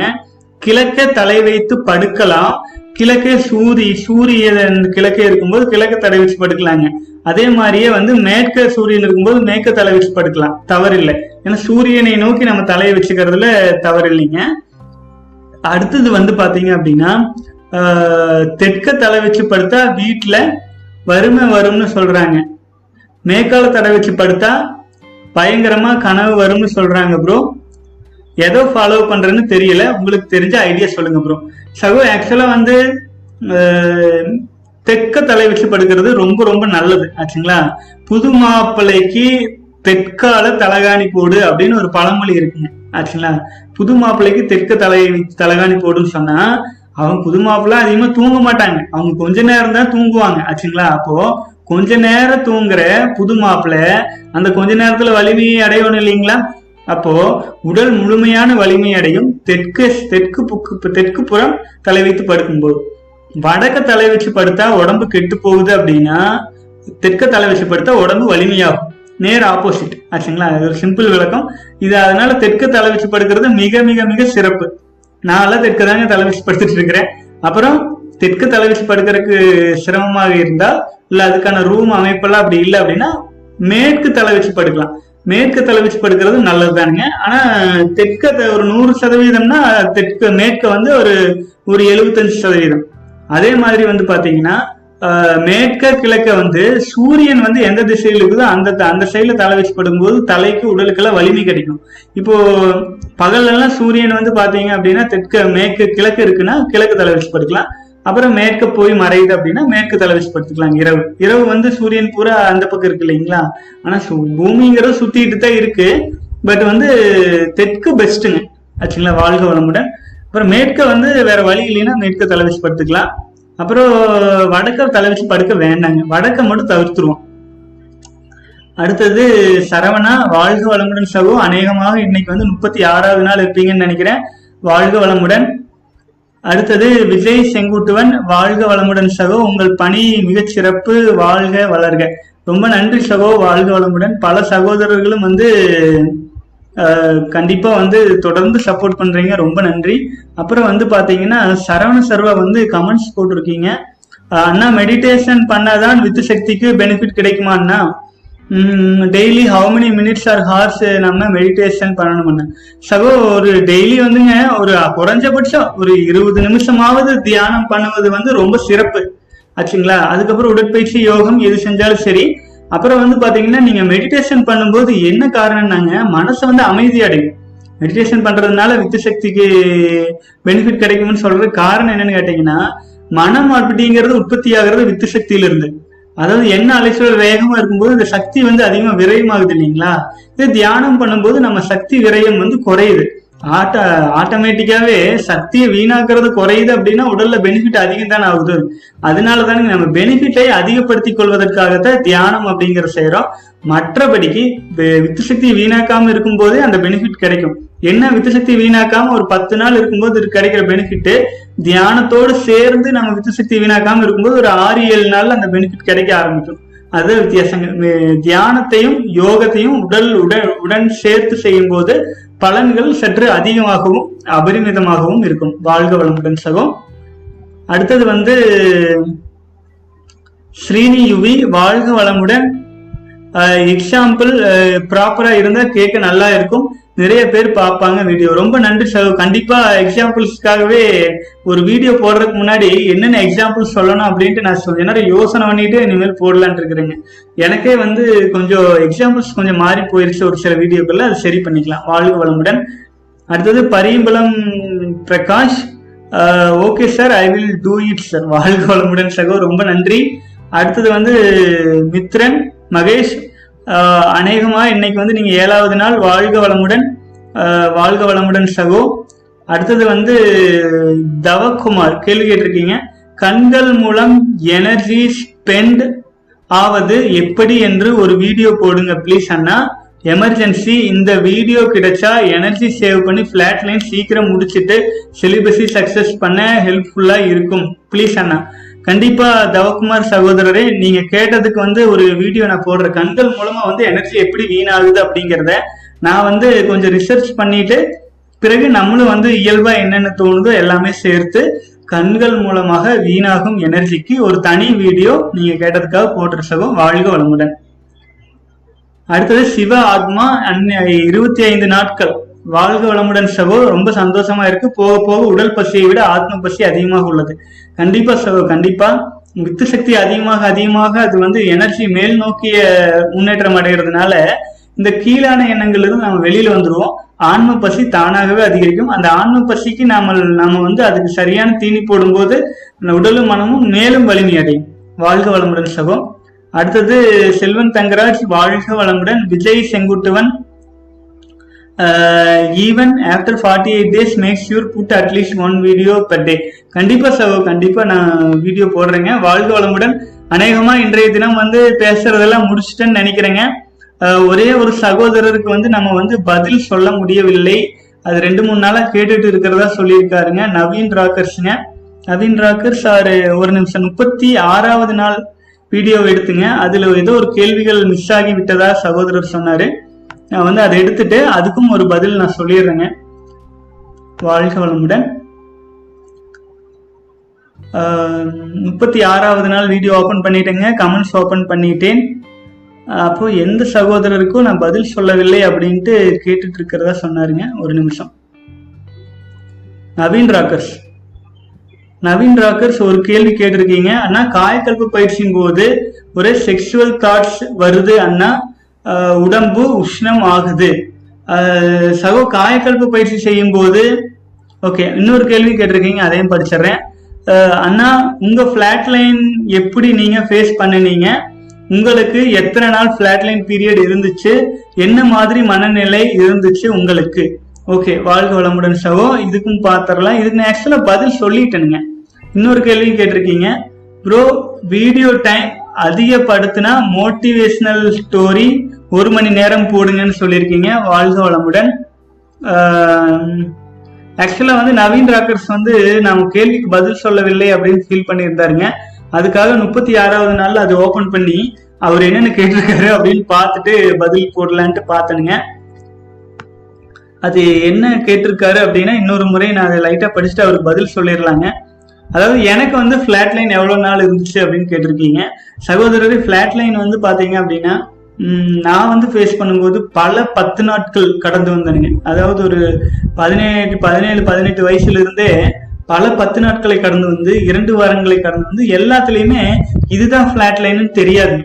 கிழக்க தலை வைத்து படுக்கலாம். கிழக்கே சூரி சூரியன் கிழக்கே இருக்கும்போது கிழக்க தலை வச்சு படுக்கலாங்க. அதே மாதிரியே வந்து மேற்க சூரியன் இருக்கும்போது மேற்க தலை வச்சு படுக்கலாம். தவறில்லை. ஏன்னா சூரியனை நோக்கி நம்ம தலையை வச்சுக்கிறதுல தவறில்லைங்க. அடுத்தது வந்து பாத்தீங்க அப்படின்னா தெற்க தலை வச்சு படுத்தா வீட்டுல வறுமை வரும்னு சொல்றாங்க. மேற்கால தலை வச்சு படுத்தா பயங்கரமா கனவு வரும்னு சொல்றாங்க ப்ரோ எதோ ஃபாலோ பண்றேன்னு தெரியல. உங்களுக்கு தெரிஞ்ச ஐடியா சொல்லுங்க ப்ரோ சகோ ஆக்சுவலா வந்து அஹ், தெற்க தலை வச்சு படுக்கிறது ரொம்ப ரொம்ப நல்லது. ஆச்சுங்களா? புது மாப்பிள்ளைக்கு தெற்கால தலகாணி போடு அப்படின்னு ஒரு பழமொழி இருக்குங்க. ஆச்சுங்களா? புது மாப்பிள்ளைக்கு தெற்க தலை தலகாணி போடுன்னு சொன்னா அவங்க புது மாப்பிள்ள அதிகமா தூங்க மாட்டாங்க. அவங்க கொஞ்ச நேரம் தான் தூங்குவாங்க. ஆச்சுங்களா? அப்போ கொஞ்ச நேரம் தூங்குற புது மாப்பிள்ளை அந்த கொஞ்ச நேரத்துல வலிமையை அடையணும் இல்லைங்களா? அப்போ உடல் முழுமையான வலிமை அடையும் தெற்கு தெற்கு புக்கு தெற்கு புறம் தலை வைத்து படுக்கும்போது. வடக்க தலை வச்சு படுத்தா உடம்பு கெட்டு போகுது அப்படின்னா தெற்க தலை வச்சு படுத்தா உடம்பு வலிமையாகும். நேர் ஆப்போசிட் ஆச்சுங்களா? இது ஒரு சிம்பிள் விளக்கம். இது அதனால தெற்க தலை வச்சு படுக்கிறது மிக மிக மிக சிறப்பு. நான் தெற்கு தாங்க தலை வச்சு படுத்துட்டு இருக்கிறேன். அப்புறம் தெற்கு தலை வச்சு படுக்கிறதுக்கு சிரமமாக இருந்தால் இல்லை அதுக்கான ரூம் அமைப்பெல்லாம் அப்படி இல்லை அப்படின்னா மேற்கு தலை வச்சு படுக்கலாம். மேற்கு தலை வச்சு படுக்கிறது நல்லதுதானுங்க. ஆனா தெற்க ஒரு நூறு சதவீதம்னா தெற்கு மேற்க வந்து ஒரு ஒரு எழுபத்தஞ்சு சதவீதம். அதே மாதிரி வந்து பாத்தீங்கன்னா மேற்க கிழக்க வந்து சூரியன் வந்து எந்த திசையில் இருக்குதோ அந்த அந்த சைடில் தலை வச்சு படும்போது தலைக்கு உடலுக்கெல்லாம் வலிமை கிடைக்கும். இப்போ பகல்ல சூரியன் வந்து பாத்தீங்க அப்படின்னா தெற்க மேற்கு கிழக்கு இருக்குன்னா கிழக்கு தலை வச்சு படுக்கலாம் அப்புறம் மேற்க போய் மறையுது அப்படின்னா மேற்கு தலை வச்சு படுத்துக்கலாம். இரவு. இரவு வந்து சூரியன் பூரா அந்த பக்கம் இருக்கு இல்லைங்களா? ஆனா பூமிங்கிறது சுத்திட்டு தான் இருக்கு. பட் வந்து தெற்கு பெஸ்ட்டுங்க ஆச்சுங்களா வாழ்க வளமுடன். அப்புறம் மேற்க வந்து வேற வழி இல்லைன்னா மேற்க தலை வச்சு படுத்துக்கலாம். அப்புறம் வடக்க தலை வச்சு படுக்க வேண்டாங்க. வடக்க மட்டும் தவிர்த்துருவோம். அடுத்தது சரவணா வாழ்க வளமுடன் சகோ. அநேகமாக இன்னைக்கு வந்து முப்பத்தி ஆறாவது நாள் இருப்பீங்கன்னு நினைக்கிறேன். வாழ்க வளமுடன். அடுத்தது விஜய் செங்குட்டுவன் வாழ்க வளமுடன் சகோ உங்கள் பணி மிகச் சிறப்பு வாழ்க வளர்க. ரொம்ப நன்றி சகோ வாழ்க வளமுடன். பல சகோதரர்களும் வந்து கண்டிப்பா வந்து தொடர்ந்து சப்போர்ட் பண்றீங்க ரொம்ப நன்றி. அப்புறம் வந்து பாத்தீங்கன்னா சரவண சர்வா வந்து கமெண்ட்ஸ் போட்டிருக்கீங்க. அண்ணா மெடிடேஷன் பண்ணாதான் வித்து சக்திக்கு பெனிஃபிட் கிடைக்குமா அண்ணா? Daily how many minutes or hours நம்ம மெடிடேஷன் பண்ணணும்னு. சகோ ஒரு டெய்லி வந்துங்க ஒரு குறைஞ்சபட்சம் ஒரு இருபது நிமிஷமாவது தியானம் பண்ணுவது வந்து ரொம்ப சிறப்பு. ஆச்சுங்களா? அதுக்கப்புறம் உடற்பயிற்சி யோகம் எது செஞ்சாலும் சரி. அப்புறம் வந்து பாத்தீங்கன்னா நீங்க மெடிடேஷன் பண்ணும்போது என்ன காரணம்னாங்க மனசை வந்து அமைதி அடையும். மெடிடேஷன் பண்றதுனால வித்து சக்திக்கு பெனிஃபிட் கிடைக்கும்னு சொல்றது காரணம் என்னன்னு கேட்டீங்கன்னா மனம் அப்படிங்கிறது உற்பத்தி ஆகிறது வித்து சக்தியில இருந்து அதாவது என்ன அலைச்சல் வேகமா இருக்கும்போது இந்த சக்தி வந்து அதிகமா விரயமாகுது இல்லைங்களா? இது தியானம் பண்ணும்போது நம்ம சக்தி விரயம் வந்து குறையுது. ஆட்ட ஆட்டோமேட்டிக்காவே சக்தியை வீணாக்குறது குறையுது அப்படின்னா உடல்ல பெனிஃபிட் அதிகம் தானே ஆகுது. அதனால தானே நம்ம பெனிஃபிட்டை அதிகப்படுத்திக் கொள்வதற்காகத்தான் தியானம் அப்படிங்கிற செய்யறோம் மற்றபடிக்கு வித்து சக்தி வீணாக்காம இருக்கும்போதே அந்த பெனிஃபிட் கிடைக்கும். என்ன வித்து சக்தி வீணாக்காம ஒரு பத்து நாள் இருக்கும்போது கிடைக்கிற பெனிஃபிட் தியானத்தோடு சேர்ந்து நம்ம வித்து சக்தி வீணாக்காம இருக்கும்போது ஒரு ஆறு ஏழு நாள்ல அந்த பெனிஃபிட் கிடைக்க ஆரம்பிக்கும். அது வித்தியாசங்கள் தியானத்தையும் யோகத்தையும் உடல் உடன் உடன் சேர்த்து செய்யும் போது பலன்கள் சற்று அதிகமாகவும் அபரிமிதமாகவும் இருக்கும். வாழ்க வளமுடன் சகம் அடுத்தது வந்து ஸ்ரீனி யுவி வாழ்க வளமுடன். எக்ஸாம்பிள் ப்ராப்பரா இருந்தா கேட்க நல்லா இருக்கும். நிறைய பேர் பார்ப்பாங்க வீடியோ ரொம்ப நன்றி சார் கண்டிப்பா எக்ஸாம்பிள்ஸ்க்காகவே ஒரு வீடியோ போடுறதுக்கு முன்னாடி என்னென்ன எக்ஸாம்பிள்ஸ் சொல்லணும் அப்படின்ட்டு நான் சொல் என்ன யோசனை பண்ணிட்டு இனிமேல் போடலான் இருக்கிறேங்க. எனக்கே வந்து கொஞ்சம் எக்ஸாம்பிள்ஸ் கொஞ்சம் மாறி போயிருச்சு ஒரு சில வீடியோக்கள்ல அது சரி பண்ணிக்கலாம். வாழ்க வளமுடன். அடுத்தது Pariyambalam Prakash. Okay sir I will do it sir வாழ்க வளமுடன் சகோ. ரொம்ப நன்றி. அடுத்தது வந்து மித்ரன் மகேஷ். அநேகமாக இன்னைக்கு வந்து நீங்கள் ஏழாவது நாள் வாழ்க வளமுடன் வாழ்க வளமுடன் சகோ. அடுத்தது வந்து தவக்குமார் கேள்வி கேட்டிருக்கீங்க. கண்கள் மூலம் எனர்ஜி ஸ்பெண்ட் ஆவது எப்படி என்று ஒரு வீடியோ போடுங்க ப்ளீஸ் அண்ணா. எமர்ஜென்சி இந்த வீடியோ கிடைச்சா எனர்ஜி சேவ் பண்ணி ஃபிளாட் லைன் சீக்கிரம் முடிச்சிட்டு சிலிபஸை சக்ஸஸ் பண்ண ஹெல்ப்ஃபுல்லாக இருக்கும். ப்ளீஸ் அண்ணா. கண்டிப்பா தவக்குமார் சகோதரரே நீங்க கேட்டதுக்கு வந்து ஒரு வீடியோ நான் போடுற கண்கள் மூலமா வந்து எனர்ஜி எப்படி வீணாகுது அப்படிங்கிறத நான் வந்து கொஞ்சம் ரிசர்ச் பண்ணிட்டு பிறகு நம்மளும் வந்து இயல்பா என்னென்ன தோணுதோ எல்லாமே சேர்த்து கண்கள் மூலமாக வீணாகும் எனர்ஜிக்கு ஒரு தனி வீடியோ நீங்க கேட்டதுக்காக போட்டிருக்கோம் வாழ்க வளமுடன். அடுத்தது சிவ ஆத்மா அன்னை இருபத்தி ஐந்து நாட்கள். வாழ்க வளமுடன் சகோ ரொம்ப சந்தோஷமா இருக்கு. போக போக உடல் பசியை விட ஆத்ம பசி அதிகமாக உள்ளது. கண்டிப்பா சகோ கண்டிப்பா. வித்து சக்தி அதிகமாக அதிகமாக. அது வந்து எனர்ஜி மேல் நோக்கிய முன்னேற்றம் அடைகிறதுனால இந்த கீழான எண்ணங்கள்ல இருந்து நம்ம வெளியில வந்துருவோம். ஆன்ம பசி தானாகவே அதிகரிக்கும். அந்த ஆன்ம பசிக்கு நாம நாம வந்து அதுக்கு சரியான தீனி போடும்போது அந்த உடலும் மனமும் மேலும் வலிமை அடையும். வாழ்க வளமுடன் சகோ. அடுத்தது செல்வன் தங்கராஜ். வாழ்க வளமுடன். Vijay Senguttuvan. Even after forty eight days make sure put at least one video per day கண்டிப்பா சோ கண்டிப்பா நான் வீடியோ போடுறேங்க. வாழ்க வளமுடன். அநேகமா இன்றைய தினம் வந்து பேசுறதெல்லாம் முடிச்சிட்டேன்னு நினைக்கிறேங்க. Uh, ஒரே ஒரு சகோதரருக்கு வந்து நம்ம வந்து பதில் சொல்ல முடியவில்லை. அது ரெண்டு மூணு நாளா கேட்டுட்டு இருக்கிறதா சொல்லியிருக்காருங்க நவீன் ராக்கர்ஸ்ங்க. நவீன் ராக்கர்ஸ் ஆறு ஒரு நிமிஷம் முப்பத்தி ஆறாவது நாள் வீடியோ எடுத்துங்க. அதுல ஏதோ ஒரு கேள்விகள் மிஸ் ஆகி விட்டதா சகோதரர் சொன்னாரு. நான் வந்து அதை எடுத்துட்டு அதுக்கும் ஒரு பதில் நான் சொல்லிடுறேங்க. வாழ்க வளமுடன். முப்பத்தி ஆறாவது நாள் வீடியோ ஓப்பன் பண்ணிட்டேங்க. கமெண்ட்ஸ் ஓப்பன் பண்ணிட்டேன். அப்போ எந்த சகோதரருக்கும் நான் பதில் சொல்லவில்லை அப்படின்ட்டு கேட்டுட்டு இருக்கிறதா சொன்னாருங்க. ஒரு நிமிஷம். நவீன் ராக்கர்ஸ். நவீன் ராக்கர்ஸ் ஒரு கேள்வி கேட்டிருக்கீங்க. அண்ணா காயக்கல்பு பயிற்சியின் போது ஒரே செக்ஷுவல் தாட்ஸ் வருது அண்ணா. உடம்பு உஷ்ணம் ஆகுது சகோ காயக்கல்பு பயிற்சி செய்யும் போது ஓகே இன்னொரு கேள்வி கேட்டிருக்கீங்க அதையும் படிச்சிடுறேன். அண்ணா உங்க ஃபிளாட் லைன் எப்படி நீங்க ஃபேஸ் பண்ணுனீங்க? உங்களுக்கு எத்தனை நாள் ஃபிளாட் லைன் பீரியட் இருந்துச்சு? என்ன மாதிரி மனநிலை இருந்துச்சு உங்களுக்கு? ஓகே வாழ்க வளமுடன் சகோ. இதுக்கும் பார்த்துடலாம். இதுக்கு நான் ஆக்சுவலா பதில் சொல்லிட்டேனுங்க. இன்னொரு கேள்வியும் கேட்டிருக்கீங்க. ப்ரோ வீடியோ டைம் அதிகப்படுத்தினா மோட்டிவேஷனல் ஸ்டோரி ஒரு மணி நேரம் போடுங்கன்னு சொல்லியிருக்கீங்க. வாழ்க வளமுடன். ஆக்சுவலாக வந்து நவீன் ராக்கர்ஸ் வந்து நாம் கேள்விக்கு பதில் சொல்லவில்லை அப்படின்னு ஃபீல் பண்ணியிருந்தாருங்க. அதுக்காக முப்பத்தி ஆறாவது நாள் அது ஓப்பன் பண்ணி அவர் என்னென்ன கேட்டிருக்காரு அப்படின்னு பார்த்துட்டு பதில் போடலான்ட்டு பார்த்தனுங்க. அது என்ன கேட்டிருக்காரு அப்படின்னா இன்னொரு முறை நான் அதை லைட்டாக படிச்சுட்டு அவருக்கு பதில் சொல்லிடலாங்க அதாவது எனக்கு வந்து ஃப்ளாட் லைன் எவ்வளோ நாள் இருந்துச்சு அப்படின்னு கேட்டிருக்கீங்க. சகோதரர் ஃபிளாட் லைன் வந்து பார்த்தீங்க அப்படின்னா நான் வந்து ஃபேஸ் பண்ணும்போது பல பத்து நாட்கள் கடந்து வந்தேனுங்க. அதாவது ஒரு பதினேழு பதினேழு பதினெட்டு வயசுல இருந்தே பல பத்து நாட்களை கடந்து வந்து இரண்டு வாரங்களை கடந்து வந்து எல்லாத்துலேயுமே இதுதான் ஃபிளாட் லைன்னு தெரியாது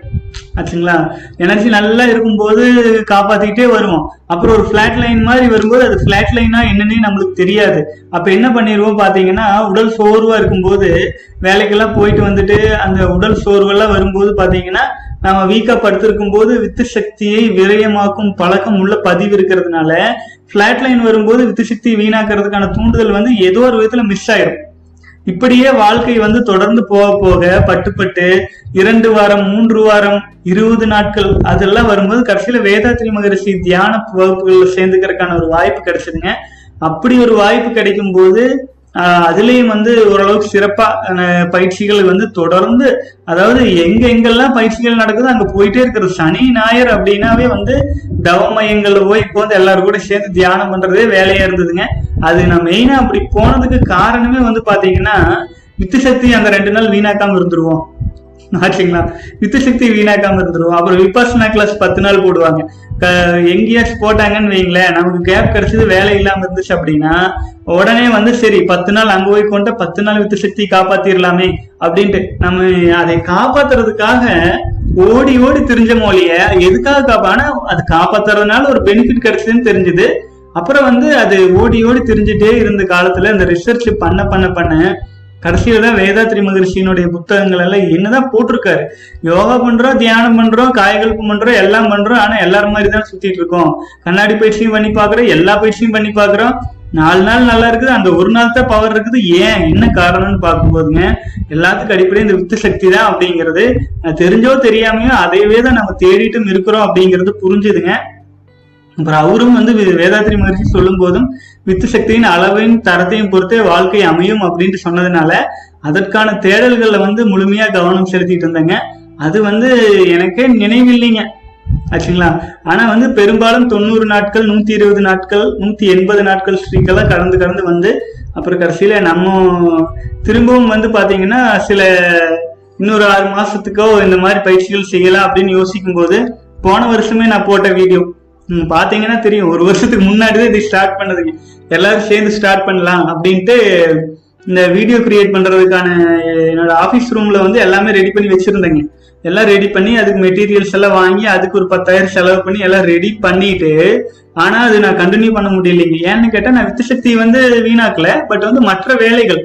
ஆச்சுங்களா? எனர்ஜி நல்லா இருக்கும்போது காப்பாத்திக்கிட்டே வருவோம். அப்புறம் ஒரு ஃபிளாட் லைன் மாதிரி வரும்போது அது ஃபிளாட் லைனா என்னன்னே நம்மளுக்கு தெரியாது. அப்ப என்ன பண்ணிடுவோம் பாத்தீங்கன்னா உடல் சோர்வா இருக்கும்போது வேலைக்கெல்லாம் போயிட்டு வந்துட்டு அந்த உடல் சோர்வெல்லாம் வரும்போது பாத்தீங்கன்னா நம்ம வீக்கா படுத்திருக்கும் போது வித்து சக்தியை விரயமாக்கும் பழக்கம் உள்ள பதிவு இருக்கிறதுனால பிளாட் லைன் வரும்போது வித்து சக்தி வீணாக்குறதுக்கான தூண்டுதல் வந்து ஏதோ ஒரு விதத்துல மிஸ் ஆயிரும். இப்படியே வாழ்க்கை வந்து தொடர்ந்து போக போக பட்டுப்பட்டு இரண்டு வாரம் மூன்று வாரம் இருபது நாட்கள் அதெல்லாம் வரும்போது கடைசியில வேதாத்திரி மகரிஷி தியான வகுப்புகள்ல சேர்ந்துக்கிறதுக்கான ஒரு வாய்ப்பு கிடைச்சதுங்க. அப்படி ஒரு வாய்ப்பு கிடைக்கும் போது அதுலேயும் வந்து ஓரளவுக்கு சிறப்பாக பயிற்சிகள் வந்து தொடர்ந்து அதாவது எங்க எங்கெல்லாம் பயிற்சிகள் நடக்குதோ அங்கே போயிட்டே இருக்கிறது. சனி ஞாயிறு அப்படின்னாவே வந்து தவ மையங்கள்ல போய் இப்போ வந்து எல்லாரும் கூட சேர்ந்து தியானம் பண்ணுறதே வேலையாக இருந்ததுங்க. அது நான் மெயினாக அப்படி போனதுக்கு காரணமே வந்து பார்த்தீங்கன்னா வித்து சக்தி அந்த ரெண்டு நாள் வீணாக்காமல் இருந்துருவோம். ஆச்சுங்களா? வித்து சக்தி வீணாக்காம இருந்துருவோம். அப்புறம் விபாசனா கிளாஸ் பத்து நாள் போடுவாங்க. எங்கேயாச்சும் போட்டாங்கன்னு வைங்களேன் நமக்கு கேப் கிடைச்சது வேலை இல்லாம இருந்துச்சு அப்படின்னா உடனே வந்து சரி பத்து நாள் அங்க போய் கொண்ட பத்து நாள் வித்து சக்தி காப்பாத்திரலாமே அப்படின்ட்டு நம்ம அதை காப்பாத்துறதுக்காக ஓடி ஓடி தெரிஞ்ச மொழிய எதுக்காக காப்பா ஆனா அது காப்பாத்துறதுனால ஒரு பெனிஃபிட் கிடைச்சதுன்னு தெரிஞ்சது. அப்புறம் வந்து அது ஓடி ஓடி தெரிஞ்சுட்டே இருந்த காலத்துல இந்த ரிசர்ச் பண்ண பண்ண பண்ண கடைசியில தான் வேதாத்ரி மகரிஷியினுடைய புத்தகங்கள் எல்லாம் என்னதான் போட்டிருக்காரு? யோகா பண்றோம் தியானம் பண்றோம் காயகல்பம் பண்றோம் எல்லாம் பண்றோம். ஆனா எல்லாரும் மாதிரி தான் சுத்திட்டு இருக்கோம். கண்ணாடி பயிற்சியும் பண்ணி பாக்குறோம் எல்லா பயிற்சியும் பண்ணி பாக்குறோம் நாலு நாள் நல்லா இருக்குது. அந்த ஒரு நாள் தான் பவர் இருக்குது. ஏன்? என்ன காரணம்னு பார்க்கும்போதுங்க எல்லாத்துக்கும் அடிப்படையில் இந்த வித்து சக்தி தான் அப்படிங்கிறது. தெரிஞ்சோ தெரியாமையோ அதையவே தான் நம்ம தேடிட்டும் இருக்கிறோம் அப்படிங்கிறது புரிஞ்சுதுங்க. அப்புறம் அவரும் வந்து வேதாத்திரி மகர்ஷி சொல்லும் போதும் வித்து சக்தியின் அளவையும் தரத்தையும் பொறுத்தே வாழ்க்கை அமையும் அப்படின்ட்டு சொன்னதுனால அதற்கான தேடல்கள்ல வந்து முழுமையா கவனம் செலுத்திட்டு இருந்தேங்க. அது வந்து எனக்கே நினைவில்லைங்க. ஆச்சுங்களா? ஆனா வந்து பெரும்பாலும் தொண்ணூறு நாட்கள் நூத்தி இருபது நாட்கள் நூத்தி எண்பது நாட்கள் ஸ்ரீக்கெல்லாம் கடந்து கடந்து வந்து அப்புறம் கடைசியில நம்ம திரும்பவும் வந்து பாத்தீங்கன்னா சில இன்னொரு ஆறு மாசத்துக்கோ இந்த மாதிரி பயிற்சிகள் செய்யலாம் அப்படின்னு யோசிக்கும் போது போன வருஷமே நான் போட்ட வீடியோ. பாத்தீங்கன்னா தெரியும். ஒரு வருஷத்துக்கு முன்னாடி தான் இது ஸ்டார்ட் பண்ணதுங்க எல்லாரும் சேர்ந்து ஸ்டார்ட் பண்ணலாம் அப்படின்ட்டு இந்த வீடியோ கிரியேட் பண்றதுக்கான என்னோட ஆபீஸ் ரூம்ல வந்து எல்லாமே ரெடி பண்ணி வச்சிருந்தேங்க. எல்லாம் ரெடி பண்ணி அதுக்கு மெட்டீரியல்ஸ் எல்லாம் வாங்கி அதுக்கு ஒரு பத்தாயிரம் செலவு பண்ணி எல்லாம் ரெடி பண்ணிட்டு ஆனா அது நான் கண்டினியூ பண்ண முடியலைங்க. ஏன்னு கேட்டா நான் வித்து சக்தி வந்து வீணாக்கல பட் வந்து மற்ற வேலைகள்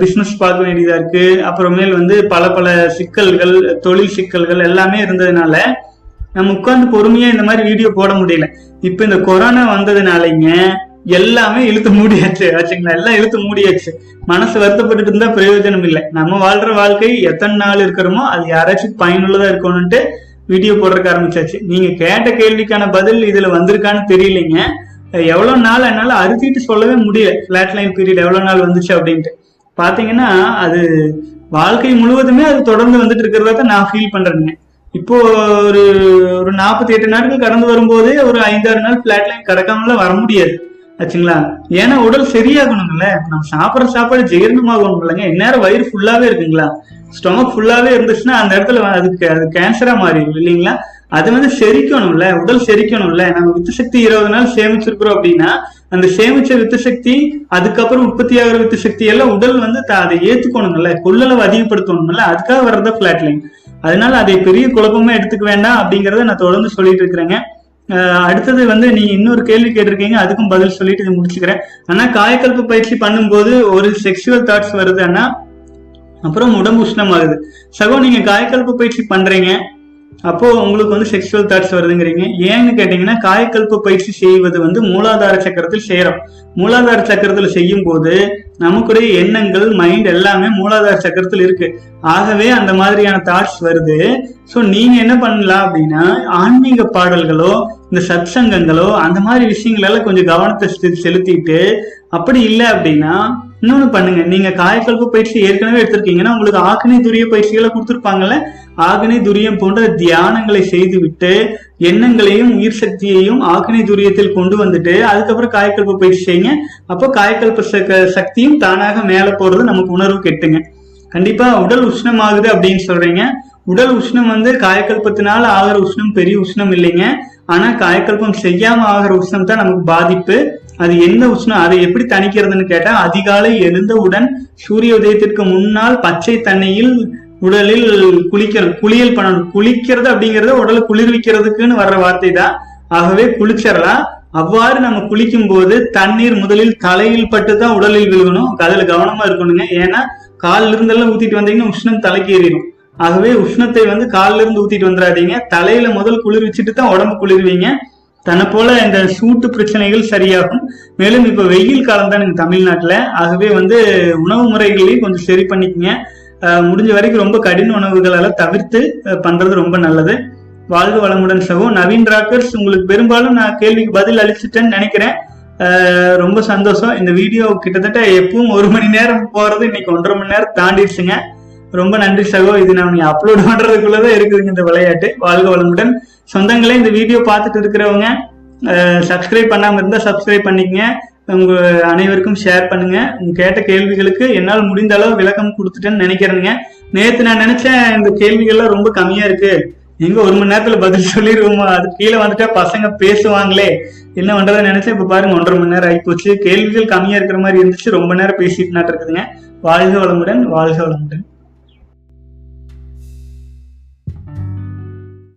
பிஸ்னஸ் பார்க்க வேண்டியதா இருக்கு. அப்புறமேல் வந்து பல பல சிக்கல்கள் தொழில் சிக்கல்கள் எல்லாமே இருந்ததுனால நம்ம உட்காந்து பொறுமையா இந்த மாதிரி வீடியோ போட முடியல. இப்ப இந்த கொரோனா வந்ததுனாலங்க எல்லாமே இழுத்து மூடியாச்சு. ஆச்சுங்களா? எல்லாம் இழுத்து மூடியாச்சு. மனசு வருத்தப்பட்டுட்டு இருந்தா பிரயோஜனம் இல்லை. நம்ம வாழ்ற வாழ்க்கை எத்தனை நாள் இருக்கிறோமோ அது யாராச்சும் பயனுள்ளதா இருக்கணும்ட்டு வீடியோ போடுறதுக்கு ஆரம்பிச்சாச்சு. நீங்க கேட்ட கேள்விக்கான பதில் இதுல வந்திருக்கான்னு தெரியலைங்க. எவ்வளவு நாள் என்னால அறுத்திட்டு சொல்லவே முடியல. பிளாட் லைன் பீரியட் எவ்வளவு நாள் வந்துச்சு அப்படின்ட்டு. பாத்தீங்கன்னா அது வாழ்க்கை முழுவதுமே அது தொடர்ந்து வந்துட்டு இருக்கிறதா தான் நான் ஃபீல் பண்றேங்க இப்போ ஒரு ஒரு நாற்பத்தி எட்டு நாட்கள் கடந்து வரும்போதே ஒரு ஐந்தாறு நாள் பிளாட் லைன் கடக்காமலாம் வர முடியாது. ஆச்சுங்களா? ஏன்னா உடல் சரியாகணும்ல. நம்ம சாப்பிட்ற சாப்பாடு ஜீரணமாகணும் இல்லைங்க இந்நேரம் வயிறு ஃபுல்லாவே இருக்குங்களா? ஸ்டொமக் ஃபுல்லாவே இருந்துச்சுன்னா அந்த இடத்துல அதுக்கு அது கேன்சரா மாறிடும் இல்லைங்களா? அது வந்து செரிக்கணும்ல. உடல் செரிக்கணும்ல. நம்ம வித்து சக்தி இருபது நாள் சேமிச்சிருக்கிறோம் அப்படின்னா அந்த சேமிச்ச வித்து சக்தி அதுக்கப்புறம் உற்பத்தி ஆகிற வித்து சக்தி எல்லாம் உடல் வந்து அதை ஏத்துக்கணும்ல. கொள்ளளவு அதிகப்படுத்தணும்ல. அதுக்காக வர்றதா ஃபிளாட் லைன் அதனால அதை பெரிய குழப்பமா எடுத்துக்க வேண்டாம் அப்படிங்கறத நான் தொடர்ந்து சொல்லிட்டு இருக்கிறேங்க. அடுத்தது வந்து நீங்க இன்னொரு கேள்வி கேட்டிருக்கீங்க அதுக்கும் பதில் சொல்லிட்டு இதை முடிச்சுக்கிறேன். ஆனா காயக்கல்ப பயிற்சி பண்ணும்போது ஒரு செக்ஷுவல் தாட்ஸ் வருது ஆனா அப்புறம் உடம்பு உஷ்ணமாகுது. சகோ நீங்க காயக்கல்ப பயிற்சி பண்றீங்க. அப்போ உங்களுக்கு வந்து செக்ஷுவல் தாட்ஸ் வருதுங்கிறீங்க. ஏன்னு கேட்டீங்கன்னா காயக்கல்ப பயிற்சி செய்வது வந்து மூலாதார சக்கரத்தில் செய்யறோம் மூலாதார சக்கரத்தில் செய்யும் போது நமக்குடைய எண்ணங்கள் மைண்ட் எல்லாமே மூலாதார சக்கரத்தில் இருக்கு. ஆகவே அந்த மாதிரியான தாட்ஸ் வருது. ஸோ நீங்க என்ன பண்ணலாம் அப்படின்னா ஆன்மீக பாடல்களோ இந்த சத் சங்கங்களோ அந்த மாதிரி விஷயங்களெல்லாம் கொஞ்சம் கவனத்தை செ- செலுத்திட்டு அப்படி இல்லை அப்படின்னா இன்னொன்னு பண்ணுங்க. நீங்க காயக்கல்பு பயிற்சி ஏற்கனவே எடுத்திருக்கீங்கன்னா உங்களுக்கு ஆக்னி துரிய பயிற்சிகளை கொடுத்துருப்பாங்கல்ல? ஆக்னி துரியம் போன்ற தியானங்களை செய்துவிட்டு எண்ணங்களையும் உயிர் சக்தியையும் ஆக்னி துரியத்தில் கொண்டு வந்துட்டு அதுக்கப்புறம் காயக்கல்பு பயிற்சி செய்யுங்க. அப்போ காயக்கல்பு சக்தியும் தானாக மேல போறது நமக்கு உணர்வு கெட்டுங்க. கண்டிப்பா உடல் உஷ்ணமாகுது அப்படின்னு சொல்றீங்க. உடல் உஷ்ணம் வந்து காயக்கல்பத்தினால ஆகிற உஷ்ணம் பெரிய உஷ்ணம் இல்லைங்க. ஆனா காயக்கல்பம் செய்யாம ஆகிற உஷ்ணம் தான் நமக்கு பாதிப்பு. அது என்ன உஷ்ணம்? அதை எப்படி தணிக்கிறதுன்னு கேட்டா அதிகாலை எழுந்தவுடன் சூரிய உதயத்திற்கு முன்னால் பச்சை தண்ணியில் உடலில் குளிக்கணும் குளியல் பண்ணணும் குளிக்கிறது அப்படிங்கறது உடலை குளிர்விக்கிறதுக்குன்னு வர்ற வார்த்தை தான். ஆகவே குளிச்சிடலாம் அவ்வாறு நம்ம குளிக்கும் போது தண்ணீர் முதலில் தலையில் பட்டு தான் உடலில் விழுகணும். அதுல கவனமா இருக்கணுங்க. ஏன்னா கால்ல இருந்தெல்லாம் ஊத்திட்டு வந்தீங்கன்னா உஷ்ணம் தலைக்கு ஏறிடும். ஆகவே உஷ்ணத்தை வந்து காலில் இருந்து ஊத்திட்டு வந்துடாதீங்க. தலையில முதல் குளிர்விச்சுட்டு தான் உடம்பு குளிர்வீங்க. தன்னை போல இந்த சூட்டு பிரச்சனைகள் சரியாகும். மேலும் இப்ப வெயில் காலம் தான் தமிழ்நாட்டுல. ஆகவே வந்து உணவு முறைகளையும் கொஞ்சம் சரி பண்ணிக்கங்க. முடிஞ்ச வரைக்கும் ரொம்ப கடின உணவுகள் தவிர்த்து பண்றது ரொம்ப நல்லது. வாழ்வு வளமுடன் சகோ. நவீன் ராக்கர்ஸ் உங்களுக்கு பெரும்பாலும் நான் கேள்விக்கு பதில் அளிச்சிட்டேன்னு நினைக்கிறேன். ரொம்ப சந்தோஷம். இந்த வீடியோ கிட்டத்தட்ட எப்பவும் ஒரு மணி நேரம் போறது இன்னைக்கு ஒன்றரை மணி நேரம் தாண்டிடுச்சுங்க. ரொம்ப நன்றி சகோ. இது நான் நீ அப்லோட் பண்றதுக்குள்ளதான் இருக்குதுங்க இந்த விளையாட்டு. வாழ்க வளமுடன். சொந்தங்களே இந்த வீடியோ பார்த்துட்டு இருக்கிறவங்க சப்ஸ்கிரைப் பண்ணாம இருந்தா சப்ஸ்கிரைப் பண்ணிக்கங்க. உங்க அனைவருக்கும் ஷேர் பண்ணுங்க. உங்க கேட்ட கேள்விகளுக்கு என்னால் முடிந்த அளவு விளக்கம் கொடுத்துட்டேன்னு நினைக்கிறேங்க நேத்து நான் நினைச்சேன் இந்த கேள்விகள்லாம் ரொம்ப கம்மியா இருக்கு. எங்க ஒரு மணி நேரத்துல பதில் சொல்லிடுவோமா? அது கீழே வந்துட்டா பசங்க பேசுவாங்களே. என்ன பண்றதை நினைச்சா இப்ப பாருங்க ஒன்றரை மணி நேரம் ஆயிப்போச்சு. கேள்விகள் கம்மியா இருக்கிற மாதிரி இருந்துச்சு. ரொம்ப நேரம் பேசிட்டு நாட்டு இருக்குதுங்க வாழ்க வளமுடன் வாழ்க வளமுடன்.